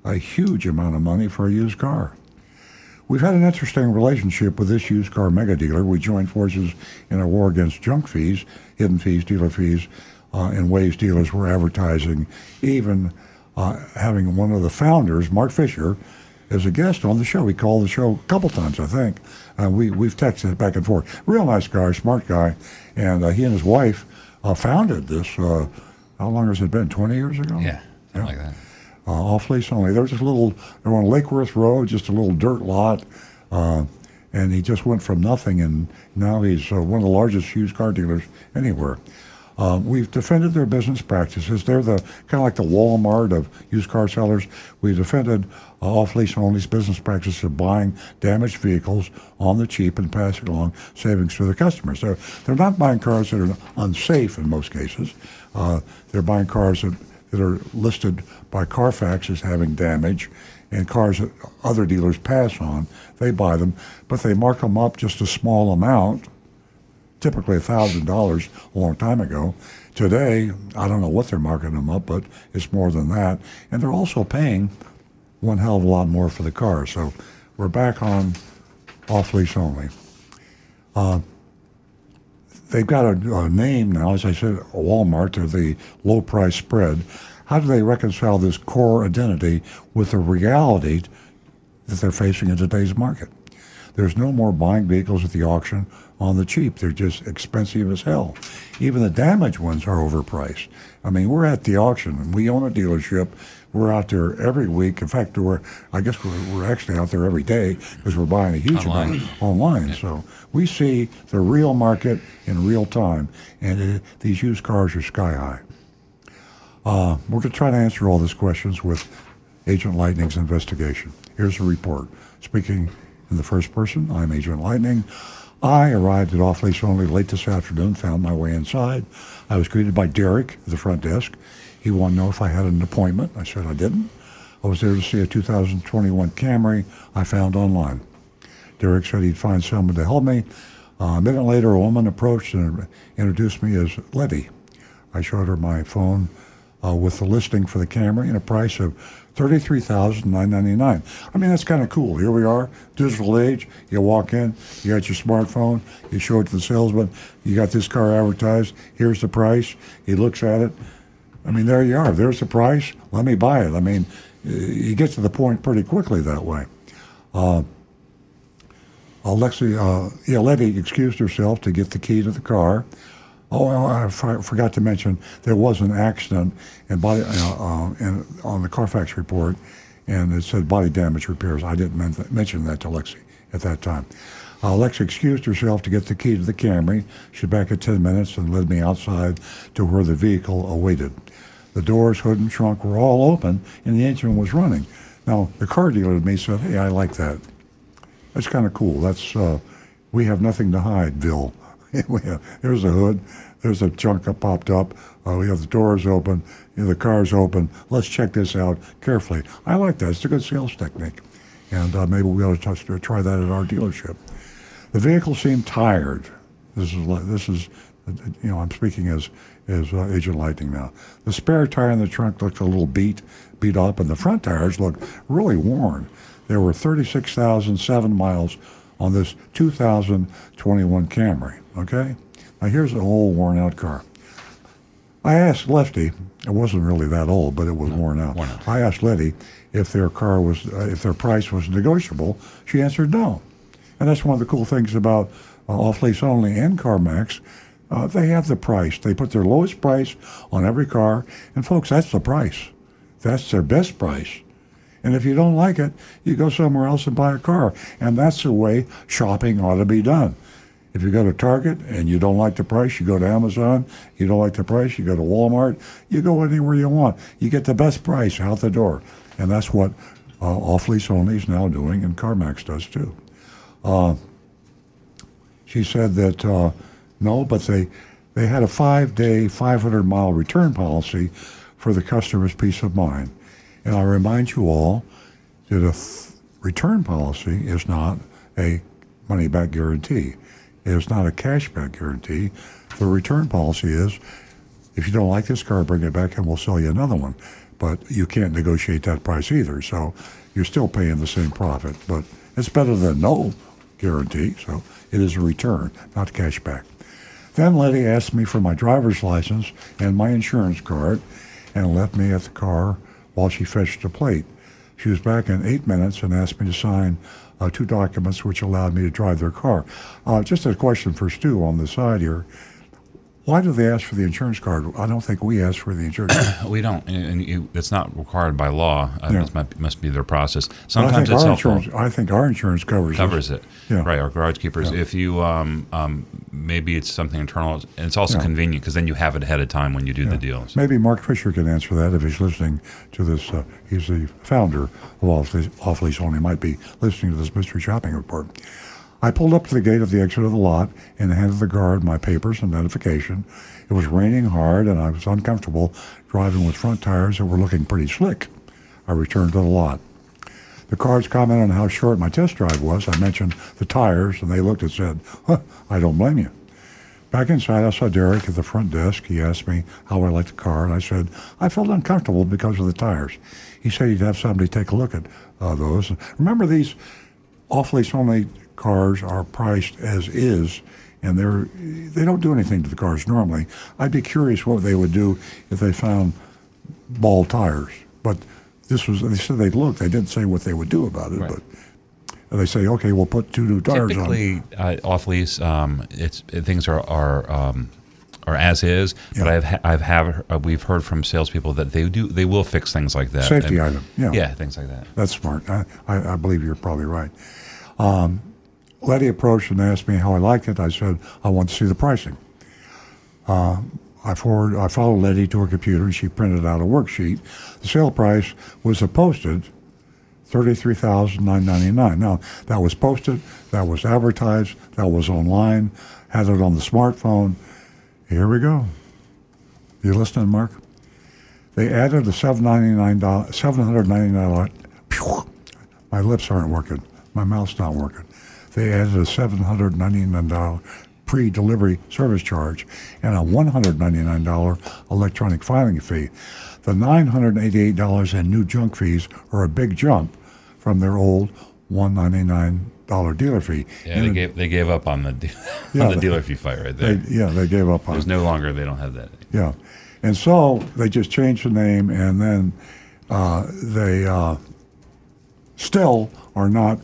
S1: a huge amount of money for a used car. We've had an interesting relationship with this used car mega dealer. We joined forces in a war against junk fees, hidden fees, dealer fees, uh, in ways dealers were advertising, even uh, having one of the founders, Mark Fisher, as a guest on the show. He called the show a couple times, I think. Uh, we, we've texted back and forth. Real nice guy, smart guy. And uh, he and his wife uh, founded this, uh, how long has it been, 20 years ago?
S6: Yeah, something like that.
S1: uh, off lease only. There was this little, they're on Lake Worth Road, just a little dirt lot, uh, and he just went from nothing, and now he's uh, one of the largest used car dealers anywhere. Uh, we've defended their business practices. They're the kind of like the Walmart of used car sellers. We've defended uh, off lease only's business practice of buying damaged vehicles on the cheap and passing along savings to their customers. They're, they're not buying cars that are unsafe in most cases. Uh, they're buying cars that that are listed by Carfax as having damage, and cars that other dealers pass on, they buy them, but they mark them up just a small amount, typically $1,000 a long time ago. Today, I don't know what they're marking them up, but it's more than that. And they're also paying one hell of a lot more for the car. So we're back on off lease only. Uh, they've got a, a name now, as I said, Walmart, they're the low price spread. How do they reconcile this core identity with the reality that they're facing in today's market? There's no more buying vehicles at the auction on the cheap. They're just expensive as hell. Even the damaged ones are overpriced. I mean, we're at the auction and we own a dealership. We're out there every week. In fact, we're I guess we're, we're actually out there every day because we're buying a huge
S6: Online.
S1: amount online. So we see the real market in real time, and uh these used cars are sky high. Uh, we're going to try to answer all these questions with Agent Lightning's investigation. Here's the report. Speaking in the first person, I'm Agent Lightning. I arrived at off lease only late this afternoon, found my way inside. I was greeted by Derek at the front desk. He wanted to know if I had an appointment. I said I didn't. I was there to see a 2021 Camry I found online. Derek said he'd find someone to help me. Uh, a minute later, a woman approached and introduced me as Letty. I showed her my phone uh, with the listing for the Camry and a price of thirty-three thousand nine ninety-nine. I mean, that's kind of cool. Here we are, digital age. You walk in, you got your smartphone, you show it to the salesman. You got this car advertised. Here's the price. He looks at it. I mean, there you are. There's the price. Let me buy it. I mean, you get to the point pretty quickly that way. Uh, Alexi, uh, yeah, Letty excused herself to get the key to the car. Oh, I forgot to mention there was an accident and body uh, uh, on the Carfax report, and it said body damage repairs. I didn't men- mention that to Lexi at that time. Uh, Lexi excused herself to get the key to the Camry. She's back in 10 minutes and led me outside to where the vehicle awaited. The doors, hood, and trunk were all open, and the engine was running. Now, the car dealer to me said, hey, I like that. That's kind of cool. That's, uh, we have nothing to hide, Bill. there's a hood. There's a chunk that popped up. Uh, we have the doors open. You know, the car's open. Let's check this out carefully. I like that. It's a good sales technique. And uh, maybe we ought to touch, try that at our dealership. The vehicle seemed tired. This is, this is you know, I'm speaking as, as uh, Agent Lightning now. The spare tire in the trunk looked a little beat, beat up, and the front tires looked really worn. There were 36,007 miles on this 2021 Camry. Okay? Now here's an old worn out car. I asked Lefty, it wasn't really that old, but it was no, worn, out. worn, out. I asked Letty if their car was, uh, if their price was negotiable. She answered no. And that's one of the cool things about uh, off lease only and CarMax. Uh, they have the price. They put their lowest price on every car. And folks, that's the price. That's their best price. And if you don't like it, you go somewhere else and buy a car. And that's the way shopping ought to be done. If you go to Target and you don't like the price, you go to Amazon. You don't like the price, you go to Walmart. You go anywhere you want. You get the best price out the door. And that's what uh, Off Lease Only is now doing, and CarMax does too. Uh, she said that uh, no, but they they had a five day, 500 mile return policy for the customer's peace of mind. And I remind you all that a return policy is not a money back guarantee. It is not a cashback guarantee. The return policy is if you don't like this car, bring it back and we'll sell you another one. But you can't negotiate that price either. So you're still paying the same profit. But it's better than no guarantee. So it is a return, not cashback. Then Letty asked me for my driver's license and my insurance card and left me at the car while she fetched a plate. She was back in eight minutes and asked me to sign two documents which allowed me to drive their car. Uh, just a question for Stu on the side here. Why do they ask for the insurance card? I don't think we ask for the insurance card.
S6: we don't, and you, it's not required by law. Uh, yeah. It must, must, be their process.
S1: Sometimes it's helpful. I think our insurance covers
S6: covers it. Yeah. Right, our garage keepers. Yeah. If you um, um, maybe it's something internal, and it's also yeah. convenient because then you have it ahead of time when you do the deals.
S1: Maybe Mark Fisher can answer that if he's listening to this. Uh, he's the founder of Off Lease Only. Might be listening to this mystery shopping report. I pulled up to the gate of the exit of the lot and handed the guard my papers and identification. It was raining hard and I was uncomfortable driving with front tires that were looking pretty slick. I returned to the lot. The guards commented on how short my test drive was. I mentioned the tires and they looked and said, huh, I don't blame you. Back inside, I saw Derek at the front desk. He asked me how I liked the car, and I said I felt uncomfortable because of the tires. He said he'd have somebody take a look at uh, those. Remember, these off lease only cars are priced as is, and they're they don't do anything to the cars normally. I'd be curious what they would do if they found bald tires. But this was they said they'd look. They didn't say what they would do about it, right. but. They say, okay, we'll put two new tires
S6: Typically,
S1: on.
S6: Uh, off lease, um, it's things are are um, or as is. Yeah. But I've ha- I've have uh, we've heard from salespeople that they do they will fix things like that.
S1: Safety and, item, yeah,
S6: yeah, things like that.
S1: That's smart. I, I, I believe you're probably right. Um, Letty approached and asked me how I liked it. I said, I want to see the pricing. Uh, I, forward, I followed Letty to her computer and she printed out a worksheet. The sale price was a posted thirty-three thousand nine ninety-nine. Now that was posted, that was advertised, that was online, had it on the smartphone. Here we go. You listening, Mark? They added a seven ninety-nine dollar, seven hundred ninety-nine dollar. My lips aren't working. My mouth's not working. They added a seven hundred ninety-nine dollar pre-delivery service charge and a one hundred ninety-nine dollar electronic filing fee. The nine hundred eighty-eight dollars in new junk fees are a big jump from their old one ninety-nine dollar dealer fee.
S6: Yeah,
S1: In
S6: they gave they gave up on the de-
S1: Yeah,
S6: on the dealer fee fight right there.
S1: They, yeah, they gave up on
S6: There's
S1: it.
S6: no longer they don't have that.
S1: Yeah, and so they just changed the name, and then uh, they uh, still are not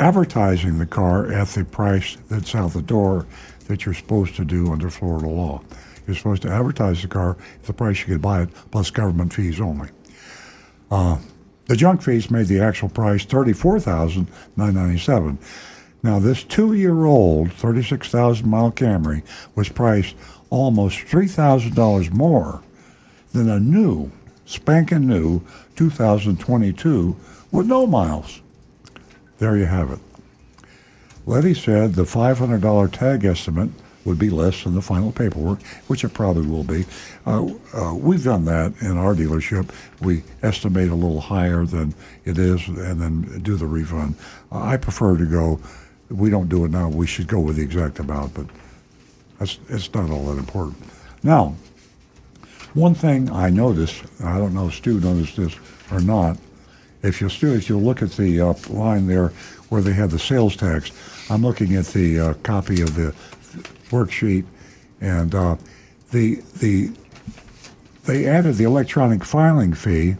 S1: advertising the car at the price that's out the door that you're supposed to do under Florida law. You're supposed to advertise the car at the price you could buy it plus government fees only. Uh, the junk fees made the actual price thirty-four thousand nine ninety-seven. Now, this two-year-old, thirty-six thousand mile Camry was priced almost three thousand dollars more than a new, spanking new, 2022 with no miles. There you have it. Letty said the $500 tag estimate would be less than the final paperwork, which it probably will be. Uh, uh, we've done that in our dealership. We estimate a little higher than it is and then do the refund. Uh, I prefer to go, we don't do it now, we should go with the exact amount, but that's, it's not all that important. Now, one thing I noticed, I don't know if Stu noticed this or not, if you'll, Stu, if you'll look at the uh, line there where they have the sales tax, I'm looking at the uh, copy of the worksheet, and uh, the the they added the electronic filing fee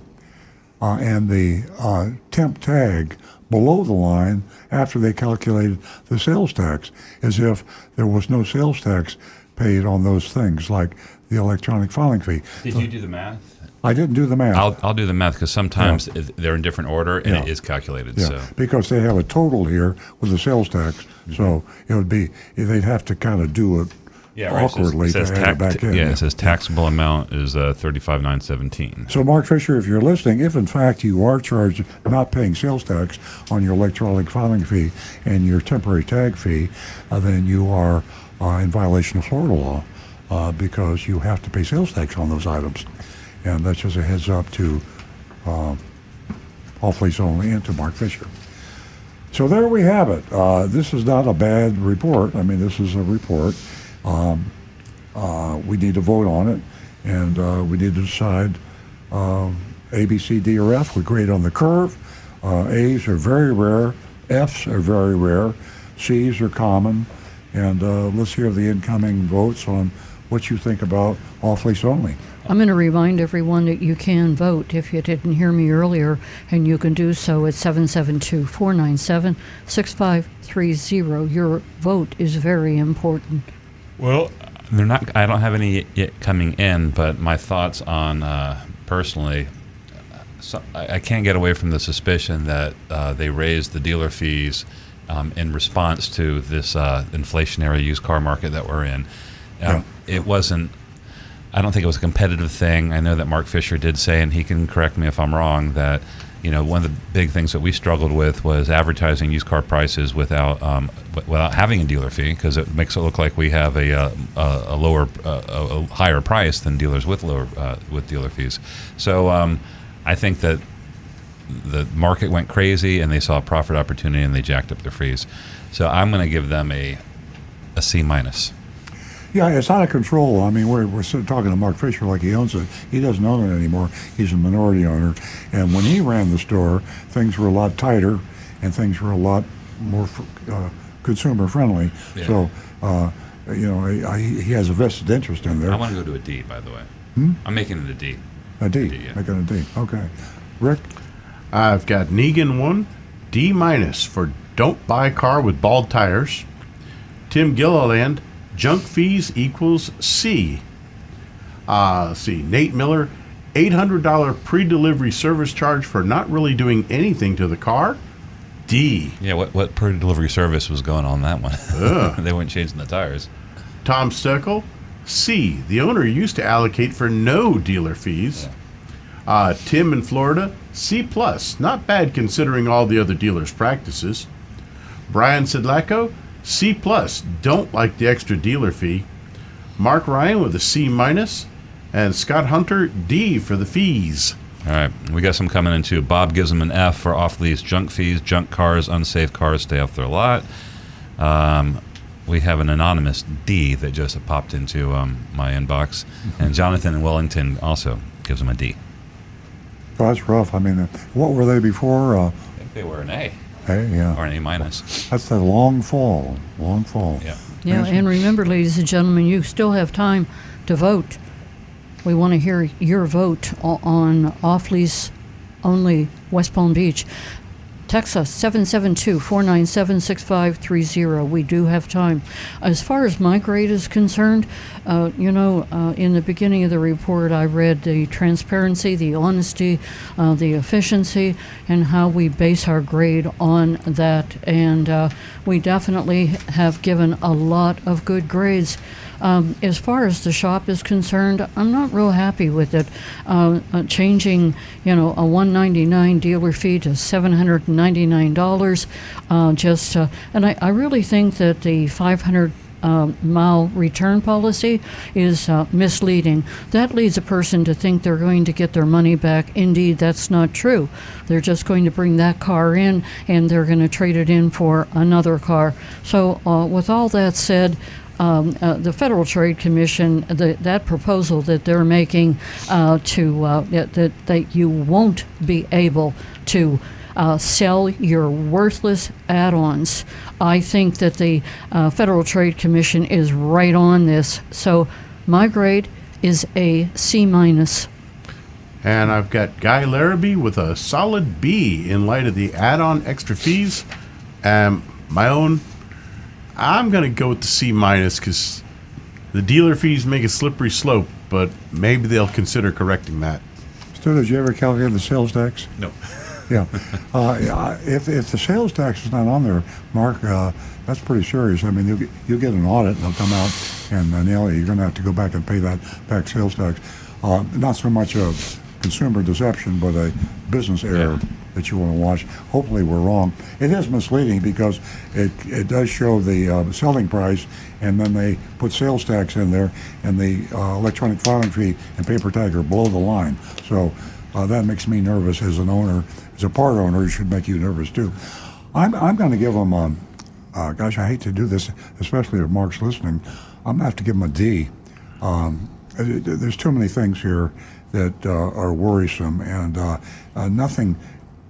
S1: uh, and the uh, temp tag below the line after they calculated the sales tax, as if there was no sales tax paid on those things like the electronic filing fee.
S6: Did you do the math?
S1: I didn't do the math.
S6: I'll, I'll do the math because sometimes it- they're in different order and it
S1: Yeah.
S6: is calculated.
S1: Yeah,
S6: So
S1: because they have a total here with the sales tax,
S6: Mm-hmm.
S1: so it would be they'd have to kind of do it
S6: yeah, right. it says-
S1: awkwardly
S6: it says,
S1: to add
S6: tax-
S1: it back in.
S6: Yeah, it says taxable amount is uh, thirty five nine seventeen.
S1: So, Mark Fisher, if you're listening, if in fact you are charged not paying sales tax on your electronic filing fee and your temporary tag fee, uh, then you are uh, in violation of Florida law uh, because you have to pay sales tax on those items. And that's just a heads up to uh, Off Lease Only and to Mark Fisher. So there we have it. Uh, this is not a bad report. I mean, this is a report. Um, uh, we need to vote on it, and uh, we need to decide um, A, B, C, D, or F. We grade on the curve. Uh, A's are very rare. F's are very rare. C's are common. And uh, let's hear the incoming votes on what you think about off lease only.
S2: I'm going to remind everyone that you can vote if you didn't hear me earlier, and you can do so at 772 497 6530. Your vote is very important.
S6: Well, they're not. I don't have any yet coming in, but my thoughts on uh, personally, so I, I can't get away from the suspicion that uh, they raised the dealer fees um, in response to this uh, inflationary used car market that we're in. Um, It wasn't. I don't think it was a competitive thing. I know that Mark Fisher did say, and he can correct me if I'm wrong, that you know one of the big things that we struggled with was advertising used car prices without um, without having a dealer fee because it makes it look like we have a uh, a, a lower a, a higher price than dealers with lower uh, with dealer fees. So um, I think that the market went crazy and they saw a profit opportunity and they jacked up their fees. So I'm going to give them a a C minus.
S1: Yeah, it's out of control. I mean, we're, we're talking to Mark Fisher like he owns it. He doesn't own it anymore. He's a minority owner. And when he ran the store, things were a lot tighter and things were a lot more uh, consumer friendly.
S6: Yeah.
S1: So, uh, you know, I, I, he has a vested interest in there.
S6: I want to go to a D, by the way.
S1: Hmm?
S6: I'm making it a D.
S1: A D.
S6: yeah.
S1: Making a D. Okay. Rick?
S4: I've got Negan one, D minus for don't buy car with bald tires. Tim Gilliland, junk fees equals C. Uh, let's see, Nate Miller, $800 pre delivery service charge for not really doing anything to the car. D.
S6: Yeah, what what per delivery service was going on that one? They weren't changing the tires.
S4: Tom Steckel, C. The owner used to allocate for no dealer fees. Uh, Tim in Florida, C plus, not bad considering all the other dealers' practices. Brian Sidlaco, C plus, don't like the extra dealer fee. Mark Ryan with a C minus, and Scott Hunter D for the fees.
S6: All right, we got some coming in too. Bob gives them an F for off lease junk fees, junk cars, unsafe cars stay off their lot. Um, we have an anonymous D that just popped into um, my inbox, and Jonathan in Wellington also gives them a D.
S1: Oh, that's rough. I mean, uh, what were they before? Uh,
S6: I think they were an A
S1: hey, yeah.
S6: or an A minus.
S1: That's the long fall. Long fall.
S6: Yeah.
S2: Yeah, and remember, ladies and gentlemen, you still have time to vote. We want to hear your vote on off lease only West Palm Beach. Text us 772 497 6530. We do have time. As far as my grade is concerned, uh, you know, uh, in the beginning of the report, I read the transparency, the honesty, uh, the efficiency, and how we base our grade on that. And uh, we definitely have given a lot of good grades. Um, as far as the shop is concerned, I'm not real happy with it. Uh, uh, changing, you know, a 199 dealer fee to 799 dollars, uh, just, uh, and I, I really think that the 500 um, mile return policy is uh, misleading. That leads a person to think they're going to get their money back. Indeed, that's not true. They're just going to bring that car in and they're going to trade it in for another car. So, uh, with all that said, um, uh, the Federal Trade Commission, the, that proposal that they're making uh, to uh, that, that you won't be able to uh, sell your worthless add-ons. I think that the uh, Federal Trade Commission is right on this. So my grade is a C minus.
S4: And I've got Guy Larrabee with a solid B in light of the add on extra fees. Um, my own, I'm going to go with the C minus because the dealer fees make a slippery slope, but maybe they'll consider correcting that.
S1: Stu, did you ever calculate the sales tax?
S6: No.
S1: Yeah. Uh, if, if the sales tax is not on there, Mark, uh, that's pretty serious. I mean, you'll get, you'll get an audit and they'll come out and uh, nail you. You're going to have to go back and pay that back sales tax. Uh, not so much a consumer deception, but a business error that you want to watch. Hopefully, we're wrong. It is misleading because it, it does show the uh, selling price, and then they put sales tax in there, and the uh, electronic filing fee and paper tag are below the line. So uh, that makes me nervous as an owner. As a part owner, it should make you nervous too. I'm, I'm going to give them, um, uh, gosh, I hate to do this, especially if Mark's listening. I'm going to have to give them a D. Um, it- there's too many things here that uh, are worrisome and uh, uh, nothing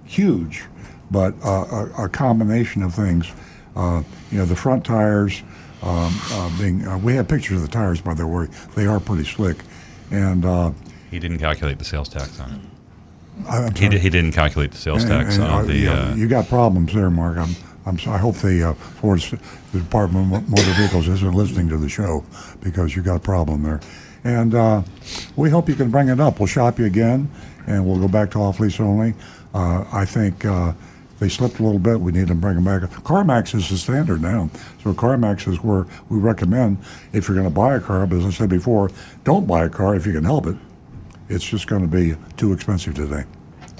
S1: huge, but uh, a, a combination of things. Uh, you know, the front tires um, uh, being, uh, we have pictures of the tires, by the way. They are pretty slick. And uh,
S6: He didn't calculate the sales tax on it. He, di- he didn't calculate the sales
S1: And-
S6: tax
S1: and,
S6: on
S1: uh,
S6: the. Uh,
S1: you got problems there, Mark. I'm, I'm so, I hope the uh, Ford, the Department of Motor Vehicles isn't listening to the show because you got a problem there. And uh, we hope you can bring it up. We'll shop you again, and we'll go back to off lease only. Uh, I think uh, they slipped a little bit. We need to bring them back. CarMax is the standard now. So CarMax is where we recommend if you're going to buy a car. But as I said before, don't buy a car if you can help it. It's just going to be too expensive today.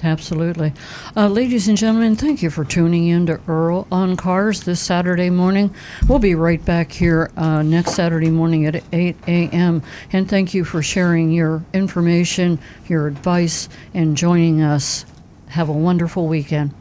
S2: Absolutely. Uh, ladies and gentlemen, thank you for tuning in to Earl on Cars this Saturday morning. We'll be right back here uh, next Saturday morning at 8 a.m. And thank you for sharing your information, your advice, and joining us. Have a wonderful weekend.